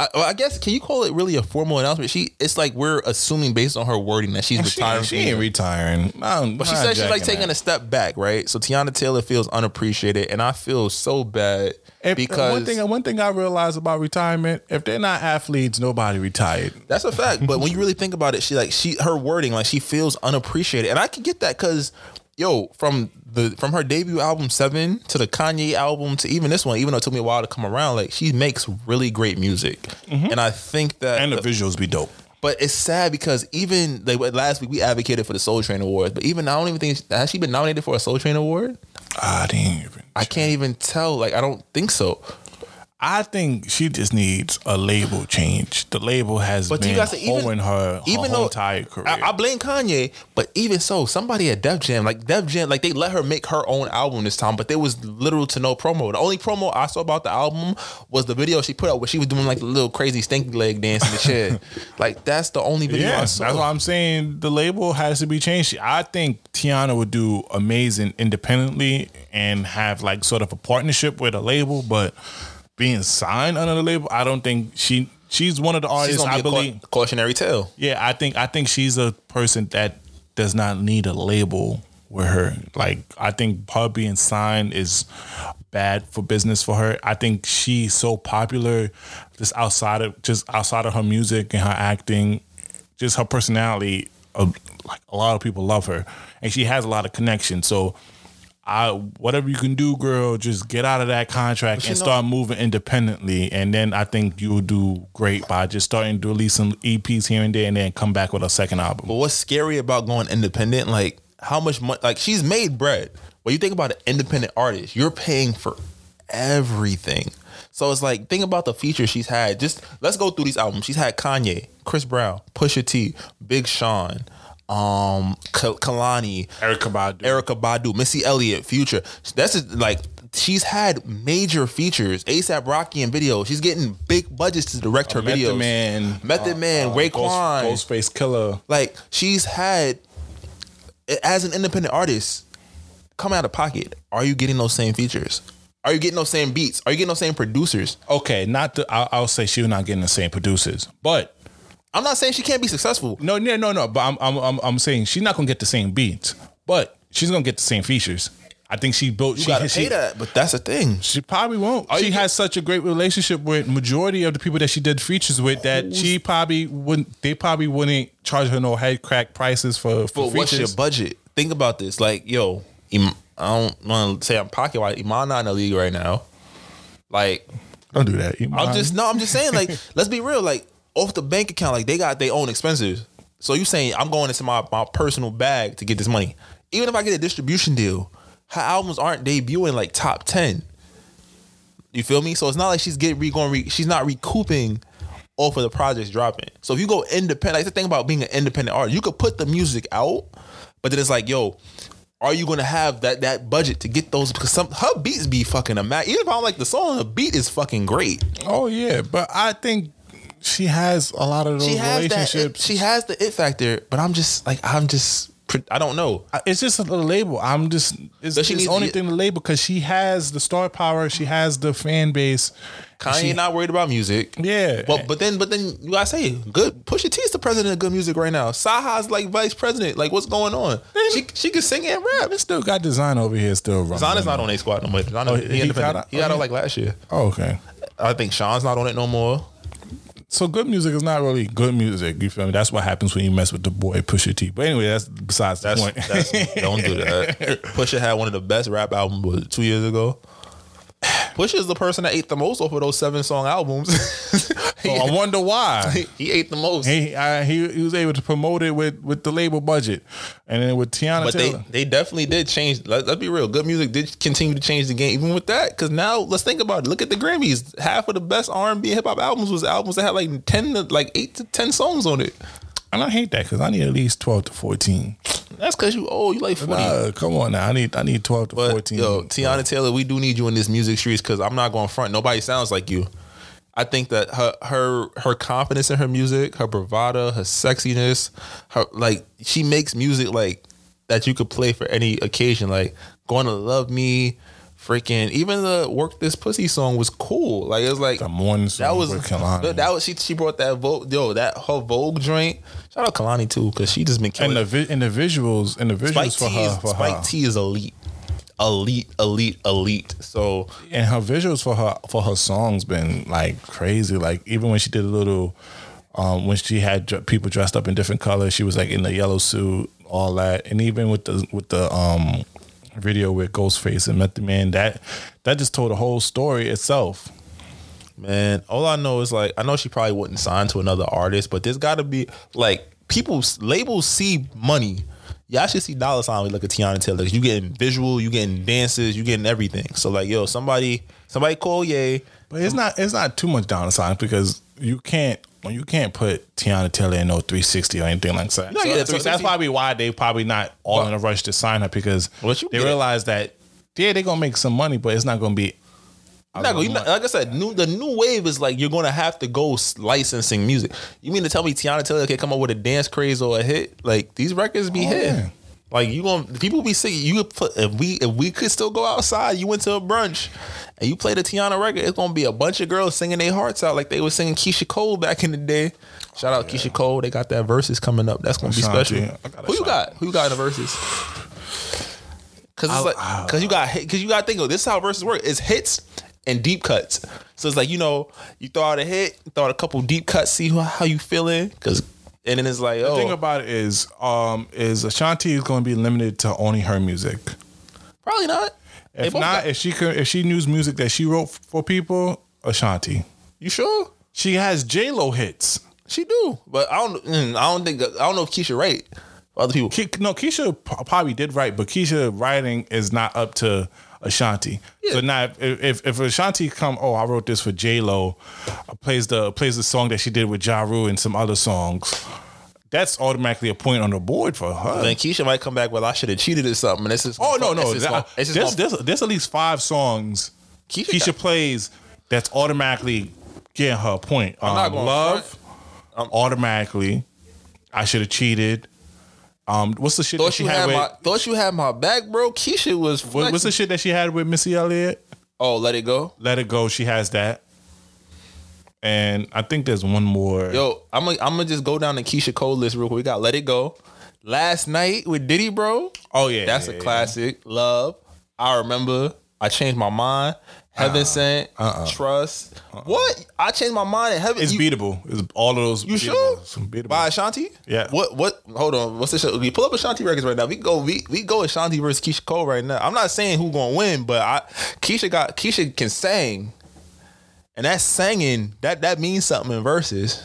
Speaker 2: I, well, I guess can you call it really a formal announcement? She it's like we're assuming based on her wording that she's
Speaker 1: She,
Speaker 2: retiring.
Speaker 1: she
Speaker 2: from
Speaker 1: ain't retiring. I'm
Speaker 2: But she said she's like taking
Speaker 1: that.
Speaker 2: a step back, right? So Teyana Taylor feels unappreciated, and I feel so bad
Speaker 1: If-
Speaker 2: because
Speaker 1: one thing, one thing I realized about retirement: if they're not athletes, nobody retired.
Speaker 2: That's a fact. But when you really think about it, she like she her wording like she feels unappreciated, and I can get that because yo from the from her debut album Seven to the Kanye album to even this one, even though it took me a while to come around, like she makes really great music, mm-hmm. and I think that
Speaker 1: And the visuals be dope.
Speaker 2: But it's sad because even like last week we advocated for the Soul Train Awards, but even I don't even think has she been nominated for a Soul Train Award?
Speaker 1: I didn't even.
Speaker 2: I can't even tell. Like I don't think so.
Speaker 1: I think she just needs a label change. The label has
Speaker 2: But
Speaker 1: been
Speaker 2: you guys, even
Speaker 1: holding her, her
Speaker 2: even
Speaker 1: whole
Speaker 2: though
Speaker 1: entire career.
Speaker 2: I, I blame Kanye, but even so, somebody at Def Jam, like Def Jam, like they let her make her own album this time, but there was literal to no promo. The only promo I saw about the album was the video she put out where she was doing like the little crazy stinky leg dance in the chair. like that's the only video I saw.
Speaker 1: that's why I'm saying the label has to be changed. I think Teyana would do amazing independently and have like sort of a partnership with a label, but being signed under the label, I don't think she she's one of the artists I believe.
Speaker 2: cautionary tale.
Speaker 1: Yeah, I think I think she's a person that does not need a label with her. Like I think her being signed is bad for business for her. I think she's so popular just outside of just outside of her music and her acting, just her personality. Uh, like a lot of people love her, and she has a lot of connections. So. I whatever you can do, girl, just get out of that contract and
Speaker 2: know-
Speaker 1: start moving independently, and then I think you'll do great by just starting to release some EPs here and there, and then come back with a second album.
Speaker 2: But what's scary about going independent? Like how much money? Like she's made bread. When you think about an independent artist, you're paying for everything. So it's like think about the features she's had. Just let's go through these albums. She's had Kanye, Chris Brown, Pusha T, Big Sean, um, Ka- Kehlani,
Speaker 1: Erykah Badu.
Speaker 2: Erykah Badu, Missy Elliott, Future. That's just, like she's had major features. ASAP Rocky and videos. She's getting big budgets to direct her videos.
Speaker 1: Method
Speaker 2: videos.
Speaker 1: Man,
Speaker 2: Method Man,
Speaker 1: uh,
Speaker 2: Raekwon.
Speaker 1: Ghost, Ghostface Killah.
Speaker 2: Like she's had as an independent artist coming out of pocket. Are you getting those same features? Are you getting those same beats? Are you getting those same producers?
Speaker 1: Okay, not the. I'll, I'll say she's not getting the same producers, but
Speaker 2: I'm not saying she can't be successful.
Speaker 1: no, no, no, no. But I'm, I'm, I'm, I'm saying she's not gonna get the same beats, but she's gonna get the same features. I think she built.
Speaker 2: You
Speaker 1: she,
Speaker 2: gotta
Speaker 1: she,
Speaker 2: pay that, but that's the thing.
Speaker 1: She probably won't.
Speaker 2: Are
Speaker 1: she has such a great relationship with majority of the people that she did features with that she probably wouldn't. They probably wouldn't charge her no head crack prices for for
Speaker 2: But what's your budget? Think about this. Like, yo, I don't want to say I'm pocket wise. Iman not in the league right now. Like,
Speaker 1: Don't do that.
Speaker 2: I'm just no. I'm just saying. Like, let's be real. Like, off the bank account, like they got their own expenses. So you saying I'm going into my my personal bag to get this money? Even if I get a distribution deal, her albums aren't debuting like top ten. You feel me? So it's not like she's getting re going. Re, she's not recouping off of the projects dropping. So if you go independent, like the thing about being an independent artist, you could put the music out, but then it's like, yo, are you gonna have that that budget to get those? Because some her beats be fucking amazing. Even if I don't like the song, the beat is fucking great.
Speaker 1: Oh yeah, but I think she has a lot of those
Speaker 2: She has that.
Speaker 1: relationships.
Speaker 2: She has the it factor, but I'm just like I'm just I don't know.
Speaker 1: it's just a little label. I'm just it's,
Speaker 2: she
Speaker 1: it's the only
Speaker 2: to-
Speaker 1: thing to label because she has the star power. She has the fan base.
Speaker 2: Kanye
Speaker 1: She-
Speaker 2: not worried about music.
Speaker 1: Yeah.
Speaker 2: But but then but then you gotta say good. Pusha T is the president of good music right now. Saha's like vice president. Like what's going on? She she can sing and rap.
Speaker 1: We still got Desiigner over here still running.
Speaker 2: Zana's not on A Squad no more.
Speaker 1: Oh,
Speaker 2: he,
Speaker 1: he
Speaker 2: independent.
Speaker 1: got it?
Speaker 2: He got
Speaker 1: Oh,
Speaker 2: it
Speaker 1: yeah.
Speaker 2: like last year.
Speaker 1: Oh, okay.
Speaker 2: I think Sean's not on it no more.
Speaker 1: So good music is not really good music. You feel me? That's what happens when you mess with the boy Pusha T. But anyway, that's besides the
Speaker 2: That's,
Speaker 1: point.
Speaker 2: that's don't do that. Pusha had one of the best rap albums two years ago. Pusha is the person that ate the most off of those seven song albums.
Speaker 1: So oh, I wonder why.
Speaker 2: he ate the most.
Speaker 1: He, I, he he was able to promote it with, with the label budget, and then with Teyana
Speaker 2: But they,
Speaker 1: Taylor.
Speaker 2: they definitely did change. Let, let's be real. Good music did continue to change the game, even with that. Because now let's think about it. Look at the Grammys. Half of the best R and B hip hop albums was albums that had like ten, to, like eight to ten songs on it.
Speaker 1: and I hate that because I need at least twelve to fourteen.
Speaker 2: That's because you old. You like forty.
Speaker 1: Nah, come on now. I need I need twelve to
Speaker 2: but
Speaker 1: fourteen.
Speaker 2: yo, Teyana Taylor, we do need you in this music streets because I'm not going front. Nobody sounds like you. I think that her her her confidence in her music, her bravado, her sexiness, her like she makes music like that you could play for any occasion. Like "Gonna Love Me," freaking even the "Work This Pussy" song was cool. Like it was like
Speaker 1: the morning song
Speaker 2: that was
Speaker 1: Kehlani.
Speaker 2: that was she she brought that Vogue yo that her Vogue joint. Shout out Kehlani too because she just been killing.
Speaker 1: and the vi- and the visuals and the visuals
Speaker 2: Spike
Speaker 1: for
Speaker 2: T
Speaker 1: her
Speaker 2: is
Speaker 1: for
Speaker 2: Spike
Speaker 1: her
Speaker 2: T is elite, elite, elite, elite. So
Speaker 1: and her visuals for her for her songs been like crazy. Like even when she did a little, um, when she had dr- people dressed up in different colors, she was like in the yellow suit, all that, and even with the with the um video with Ghostface and Method Man, that that just told the whole story itself.
Speaker 2: Man, all I know is like I know she probably wouldn't sign to another artist, but there's got to be like people labels see money. Y'all should see dollar sign when you look at Teyana Taylor. You getting visual, you getting dances, you getting everything. So like, yo, somebody, somebody call Ye.
Speaker 1: But it's not it's not too much the sign because you can't when you can't put Teyana Taylor in no 360 or anything like that.
Speaker 2: No,
Speaker 1: So
Speaker 2: yeah,
Speaker 1: that's,
Speaker 2: 360.
Speaker 1: that's probably why they probably not all in a rush to sign her because they realize that yeah they're gonna make some money, but it's not gonna be.
Speaker 2: You're not gonna- not- like I said, new, the new wave is like you're gonna have to go licensing music. You mean to tell me Teyana Taylor can come up with a dance craze or a hit? Like these records be
Speaker 1: Oh,
Speaker 2: hit.
Speaker 1: yeah.
Speaker 2: Like you gonna people be singing. You could put if we if we could still go outside. You went to a brunch and you played a Teyana record. It's gonna be a bunch of girls singing their hearts out like they were singing Keyshia Cole back in the day. Shout out Keyshia Cole. They got that Verzuz coming up. That's gonna be special.
Speaker 1: I
Speaker 2: Who you got? Who you got in the Verzuz? Cause it's like, cause you got, cause you got to think of this is how Verzuz work. It's hits and deep cuts. So it's like you know, you throw out a hit, throw out a couple deep cuts, see how, how you feeling. Cause and then it's like,
Speaker 1: The
Speaker 2: oh,
Speaker 1: thing about it is, um, is Ashanti is going to be limited to only her music.
Speaker 2: probably not.
Speaker 1: If not,
Speaker 2: got-
Speaker 1: if she could, if she knew music that she wrote for people, Ashanti.
Speaker 2: you sure?
Speaker 1: She has J Lo hits.
Speaker 2: She do, but I don't. mm, I don't think. I don't know if Keyshia right. Other people,
Speaker 1: Ke- no, Keyshia probably did write, but Keyshia writing is not up to Ashanti. So now, if, if if Ashanti come, oh, I wrote this for J Lo, plays the plays the song that she did with Ja Rule and some other songs. That's automatically a point on the board for her.
Speaker 2: then Keyshia might come back. Well, I should have cheated or something. And this is
Speaker 1: Oh no, no,
Speaker 2: It's just
Speaker 1: that-
Speaker 2: gonna- it's just
Speaker 1: there's, there's, there's at least five songs
Speaker 2: Keyshia
Speaker 1: Keyshia,
Speaker 2: got-
Speaker 1: plays that's automatically getting her a point.
Speaker 2: I'm not
Speaker 1: Um,
Speaker 2: going
Speaker 1: love automatically. I should have cheated. Um, what's the shit that
Speaker 2: Thought
Speaker 1: she
Speaker 2: you
Speaker 1: had
Speaker 2: had
Speaker 1: with?
Speaker 2: my. Thought you had my back, bro. Keyshia was.
Speaker 1: what- what's the shit that she had with Missy Elliott?
Speaker 2: Oh, let it go.
Speaker 1: Let it go. She has that. And I think there's one more.
Speaker 2: Yo, I'm gonna I'm gonna just go down the Keyshia Cole list real quick. We got Let It Go. Last night with Diddy, bro.
Speaker 1: oh yeah,
Speaker 2: That's
Speaker 1: yeah,
Speaker 2: a
Speaker 1: yeah.
Speaker 2: classic. Love. I remember. I changed my mind. Heaven uh-uh. sent.
Speaker 1: uh-uh.
Speaker 2: Trust. Uh-uh. What? I changed my mind. Heaven.
Speaker 1: It's
Speaker 2: you,
Speaker 1: beatable. It's all of those.
Speaker 2: You
Speaker 1: beatable.
Speaker 2: sure?
Speaker 1: Some beatable.
Speaker 2: By Ashanti?
Speaker 1: Yeah.
Speaker 2: What? What? Hold on. What's this? show? We pull up Ashanti records right now. We go. We we go Ashanti versus Keyshia Cole right now. I'm not saying who gonna win, but I Keyshia got Keyshia can sing, and that singing that that means something in Verzuz.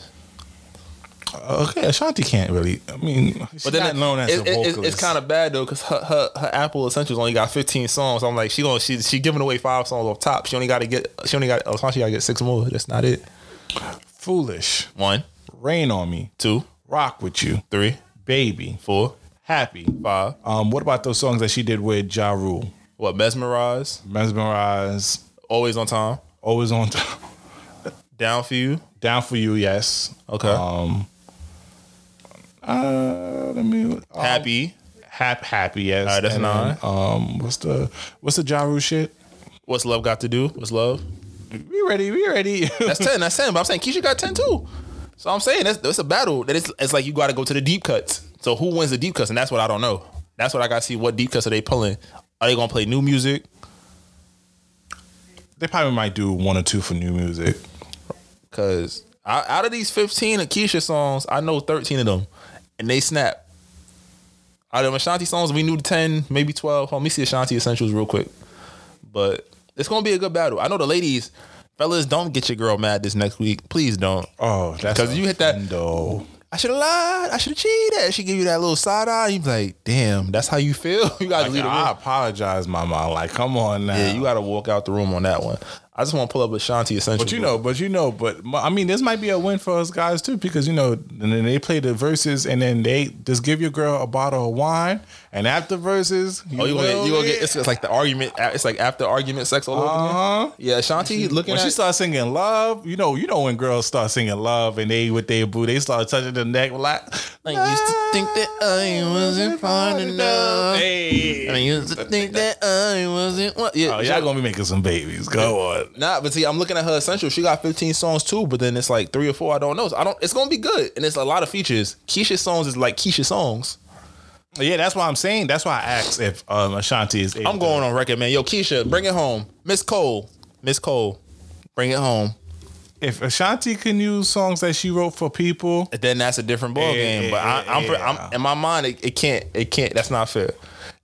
Speaker 1: Okay, Ashanti can't really. I mean, she's
Speaker 2: But then
Speaker 1: not known as
Speaker 2: it-
Speaker 1: a vocalist.
Speaker 2: it's, it's kind of bad though because her, her her Apple Essentials only got 15 songs. I'm like she gonna she she giving away five songs off top. She only got to get she only got Ashanti got to get six more. That's not it.
Speaker 1: Foolish,
Speaker 2: One,
Speaker 1: Rain on Me,
Speaker 2: two,
Speaker 1: Rock with You,
Speaker 2: three,
Speaker 1: Baby,
Speaker 2: four,
Speaker 1: Happy.
Speaker 2: five.
Speaker 1: Um, what about those songs that she did with Ja Rule?
Speaker 2: What? Mesmerize.
Speaker 1: Mesmerize,
Speaker 2: Always on time.
Speaker 1: Always on Time,
Speaker 2: Down for you.
Speaker 1: Down for You, yes.
Speaker 2: Okay.
Speaker 1: Um, uh, let me uh,
Speaker 2: Happy.
Speaker 1: Hap, happy, yes.
Speaker 2: All right, that's
Speaker 1: And
Speaker 2: nine.
Speaker 1: then, Um, what's the what's the Ja Rule shit?
Speaker 2: What's love got to do? What's love?
Speaker 1: We ready? We ready?
Speaker 2: That's ten. That's ten. But I'm saying Keyshia got ten too. So I'm saying that's that's a battle. That it's it's like you got to go to the deep cuts. So who wins the deep cuts? And that's what I don't know. That's what I got to see. What deep cuts are they pulling? Are they gonna play new music?
Speaker 1: they probably might do one or two for new music.
Speaker 2: Cause out out of these 15 Keyshia songs, I know 13 of them, and they snap. Out of Ashanti songs, we knew the 10, maybe 12. Let me see Ashanti Essentials real quick. But it's gonna be a good battle. I know the ladies, fellas, don't get your girl mad this next week. Please don't.
Speaker 1: Oh, that's
Speaker 2: 'Cause you hit that-
Speaker 1: Though.
Speaker 2: I should have lied. I should have cheated. She give you that little side eye. You be like, damn, that's how you feel. You gotta
Speaker 1: Like,
Speaker 2: leave the room.
Speaker 1: I apologize, mama. Like, come on now.
Speaker 2: Yeah, you gotta walk out the room on that one. I just want to pull up Ashanti Essentials.
Speaker 1: But you know, but you know, but I mean, this might be a win for us guys too, because you know, and then they play the Verzuz, and then they just give your girl a bottle of wine, and after Verzuz, you
Speaker 2: Oh, you gonna get, you gonna get it's, it's like the argument. It's like after argument sex all over
Speaker 1: Uh-huh.
Speaker 2: again. Yeah, Ashanti looking
Speaker 1: when
Speaker 2: at
Speaker 1: she starts singing love, you know, you know when girls start singing love, and they with their boo, they start touching the neck like.
Speaker 2: I used to think that I wasn't fine enough.
Speaker 1: Hey.
Speaker 2: I used to think that I wasn't. What? Yeah,
Speaker 1: Oh, y'all gonna be making some babies. Go on.
Speaker 2: Nah, but see, I'm looking at her essential. She got 15 songs too, but then it's like three or four I don't know. So I don't. It's gonna be good, and it's a lot of features. Keyshia songs is like Keyshia songs.
Speaker 1: Yeah, that's why I'm saying. That's why I asked if um, Ashanti is.
Speaker 2: I'm going on record, man. Yo, Keyshia, bring it home. Miss Cole, Miss Cole, bring it home.
Speaker 1: If Ashanti can use songs that she wrote for people,
Speaker 2: then that's a different ball
Speaker 1: Yeah,
Speaker 2: game. But I, I'm,
Speaker 1: yeah.
Speaker 2: I'm in my mind, it, it can't, it can't. That's not fair.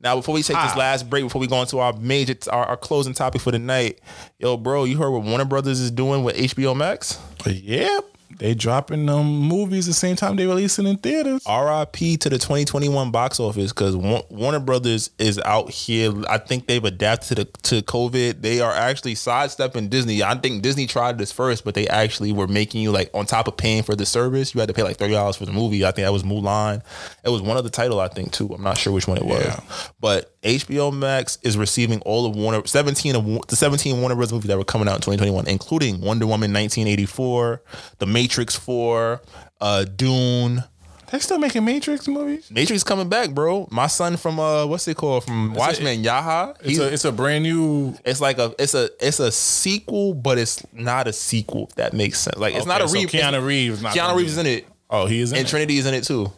Speaker 2: Now, before we take this
Speaker 1: How?
Speaker 2: last break, before we go into our major, our, our closing topic for the night, yo, bro, you heard what Warner Brothers is doing with HBO Max?
Speaker 1: Yep. They dropping them movies the same time they releasing in theaters.
Speaker 2: RIP to the 2021 box office because Warner Brothers is out here. I think they've adapted to the, to COVID. They are actually sidestepping Disney. I think Disney tried this first, but they actually were making you like on top of paying for the service, you had to pay like thirty dollars for the movie. I think that was Mulan. It was one of the title, I think too. I'm not sure which one it was,
Speaker 1: Yeah.
Speaker 2: but HBO Max is receiving all of Warner 17 of the 17 Warner Brothers movies that were coming out in 2021, including Wonder Woman 1984, The Matrix 4, uh, Dune.
Speaker 1: They're still making Matrix movies.
Speaker 2: Matrix coming back, bro. My son from uh, what's it called from Watchmen, Yahya.
Speaker 1: It's a it's a brand new.
Speaker 2: it's like a it's a it's a sequel, but it's not a sequel. If that makes sense. Like it's not a
Speaker 1: so
Speaker 2: re-
Speaker 1: Keanu Reeves. Not
Speaker 2: Keanu Reeves is in it,
Speaker 1: Oh, he is in
Speaker 2: and
Speaker 1: it.
Speaker 2: Trinity is in it too.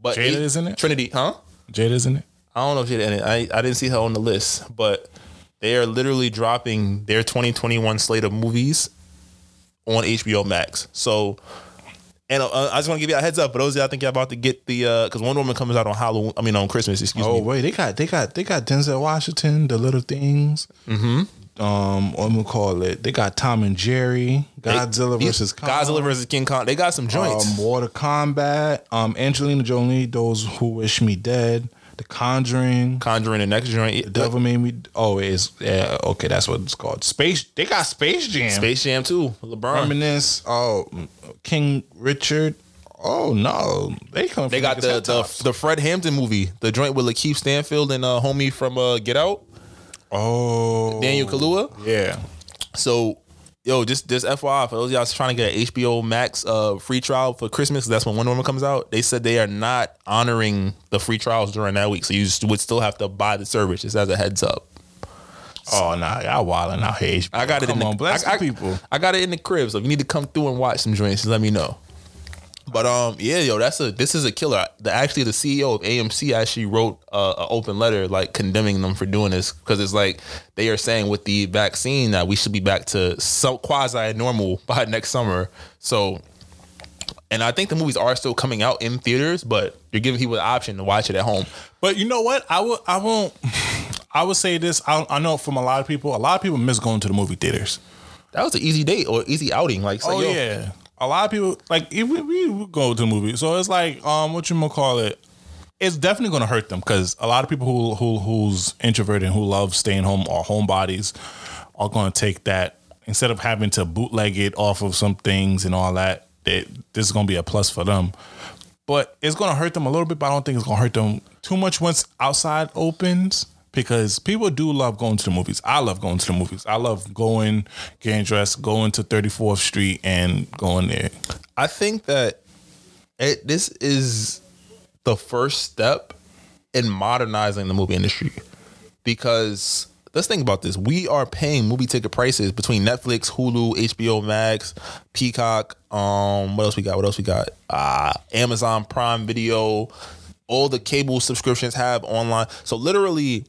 Speaker 2: But
Speaker 1: Jada is in it?
Speaker 2: Trinity, huh?
Speaker 1: Jada's in it.
Speaker 2: I don't know if she's in it. I I didn't see her on the list, but they are literally dropping their 2021 slate of movies on HBO Max. So. And uh, I just want to give you a heads up for those of y'all think y'all about to get the because Wonder Woman comes out on Halloween. I mean on Christmas. Excuse
Speaker 1: Oh
Speaker 2: me.
Speaker 1: Oh wait, they got they got they got Denzel Washington, the little things. Mm-hmm. Um, what we call it? They got Tom and Jerry, Godzilla
Speaker 2: They-
Speaker 1: versus Kong,
Speaker 2: Godzilla versus King Kong. They got some joints.
Speaker 1: um, Mortal Kombat, um, Angelina Jolie, those who wish me dead, The Conjuring,
Speaker 2: Conjuring the next joint.
Speaker 1: The Devil Made Me. Oh, it's yeah, okay, that's what it's called. Space. They got Space Jam.
Speaker 2: Space Jam too. LeBron.
Speaker 1: Reminisce. Oh, King Richard. Oh no, they come.
Speaker 2: They got the, the the Fred Hampton movie, the joint with Lakeith Stanfield and uh, homie from uh, Get Out,
Speaker 1: oh
Speaker 2: Daniel Kaluuya.
Speaker 1: Yeah.
Speaker 2: So, yo, just just FYI for those of y'all trying to get an HBO Max uh, free trial for Christmas, that's when Wonder Woman comes out. They said they are not honoring the free trials during that week, so you just would still have to buy the service just as a heads up.
Speaker 1: Oh nah, y'all wilding out here.
Speaker 2: I got it
Speaker 1: Come
Speaker 2: in the
Speaker 1: on, bless
Speaker 2: I,
Speaker 1: the
Speaker 2: I-
Speaker 1: people.
Speaker 2: I got it in the crib, so if you need to come through and watch some joints, let me know. But um, yeah, yo, that's a this is a killer. The actually the CEO of AMC actually wrote uh, an open letter like condemning them for doing this because it's like they are saying with the vaccine that we should be back to so quasi normal by next summer. So, and I think the movies are still coming out in theaters, but you're giving people the option to watch it at home.
Speaker 1: But you know what? I will. I won't. I would say this. I, I know from a lot of people. A lot of people miss going to the movie theaters.
Speaker 2: That was an easy date or easy outing. Like, so,
Speaker 1: oh
Speaker 2: yo,
Speaker 1: yeah, a lot of people like if we, we go to the movie. So it's like um, what you gonna call it? It's definitely gonna hurt them because a lot of people who who who's introverted and who love staying home or homebodies are gonna take that instead of having to bootleg it off of some things and all that, that this is gonna be a plus for them. But it's gonna hurt them a little bit, but I don't think it's gonna hurt them too much once outside opens. Because people do love going to the movies. I love going to the movies. I love going, getting dressed, going to 34th Street and going there.
Speaker 2: I think that it, this is the first step in modernizing the movie industry because let's think about this. We are paying movie ticket prices between Netflix, Hulu, HBO Max, Peacock. Um, what else we got? What else we got? Uh, Amazon Prime Video. All the cable subscriptions have online. So literally,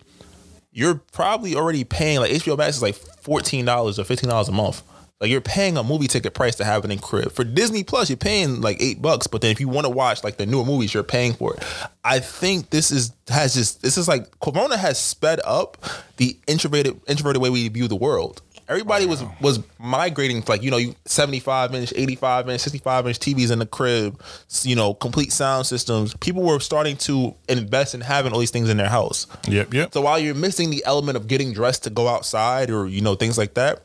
Speaker 2: you're probably already paying like HBO Max is like fourteen dollars or fifteen dollars a month. Like you're paying a movie ticket price to have it in crib. For Disney Plus, you're paying like eight bucks, but then if you want to watch like the newer movies, you're paying for it. I think this is has just this is like Corona has sped up the introverted introverted way we view the world. Everybody was was migrating to like you know you 75 inch, 85 inch, 65 inch TVs in the crib, you know complete sound systems. People were starting to invest in having all these things in their house.
Speaker 1: Yep, yep.
Speaker 2: So while you're missing the element of getting dressed to go outside or you know things like that,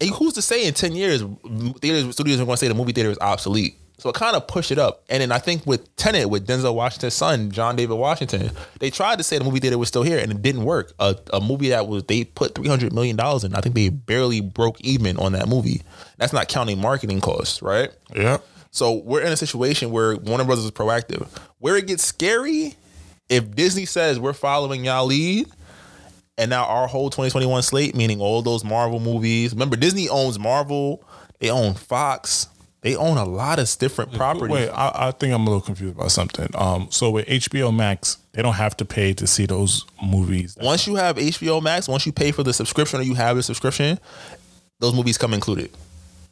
Speaker 2: and who's to say in ten years theaters studios are going to say the movie theater is obsolete? So it kind of pushed it up. And then I think with Tenet, with Denzel Washington's son, John David Washington, they tried to say the movie theater was still here, and it didn't work. A, a movie that was they put three hundred million dollars in. I think they barely broke even on that movie. That's not counting marketing costs, right?
Speaker 1: Yeah.
Speaker 2: So we're in a situation where Warner Brothers is proactive. Where it gets scary, if Disney says we're following y'all lead, and now our whole 2021 slate, meaning all those Marvel movies. Remember, Disney owns Marvel, they own Fox, they own a lot of different properties.
Speaker 1: Wait, I, I think I'm a little confused about something. Um, so with HBO Max, they don't have to pay to see those movies.
Speaker 2: Once you have HBO Max, once you pay for the subscription or you have the subscription, those movies come included.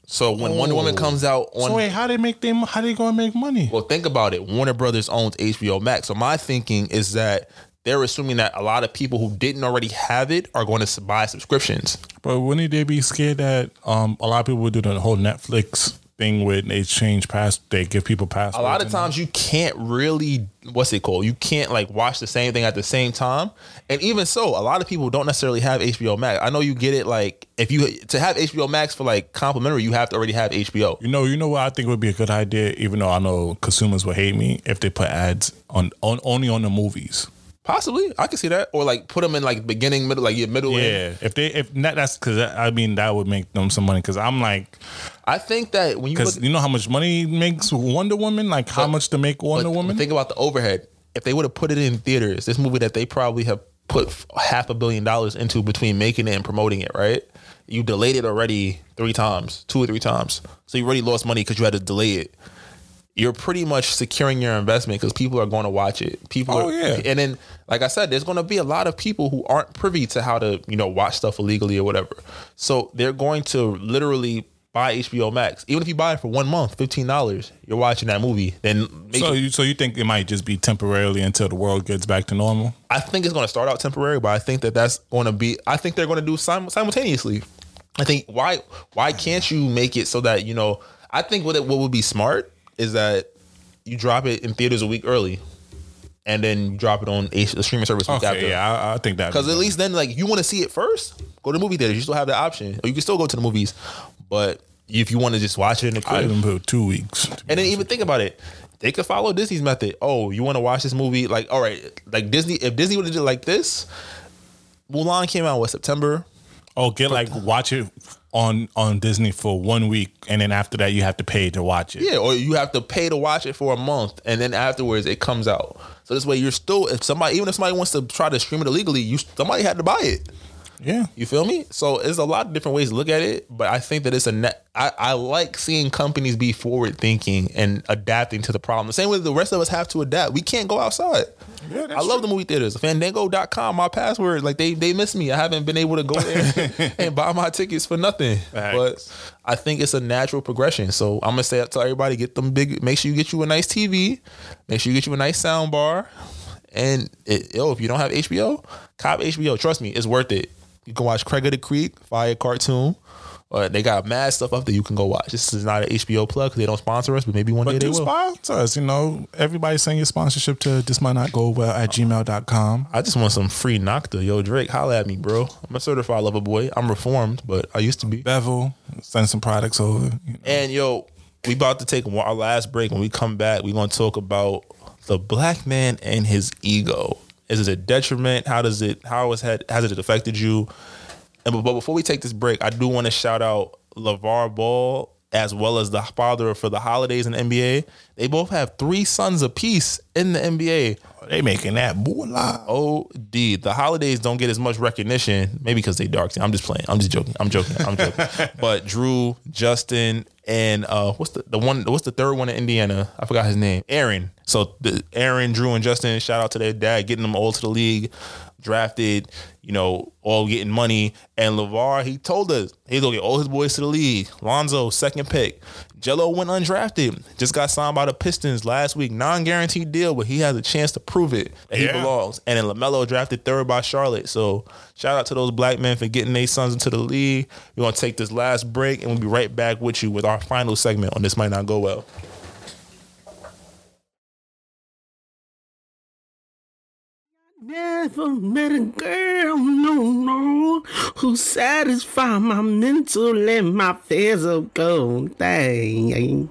Speaker 2: So when Wonder Woman comes out on
Speaker 1: So wait, how they make them? How they gonna make money?
Speaker 2: Well, think about it. Warner Brothers owns HBO Max. So my thinking is that they're assuming that a lot of people who didn't already have it are going to buy subscriptions.
Speaker 1: But wouldn't they be scared that um a lot of people would do the whole Netflix thing where they change pass, they give people pass.
Speaker 2: A lot of times you can't really what's it called? You can't like watch the same thing at the same time. And even so, a lot of people don't necessarily have HBO Max. I know you get it like if you to have HBO Max for like complimentary, you have to already have HBO.
Speaker 1: You know, you know what I think would be a good idea, even though I know consumers will hate me if they put ads on, on only on the movies.
Speaker 2: Possibly, I can see that, or like put them in like beginning, middle, like your middle. end.
Speaker 1: Yeah, if they if not, that's because I mean that would make them some money. Because I'm like,
Speaker 2: I think that when you
Speaker 1: because you know how much money makes Wonder Woman, like how
Speaker 2: But-
Speaker 1: much to make Wonder
Speaker 2: but
Speaker 1: Woman.
Speaker 2: Think about the overhead. If they would have put it in theaters, this movie that they probably have put half a billion dollars into between making it and promoting it, right? You delayed it already three times, two or three times. So you already lost money because you had to delay it. You're pretty much securing your investment because people are going to watch it. People,
Speaker 1: Oh,
Speaker 2: are,
Speaker 1: yeah.
Speaker 2: and then like I said, there's going to be a lot of people who aren't privy to how to you know watch stuff illegally or whatever. So they're going to literally buy HBO Max, even if you buy it for one month, fifteen dollars. You're watching that movie. Then
Speaker 1: so you so you think it might just be temporarily until the world gets back to normal?
Speaker 2: I think it's going to start out temporary, but I think that that's going to be. I think they're going to do sim- simultaneously. I think why why can't you make it so that you know? I think what it, what would be smart is that you drop it in theaters a week early, and then you drop it on a, a streaming service week after.
Speaker 1: Okay, yeah, I, I think that
Speaker 2: Because at least then, like, you want to see it first, go to the movie theaters. You still have that option, or you can still go to the movies. But if you want to just watch it in the
Speaker 1: I
Speaker 2: crib,
Speaker 1: even put two weeks.
Speaker 2: and then even think about it. They could follow Disney's method. Oh, you want to watch this movie? Like, all right, like Disney. If Disney would have did it like this, Mulan came out what September.
Speaker 1: Oh, get like watch it on on Disney for one week, and then after that you have to pay to watch it.
Speaker 2: Yeah, or you have to pay to watch it for a month, and then afterwards it comes out. So this way, you're still if somebody, even if somebody wants to try to stream it illegally, you somebody had to buy it.
Speaker 1: Yeah.
Speaker 2: You feel me? So there's a lot of different ways to look at it, but I think that it's a net. I, I like seeing companies be forward thinking and adapting to the problem. The same way the rest of us have to adapt. We can't go outside.
Speaker 1: Yeah,
Speaker 2: I love the movie theaters. Fandango.com, my password. Like they they miss me. I haven't been able to go there and buy my tickets for nothing.
Speaker 1: Facts.
Speaker 2: But I think it's a natural progression. So I'm gonna say to everybody get them big. Make sure you get you a nice TV. Make sure you get you a nice sound bar. And it, yo, if you don't have HBO, cop HBO. Trust me, it's worth it. You can watch Craig of the Creek, Fire Cartoon, But they got mad stuff up there you can go watch. This is not an HBO plug because they don't sponsor us, but maybe one day
Speaker 1: But
Speaker 2: they
Speaker 1: do
Speaker 2: will.
Speaker 1: sponsor us, you know. Everybody send your sponsorship to this might not go well at gmail.com.
Speaker 2: I just want some free Nocta. Yo, Drake, holla at me, bro. I'm a certified lover boy. I'm reformed, but I used to be.
Speaker 1: Bevel, send some products over. you know.
Speaker 2: And yo, we about to take our last break. When we come back, we're gonna talk about the black man and his ego. Is it a detriment? How does it? How has had has it affected you? And but, before we take this break, I do want to shout out LaVar Ball as well as the father for the holidays in the NBA. They both have three sons apiece in the NBA.
Speaker 1: Oh, they making that moolah.
Speaker 2: OD. The holidays don't get as much recognition, maybe because they dark. I'm just playing. I'm just joking. I'm joking. I'm joking. but Jrue, Justin, and uh, what's the the one? What's the third one in Indiana? I forgot his name. Aaron. So the Aaron, Jrue, and Justin. Shout out to their dad, getting them all to the league, drafted. You know, all getting money. And LaVar, he told us he's gonna get all his boys to the league. Lonzo, second pick. Gelo went undrafted. Just got signed by the Pistons last week. Non-guaranteed deal, but he has a chance to prove it that he belongs. And then LaMelo drafted third by Charlotte. So shout out to those black men for getting their sons into the league. We're gonna take this last break and we'll be right back with you with our final segment on This Might Not Go Well.
Speaker 9: Never met a girl, no, no, who satisfy my mental and my physical thing.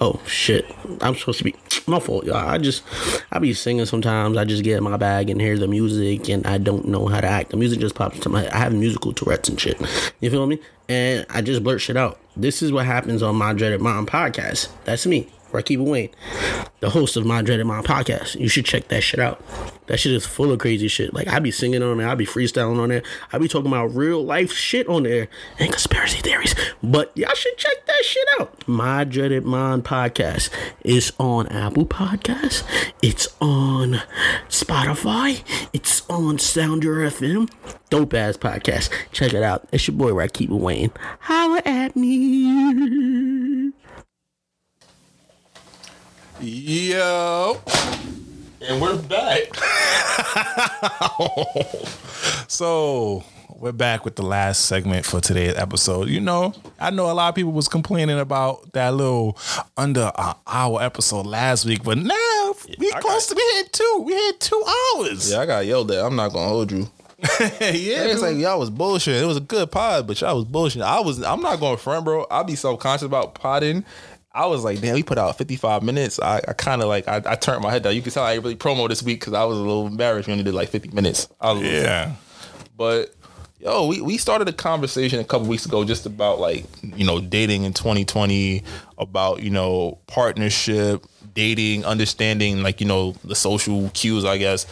Speaker 9: Oh shit, I'm supposed to be my fault, y'all. I just I be singing sometimes. I just get in my bag and hear the music, and I don't know how to act. The music just pops into my head. I have musical Tourette's and shit. You feel me? And I just blurt shit out. This is what happens on my Dreaded Mom podcast. That's me. Rakiba Wayne, the host of My Dreaded Mind podcast. You should check that shit out. That shit is full of crazy shit. Like I be singing on there, I be freestyling on there, I be talking about real life shit on there and conspiracy theories. But y'all should check that shit out. My Dreaded Mind podcast is on Apple Podcasts. It's on Spotify. It's on Sounder FM. Dope ass podcast. Check it out. It's your boy Rakiba Wayne. Holla at me.
Speaker 1: Yo.
Speaker 2: And we're back.
Speaker 1: So we're back with the last segment for today's episode. You know, I know a lot of people was complaining about that little under an hour episode last week, but now we close to we hit two. We hit two hours.
Speaker 2: Yeah, I got yelled at. I'm not gonna hold you.
Speaker 1: yeah.
Speaker 2: it's like y'all was bullshit. It was a good pod, but y'all was bullshit. I was. I'm not going front, bro. I be so conscious about potting. I was like, damn, we put out 55 minutes. I, I kind of like, I, I turned my head down. You can tell I really promo this week because I was a little embarrassed. We only did like 50 minutes. I was a little-
Speaker 1: yeah.
Speaker 2: But yo, we, we started a conversation a couple weeks ago just about like, you know, dating in 2020, about, you know, partnership, dating, understanding like, you know, the social cues, I guess.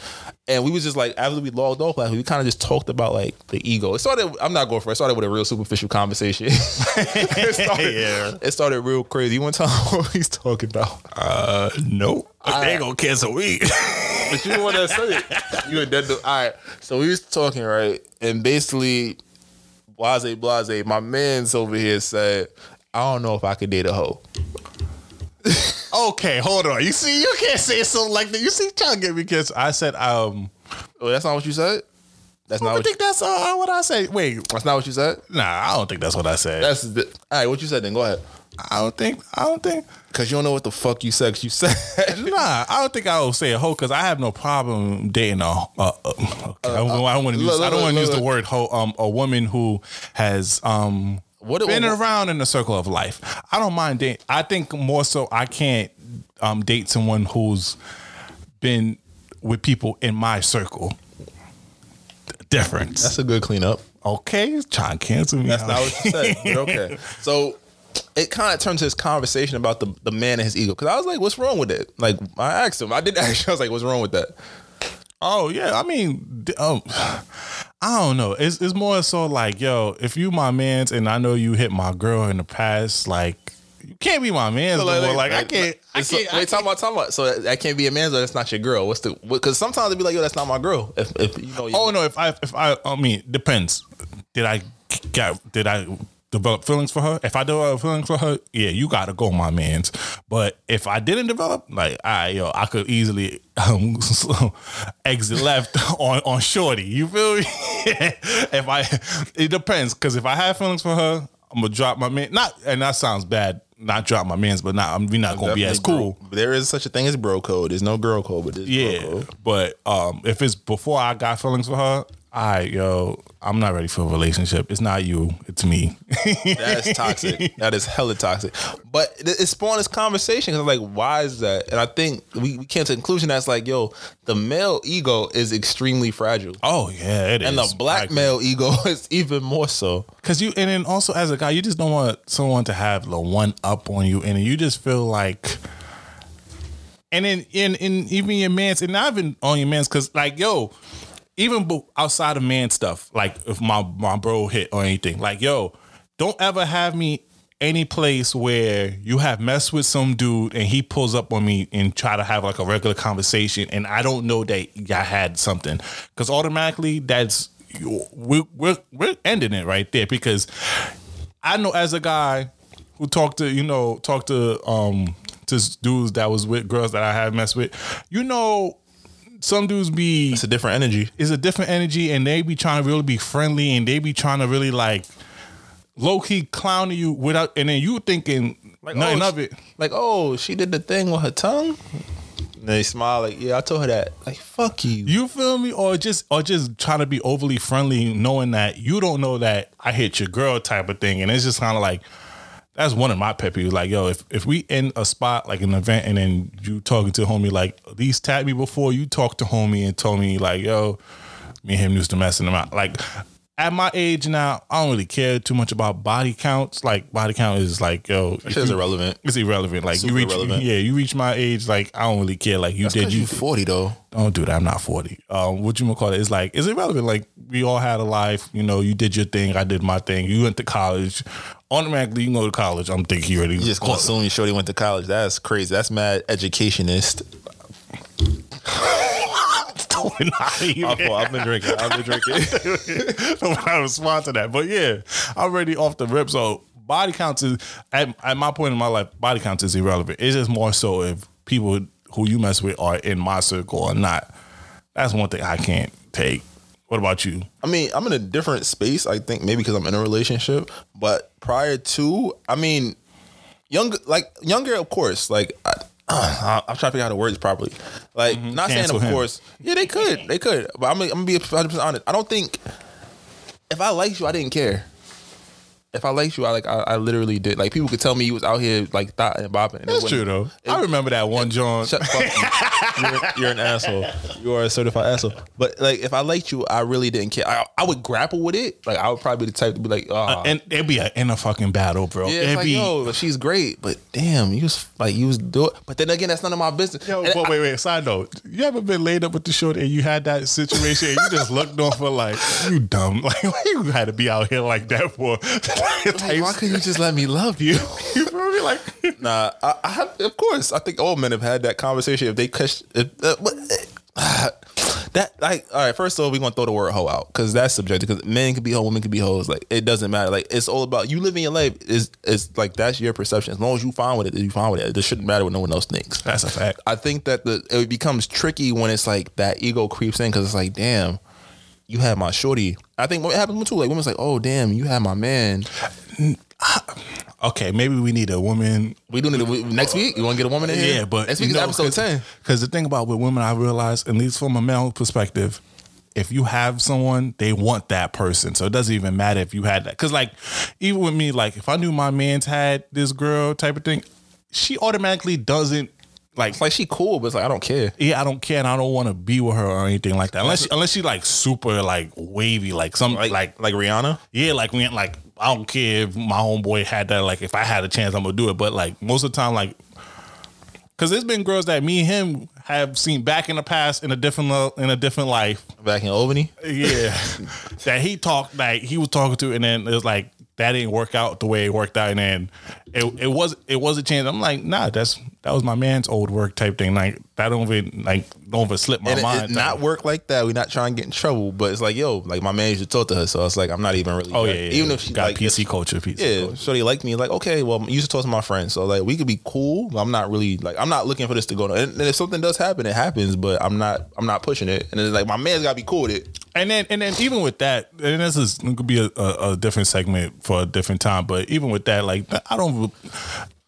Speaker 2: And we was just like, after we logged off last week, we kind of just talked about like the ego. It started, I'm not going for it, it started with a real superficial conversation. it, started,
Speaker 1: Yeah.
Speaker 2: it started real crazy. You want to tell what he's talking about?
Speaker 1: Uh, nope. they gonna cancel week.
Speaker 2: But you want that said it. You a dead. All right. So we was talking right, and basically, blase blase. My man's over here said, "I don't know if I could date a hoe."
Speaker 1: Okay, hold on. You see, you can't say something like that. You see, trying to get me because I said, um,
Speaker 2: Oh, that's not what you said. That's not
Speaker 1: I
Speaker 2: what.
Speaker 1: think
Speaker 2: You,
Speaker 1: that's uh, what I say. Wait,
Speaker 2: that's not what you said.
Speaker 1: nah, I don't think that's what I said.
Speaker 2: That's the, all right. What you said then? Go ahead.
Speaker 1: I don't think. I don't think.
Speaker 2: Cause you don't know what the fuck you said. you said.
Speaker 1: Nah, I don't think I will say a hoe because I have no problem dating a. Uh, uh, okay, I don't, want to use.
Speaker 2: look,
Speaker 1: I don't want to use
Speaker 2: look,
Speaker 1: the word hoe. Um, a woman who has um
Speaker 2: What-
Speaker 1: been
Speaker 2: what-
Speaker 1: around in the circle of life. I don't mind dating. I think more so I can't um date someone who's been with people in my circle. Difference.
Speaker 2: That's a good cleanup.
Speaker 1: okay, trying to cancel me.
Speaker 2: That's
Speaker 1: out.
Speaker 2: not what you said. But okay. So it kind of turned to this conversation about the, the man and his ego. Cause I was like, what's wrong with it? Like I asked him. I did ask him. I was like, what's wrong with that?
Speaker 1: Oh yeah, I mean, um, I don't know. It's it's more so like, yo, if you my man's and I know you hit my girl in the past, like you can't be my man's. no more. Like I can't. I can't. I
Speaker 2: wait, talk about, talk about. So that can't be a man's, or that's not your girl. What's the? Because sometimes it'd be like, yo, that's not my girl. If, if you know, you,
Speaker 1: Oh no, if I if I I mean depends. Did I get did I develop feelings for her? If I develop feelings for her, yeah, you gotta go, my man's. But if I didn't develop, like I yo, I could easily um, exit left on on shorty. You feel me? if I it depends because if I have feelings for her. I'm gonna drop my man. Not and that sounds bad. Not drop my man's, but not. I'm we not gonna be as cool.
Speaker 2: bro- There is such a thing as bro code. There's no girl code, but
Speaker 1: Yeah,
Speaker 2: code.
Speaker 1: but um, if it's before I got feelings for her, all right, yo, I'm not ready for a relationship. It's not you, it's me.
Speaker 2: That's toxic. that is hella toxic. But it, it spawned this conversation because I'm like, why is that? And I think we, we came to the conclusion that's like, yo, the male ego is extremely fragile.
Speaker 1: oh yeah, it is.
Speaker 2: And the black male ego is even more so.
Speaker 1: Cause you, and then also as a guy, you just don't want someone to have the one up on you, and you just feel like, and then in in even your man's, and not even on your man's, cause like yo, even outside of man stuff, like if my my bro hit or anything, like yo, don't ever have me any place where you have messed with some dude and he pulls up on me and try to have like a regular conversation and I don't know that y'all had something. Because automatically that's we're, we're we're ending it right there because I know as a guy who talked to you know talked to um to dudes that was with girls that I have messed with, you know, some dudes be
Speaker 2: It's a different energy.
Speaker 1: it's a different energy and they be trying to really be friendly and they be trying to really like low key clowning you without and then you thinking
Speaker 2: Like,
Speaker 1: nothing
Speaker 2: oh,
Speaker 1: of it.
Speaker 2: Like, oh, she did the thing with her tongue. And they smile like, yeah, I told her that. Like, fuck you.
Speaker 1: You feel me? Or just or just trying to be overly friendly, knowing that you don't know that I hit your girl type of thing. And it's just kind of like that's one of my pet peeves. Like, yo, if if we in a spot like an event and then you talking to homie like these least tag me before you talk to homie and told me like, yo, me and him used to messing them out. Like at my age now, I don't really care too much about body counts. Like body count is like, yo, it's
Speaker 2: irrelevant.
Speaker 1: It's irrelevant. Like
Speaker 2: Super
Speaker 1: you reach,
Speaker 2: irrelevant.
Speaker 1: yeah, you reach my age. Like I don't really care. Like you did, you
Speaker 2: 40 though.
Speaker 1: don't do that. I'm not 40. Um, what you gonna call it? It's like, is it relevant? Like we all had a life. You know, you did your thing. I did my thing. You went to college. Automatically, you can go to college. I'm thinking you already.
Speaker 2: You just gonna assume you shorty went to college. That's crazy. That's mad educationist. My fault. I've been drinking. I've been drinking.
Speaker 1: when I respond to that. But yeah, I'm already off the rip. So body counts is at, at my point in my life, body counts is irrelevant. It's just more so if people who you mess with are in my circle or not. That's one thing I can't take. What about you?
Speaker 2: I mean, I'm in a different space. I think maybe because I'm in a relationship. But prior to, I mean, younger, like younger, of course. Like I, uh, I'm trying to figure out the words properly. Like not saying of
Speaker 1: him.
Speaker 2: course. Yeah, they could, they could. But I'm, I'm gonna be 100 percent honest. I don't think if I liked you, I didn't care. If I liked you, I like I, I literally did. Like people could tell me you was out here like thought and bopping. and
Speaker 1: That's true though.
Speaker 2: it-
Speaker 1: I remember that one, John.
Speaker 2: Shut fuck you. You're, you're an asshole. You are a certified asshole. But like, if I liked you, I really didn't care. I, I would grapple with it. Like, I would probably be the type to be like, oh,
Speaker 1: and it'd be an inner fucking battle, bro.
Speaker 2: yeah,
Speaker 1: it'd
Speaker 2: it's like,
Speaker 1: be,
Speaker 2: yo, she's great, but damn, you was like, you was doing. it. But then again, that's none of my business.
Speaker 1: Yo,
Speaker 2: And
Speaker 1: but
Speaker 2: I-
Speaker 1: wait, wait. Side note: You ever been laid up with the short and you had that situation and you just looked on for like you dumb, like why you had to be out here like that for?
Speaker 2: like, why couldn't you just let me love you?
Speaker 1: you feel me? Like
Speaker 2: Nah, I, I have, of course. I think all men have had that conversation. If they catch, if, uh, but, uh, that like, all right. First of all, we gonna throw the word hoe out because that's subjective. Because men can be hoe, women can be hoes. Like it doesn't matter. Like it's all about you living your life. Is is like that's your perception. As long as you fine with it, you fine with it. It shouldn't matter what no one else thinks.
Speaker 1: that's a fact.
Speaker 2: I think that the it becomes tricky when it's like that ego creeps in because it's like, damn, you had my shorty. I think what happens too. Like women's like, oh damn, you had my man.
Speaker 1: Okay, maybe we need a woman.
Speaker 2: We doing it we- next week. You want to get a woman in here?
Speaker 1: Yeah, but
Speaker 2: next week is episode ten.
Speaker 1: Because the thing about with women, I realize, at least from a male perspective, if you have someone, they want that person. So it doesn't even matter if you had that. Because like, even with me, like if I knew my man's had this girl type of thing, she automatically doesn't like
Speaker 2: It's like she cool, but it's like I don't care.
Speaker 1: yeah, I don't care, and I don't want to be with her or anything like that. Unless, unless she like super like wavy, like some
Speaker 2: Like
Speaker 1: like
Speaker 2: like Rihanna.
Speaker 1: yeah, like we like I don't care if my homeboy had that. Like if I had a chance, I'm gonna do it. But like most of the time, like because there's been girls that me and him have seen back in the past in a different in a different life.
Speaker 2: Back in Albany.
Speaker 1: Yeah, that he talked like he was talking to, and then it was like that didn't work out the way it worked out, and then it it was it was a chance. I'm like, nah, that's that was my man's old work type thing. Like that don't even like don't even slip my
Speaker 2: and
Speaker 1: mind.
Speaker 2: it not work like that. We're not trying to get in trouble, but it's like, yo, like my man used to talk to her, so it's like I'm not even really.
Speaker 1: Oh yeah, yeah,
Speaker 2: even
Speaker 1: yeah.
Speaker 2: if she
Speaker 1: got
Speaker 2: like
Speaker 1: PC culture, PC
Speaker 2: Yeah,
Speaker 1: culture.
Speaker 2: so they like me. Like, okay, well, you used to talk to my friends, so like we could be cool. But I'm not really like I'm not looking for this to go. on. And, and if something does happen, it happens. But I'm not I'm not pushing it. And it's like my man's got to be cool with it.
Speaker 1: And then and then even with that, and this is it could be a, a, a different segment for a different time. But even with that, like I don't.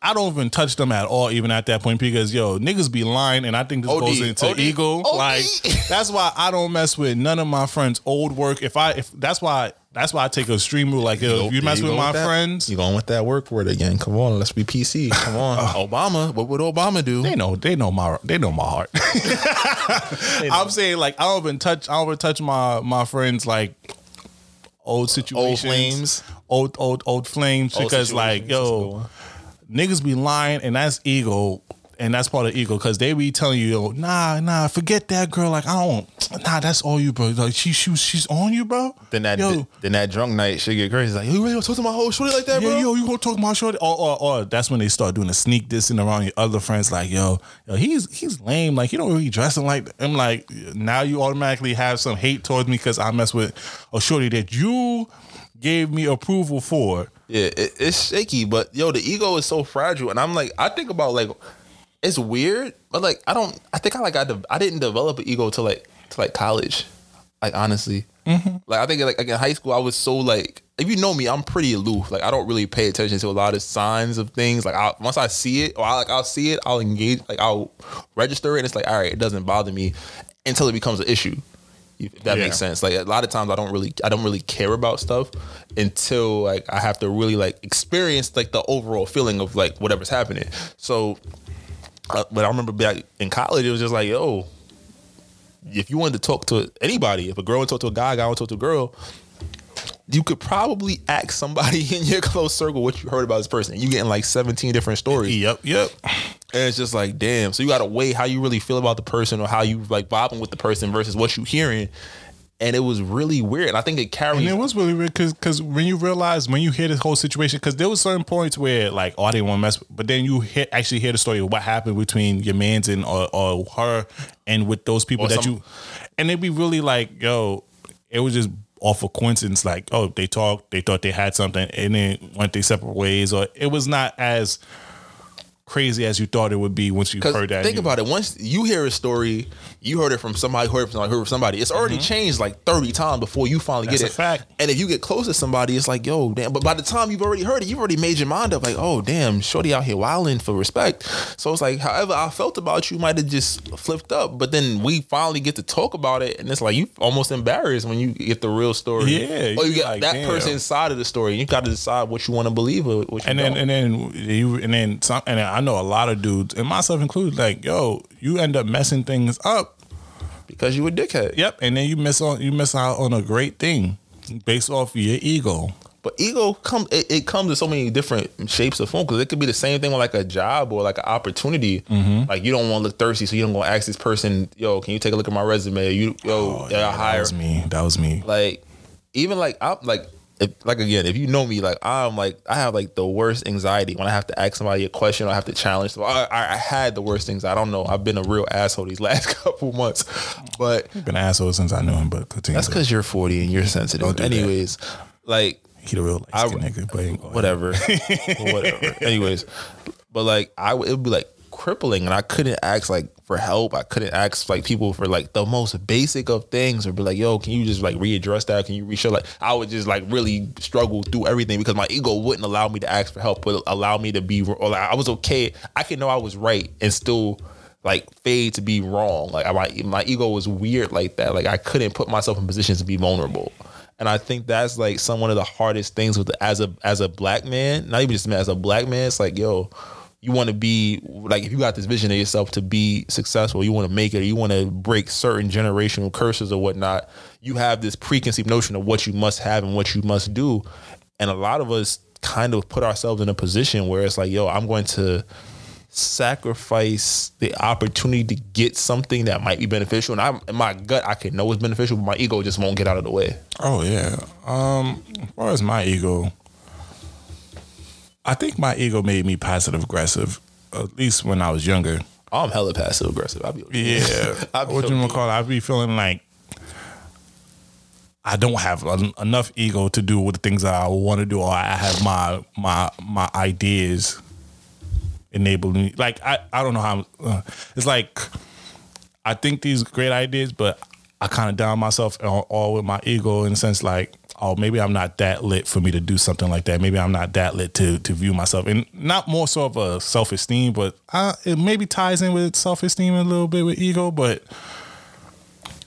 Speaker 1: I don't even touch them at all, even at that point, because yo, niggas be lying, and I think this
Speaker 2: OD,
Speaker 1: goes into
Speaker 2: OD,
Speaker 1: ego.
Speaker 2: OD.
Speaker 1: Like that's why I don't mess with none of my friends' old work. If I, if that's why, that's why I take a stream rule. Like yo, if you mess
Speaker 2: There
Speaker 1: with my
Speaker 2: that.
Speaker 1: friends,
Speaker 2: You going with that work word again? Come on, let's be PC. Come on, oh. Obama. What would Obama do?
Speaker 1: they know, they know my, they know my heart. I'm saying like I don't even touch, I don't even touch my my friends like old situations, old
Speaker 2: flames.
Speaker 1: old old old flames,
Speaker 2: Old
Speaker 1: because like
Speaker 2: situations, a
Speaker 1: yo. Niggas be lying, and that's ego. And that's part of ego because they be telling you, yo, nah, nah, forget that girl. Like, I don't, nah, that's all you, bro. Like, she, she she's on you, bro.
Speaker 2: Then that
Speaker 1: yo,
Speaker 2: then that drunk night she get crazy. Like, you ready to talk to my whole shorty like that, bro?
Speaker 1: yo, you gonna talk my shorty? Or, or, or that's when they start doing the sneak dissing around your other friends, like, yo, yo, he's he's lame. Like, he don't really dressing like. I'm like, now you automatically have some hate towards me because I mess with a shorty that you gave me approval for.
Speaker 2: Yeah, it, it's shaky, but yo, the ego is so fragile, and I'm like, I think about like, it's weird, but like, I don't, I think I like, I, de- I didn't develop an ego till like, to like college, like honestly, mm-hmm. like I think like, like in high school, I was so like, if you know me, I'm pretty aloof. Like I don't really pay attention to a lot of signs of things. Like I, once I see it, or I like I'll see it, I'll engage, like I'll register it, and it's like, all right, it doesn't bother me until it becomes an issue. If that
Speaker 1: Yeah.
Speaker 2: makes sense. Like a lot of times I don't really I don't really care about stuff until like I have to really like experience like the overall feeling of like whatever's happening. So uh, but I remember back in college it was just like, yo, if you wanted to talk to anybody, if a girl wanted to talk to a guy, a guy wanted to talk to a girl, you could probably ask somebody in your close circle what you heard about this person. You getting like 17 different stories.
Speaker 1: Yep, yep.
Speaker 2: And it's just like, damn. So you gotta weigh how you really feel about the person or how you like vibing with the person versus what you hearing. And it was really weird. And I think it carried.
Speaker 1: And it was really weird because when you realize when you hear this whole situation, because there was certain points where like, oh, I didn't want to mess, with, but then you hear, actually hear the story of what happened between your man's and or, or her and with those people
Speaker 2: Or
Speaker 1: that
Speaker 2: some-
Speaker 1: you, and it'd be really like, yo, it was just of coincidence. Like, oh, they talked, they thought they had something, and then went their separate ways, or it was not as crazy as you thought it would be once you heard that.
Speaker 2: think
Speaker 1: You-
Speaker 2: about it. Once you hear a story, you heard it from somebody, heard it from somebody, heard it from somebody. It's already changed like 30 times before you finally
Speaker 1: Mm-hmm. That's
Speaker 2: get
Speaker 1: a
Speaker 2: it.
Speaker 1: fact.
Speaker 2: And if you get close to somebody, it's like, yo, damn. But by the time you've already heard it, you've already made your mind up. Like, oh, damn, shorty out here wilding for respect. So it's like, however I felt about you might have just flipped up. But then we finally get to talk about it, and it's like you almost embarrassed when you get the real story.
Speaker 1: Yeah,
Speaker 2: Or you get
Speaker 1: like,
Speaker 2: that
Speaker 1: damn.
Speaker 2: person's side of the story. You got to decide what you want to believe or what you
Speaker 1: and then
Speaker 2: don't.
Speaker 1: and then you and then some and then I know a lot of dudes and myself included like yo you end up messing things up
Speaker 2: because you a dickhead.
Speaker 1: yep and then you miss on you miss out on a great thing based off your ego
Speaker 2: But ego come it, it comes in so many different shapes of form because it could be the same thing with like a job or like an opportunity.
Speaker 1: Mm-hmm.
Speaker 2: Like you don't want to look thirsty, so you don't go ask this person, "Yo, can you take a look at my resume?" You, yo,
Speaker 1: oh
Speaker 2: yeah, hire.
Speaker 1: was me that was me
Speaker 2: Like even like I'm like. If, like again, if you know me, like I'm like I have like the worst anxiety when I have to ask somebody a question or I have to challenge. So I, I, I had the worst things. I don't know. I've been a real asshole these last couple months, but
Speaker 1: I've been an asshole since I knew him but continue
Speaker 2: that's because you're 40 and you're sensitive.
Speaker 1: Do that.
Speaker 2: Anyways, like
Speaker 1: he the real
Speaker 2: I-
Speaker 1: nigga but
Speaker 2: whatever, whatever. Anyways, but like I would, it would be like crippling, and I couldn't ask like for help. I couldn't ask like people for like the most basic of things, or be like, "Yo, can you just like readdress that? Can you reshow?" Like I would just like really struggle through everything because my ego wouldn't allow me to ask for help, but allow me to be. Or like I was okay. I can know I was right and still like fade to be wrong. Like my my ego was weird like that. Like I couldn't put myself in positions to be vulnerable. And I think that's like some one of the hardest things with as a as a black man, not even just man, as a black man, it's like, yo, you want to be like if you got this vision of yourself to be successful, you want to make it, you want to break certain generational curses or whatnot, you have this preconceived notion of what you must have and what you must do. And a lot of us kind of put ourselves in a position where it's like, yo, I'm going to sacrifice the opportunity to get something that might be beneficial. And I'm in my gut, I can know it's beneficial, but my ego just won't get out of the way.
Speaker 1: Oh yeah. Um, as far as my ego, I think my ego made me passive aggressive at least when I was younger.
Speaker 2: I'm hella passive aggressive. I'll be
Speaker 1: Yeah,
Speaker 2: I'll be
Speaker 1: what you call it? I be feeling like I don't have en- enough ego to do what the things that I want to do, or I have my my my ideas enabling me. Like I I don't know how. Uh, it's like I think these great ideas, but I kind of down myself all, all with my ego in the sense like. Oh, maybe I'm not that lit for me to do something like that. Maybe I'm not that lit to to view myself, and not more so of a self esteem, but uh, it maybe ties in with self esteem a little bit with ego. But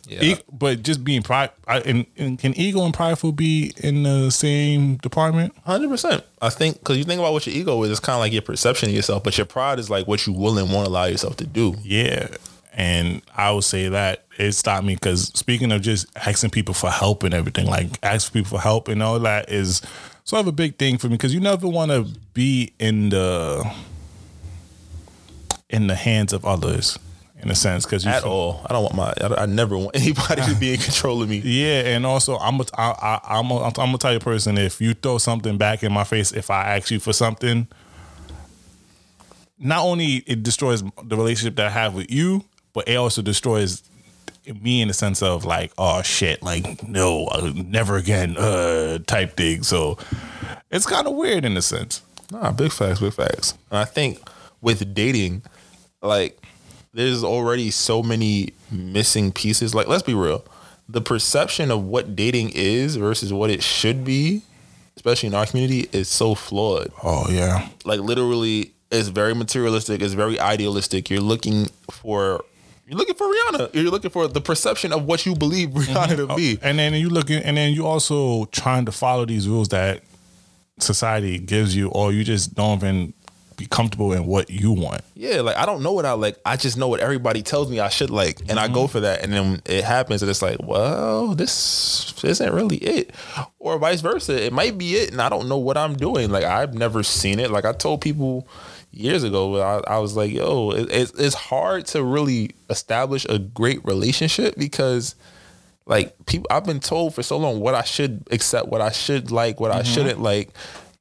Speaker 2: Yeah.
Speaker 1: E- but just being pride, and, and can ego and prideful be in the same department?
Speaker 2: Hundred percent. I think because you think about what your ego is, it's kind of like your perception of yourself, but your pride is like what you will and won't allow yourself to do.
Speaker 1: Yeah, and I would say that it stopped me because speaking of just asking people for help and everything, like asking people for help and all that is sort of a big thing for me because you never want to be in the in the hands of others in a sense because
Speaker 2: At
Speaker 1: feel-
Speaker 2: all, I don't want my. I, I never want anybody to be in control of me.
Speaker 1: Yeah, and also I'm a, I, I, I'm a, I'm gonna tell you person if you throw something back in my face, if I ask you for something, not only it destroys the relationship that I have with you, but it also destroys me in the sense of like, oh shit, like no, uh, never again, uh, type thing. So it's kind of weird in a sense.
Speaker 2: Nah, big facts, big facts. And I think with dating, like there's already so many missing pieces. Like, let's be real. The perception of what dating is versus what it should be, especially in our community, is so flawed.
Speaker 1: Oh yeah,
Speaker 2: Like literally it's very materialistic, it's very idealistic. You're looking for you're looking for Rihanna. You're looking for the perception of what you believe Rihanna mm-hmm. to be.
Speaker 1: Oh, and then you looking, and then you also trying to follow these rules that society gives you, or you just don't even be comfortable in what you want.
Speaker 2: Yeah, like I don't know what I like. I just know what everybody tells me I should like, and I go mm-hmm. for that. And then it happens, and it's like, well, this isn't really it, or vice versa. It might be it, and I don't know what I'm doing. Like I've never seen it. Like I told people years ago, I, I was like, yo, it, it's it's hard to really establish a great relationship because. Like people, I've been told for so long what I should accept, what I should like, what I mm-hmm. shouldn't like,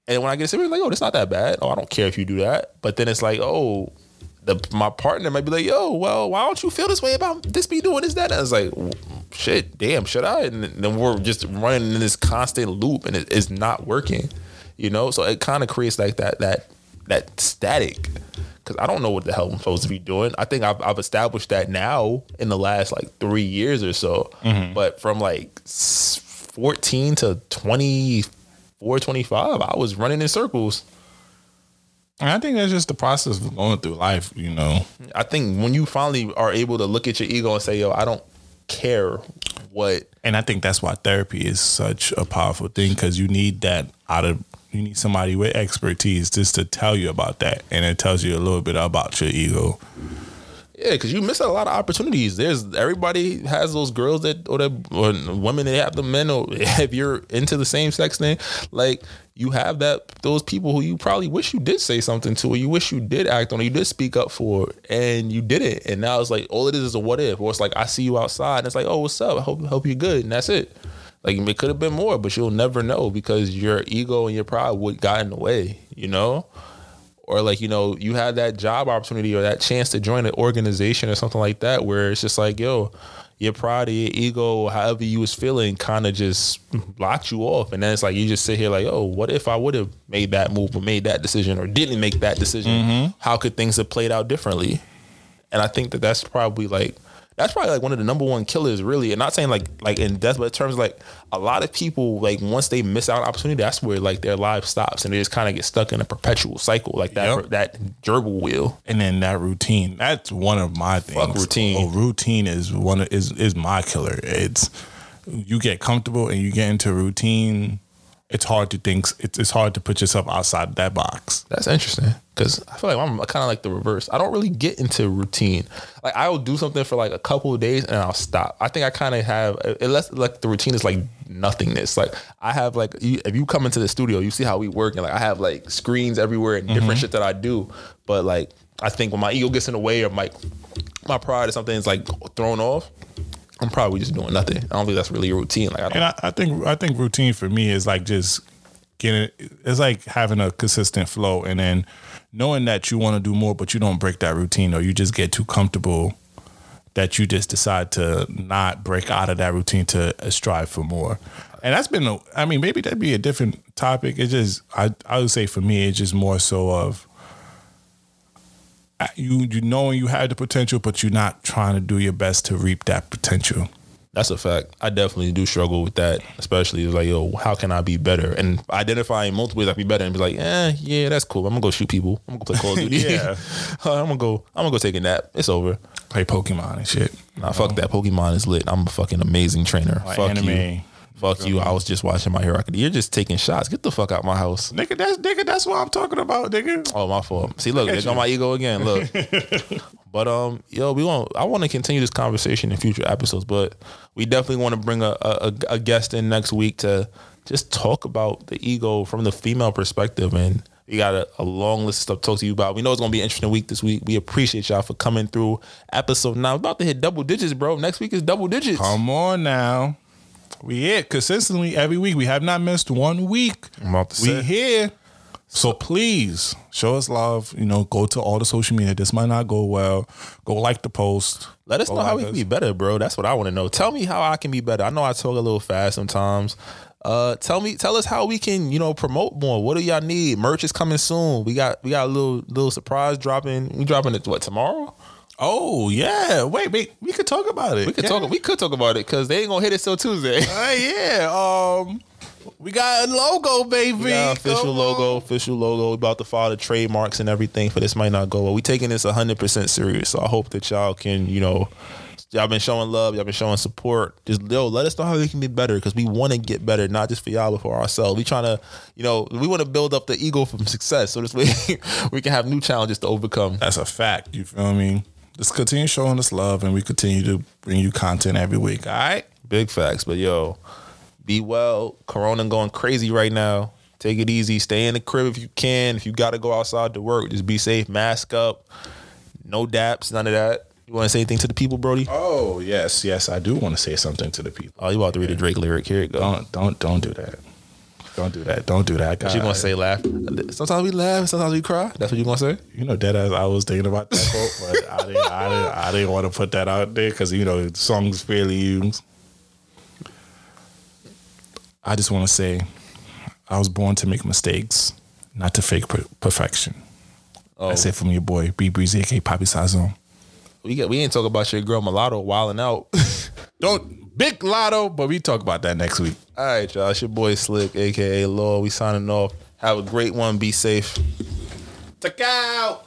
Speaker 2: and when I get serious, like, oh, it's not that bad. Oh, I don't care if you do that. But then it's like, oh, the my partner might be like, yo, well, why don't you feel this way about this be doing this, that? And I was like, shit, damn, should I? And then we're just running in this constant loop and it, it's not working. You know? So it kind of creates like that that that static. Cause I don't know what the hell I'm supposed to be doing. I think I've, I've established that now in the last like three years or so. Mm-hmm. But from like 14 to 24, 25, I was running in circles.
Speaker 1: And I think that's just the process of going through life, you know.
Speaker 2: I think when you finally are able to look at your ego and say, "Yo, I don't care what,"
Speaker 1: And I think that's why therapy is such a powerful thing because you need that out of you need somebody with expertise just to tell you about that, and it tells you a little bit about your ego.
Speaker 2: yeah, because you miss a lot of opportunities. There's everybody has those girls that or the or women that have the men. Or if you're into the same sex thing, like you have that those people who you probably wish you did say something to, or you wish you did act on, or you did speak up for, and you didn't. And now it's like all it is is a what if, or it's like I see you outside, and it's like, oh, what's up? I hope hope you're good, and that's it. Like it could have been more, but you'll never know because your ego and your pride would got in the way, you know? Or like, you know, you had that job opportunity or that chance to join an organization or something like that where it's just like, yo, your pride or your ego, however you was feeling, kind of just blocked you off. And then it's like you just sit here like, oh, what if I would have made that move or made that decision or didn't make that decision? Mm-hmm. How could things have played out differently? And I think that that's probably like that's probably like one of the number one killers, really. And not saying like like in death, but in terms of like a lot of people like once they miss out on opportunity, that's where like their life stops and they just kind of get stuck in a perpetual cycle, like that
Speaker 1: Yep.
Speaker 2: that gerbil wheel.
Speaker 1: And then that routine, that's one of my things.
Speaker 2: Fuck routine.
Speaker 1: Oh, routine is one of, is is my killer. It's you get comfortable and you get into routine. It's hard to think. It's it's hard to put yourself outside that box.
Speaker 2: That's interesting because I feel like I'm kind of like the reverse. I don't really get into routine. Like I will do something for like a couple of days and I'll stop. I think I kind of have unless like the routine is like nothingness. Like I have like you, if you come into the studio, you see how we work and like I have like screens everywhere and different mm-hmm. shit that I do. But like I think when my ego gets in the way or my my pride or something is like thrown off, I'm probably just doing nothing. I don't think that's really a routine. Like I don't.
Speaker 1: And I, I think I think routine for me is like just getting it's like having a consistent flow and then knowing that you want to do more but you don't break that routine or you just get too comfortable that you just decide to not break out of that routine to uh, strive for more. And that's been, a, I mean, maybe that'd be a different topic. It's just, I, I would say for me, it's just more so of you, you knowing you have the potential, but you're not trying to do your best to reap that potential.
Speaker 2: That's a fact. I definitely do struggle with that, especially like, yo, how can I be better? And identifying multiple ways I can be better and be like, eh, yeah, that's cool. I'm gonna go shoot people. I'm gonna go play Call of Duty.
Speaker 1: Yeah.
Speaker 2: I'm gonna go. I'm gonna go take a nap. It's over.
Speaker 1: Play Pokemon and shit.
Speaker 2: Nah, fuck that. Pokemon is lit. I'm a fucking amazing trainer.
Speaker 1: Like
Speaker 2: fuck
Speaker 1: anime.
Speaker 2: you. Fuck you. I was just watching my Hero Academia. You're just taking shots. Get the fuck out my house.
Speaker 1: Nigga, that's nigga, that's what I'm talking about, nigga.
Speaker 2: Oh, my fault. See, look, there go my ego again. Look. but um, yo, we want. I want to continue this conversation in future episodes, but we definitely want to bring a, a a guest in next week to just talk about the ego from the female perspective and. We got a, a long list of stuff to talk to you about. We know it's gonna be an interesting week this week. We appreciate y'all for coming through episode nine. We're about to hit double digits, bro. Next week is double digits.
Speaker 1: Come on now. We here consistently every week. We have not missed one week.
Speaker 2: I'm about to
Speaker 1: we here. So please show us love. You know, go to all the social media. This might not go well. Go like the post.
Speaker 2: Let us
Speaker 1: Go
Speaker 2: know how
Speaker 1: like
Speaker 2: we can be better, bro. That's what I want to know. Tell me how I can be better. I know I talk a little fast sometimes. Uh, tell me, tell us how we can, you know, promote more. What do y'all need? Merch is coming soon. We got, we got a little, little surprise dropping. We dropping it what tomorrow?
Speaker 1: Oh yeah. Wait, wait. We could talk about it.
Speaker 2: We could
Speaker 1: yeah.
Speaker 2: talk. We could talk about it because they ain't gonna hit it till Tuesday.
Speaker 1: Uh, yeah. Um, we got a logo, baby.
Speaker 2: We got official
Speaker 1: Come
Speaker 2: logo,
Speaker 1: on.
Speaker 2: official logo. We about to file the trademarks and everything for this might not go well. We taking this hundred percent serious. So I hope that y'all can, you know, y'all been showing love, y'all been showing support. Just yo, let us know how we can be better because we want to get better, not just for y'all but for ourselves. We trying to, you know, we want to build up the ego from success, so this way we can have new challenges to overcome.
Speaker 1: That's a fact. You feel me? Just continue showing us love, and we continue to bring you content every week. All right.
Speaker 2: Big facts, but yo, be well. Corona going crazy right now. Take it easy. Stay in the crib if you can. If you got to go outside to work, just be safe. Mask up. No daps. None of that. You want to say anything to the people, Brody?
Speaker 1: Oh yes, yes. I do want to say something to the people.
Speaker 2: Oh, you about to read a Drake lyric? Here it go.
Speaker 1: Don't, don't, don't do that. Don't do that. Don't do that.
Speaker 2: You gonna say? Laugh. Sometimes we laugh. Sometimes we cry. That's what you gonna say?
Speaker 1: You know, dead as I was thinking about that quote, but I didn't, I didn't, I didn't want to put that out there because you know, the song's fairly used. I just want to say, I was born to make mistakes, not to fake per- perfection.
Speaker 2: Oh,
Speaker 1: That's it from your boy B Brezzy, aka Poppy Sazon.
Speaker 2: We got. We ain't talk about your girl Mulatto wilding out.
Speaker 1: Don't big lotto, but we talk about that next week.
Speaker 2: All right, y'all. It's your boy Slick, aka Law. We signing off. Have a great one. Be safe.
Speaker 1: Take out.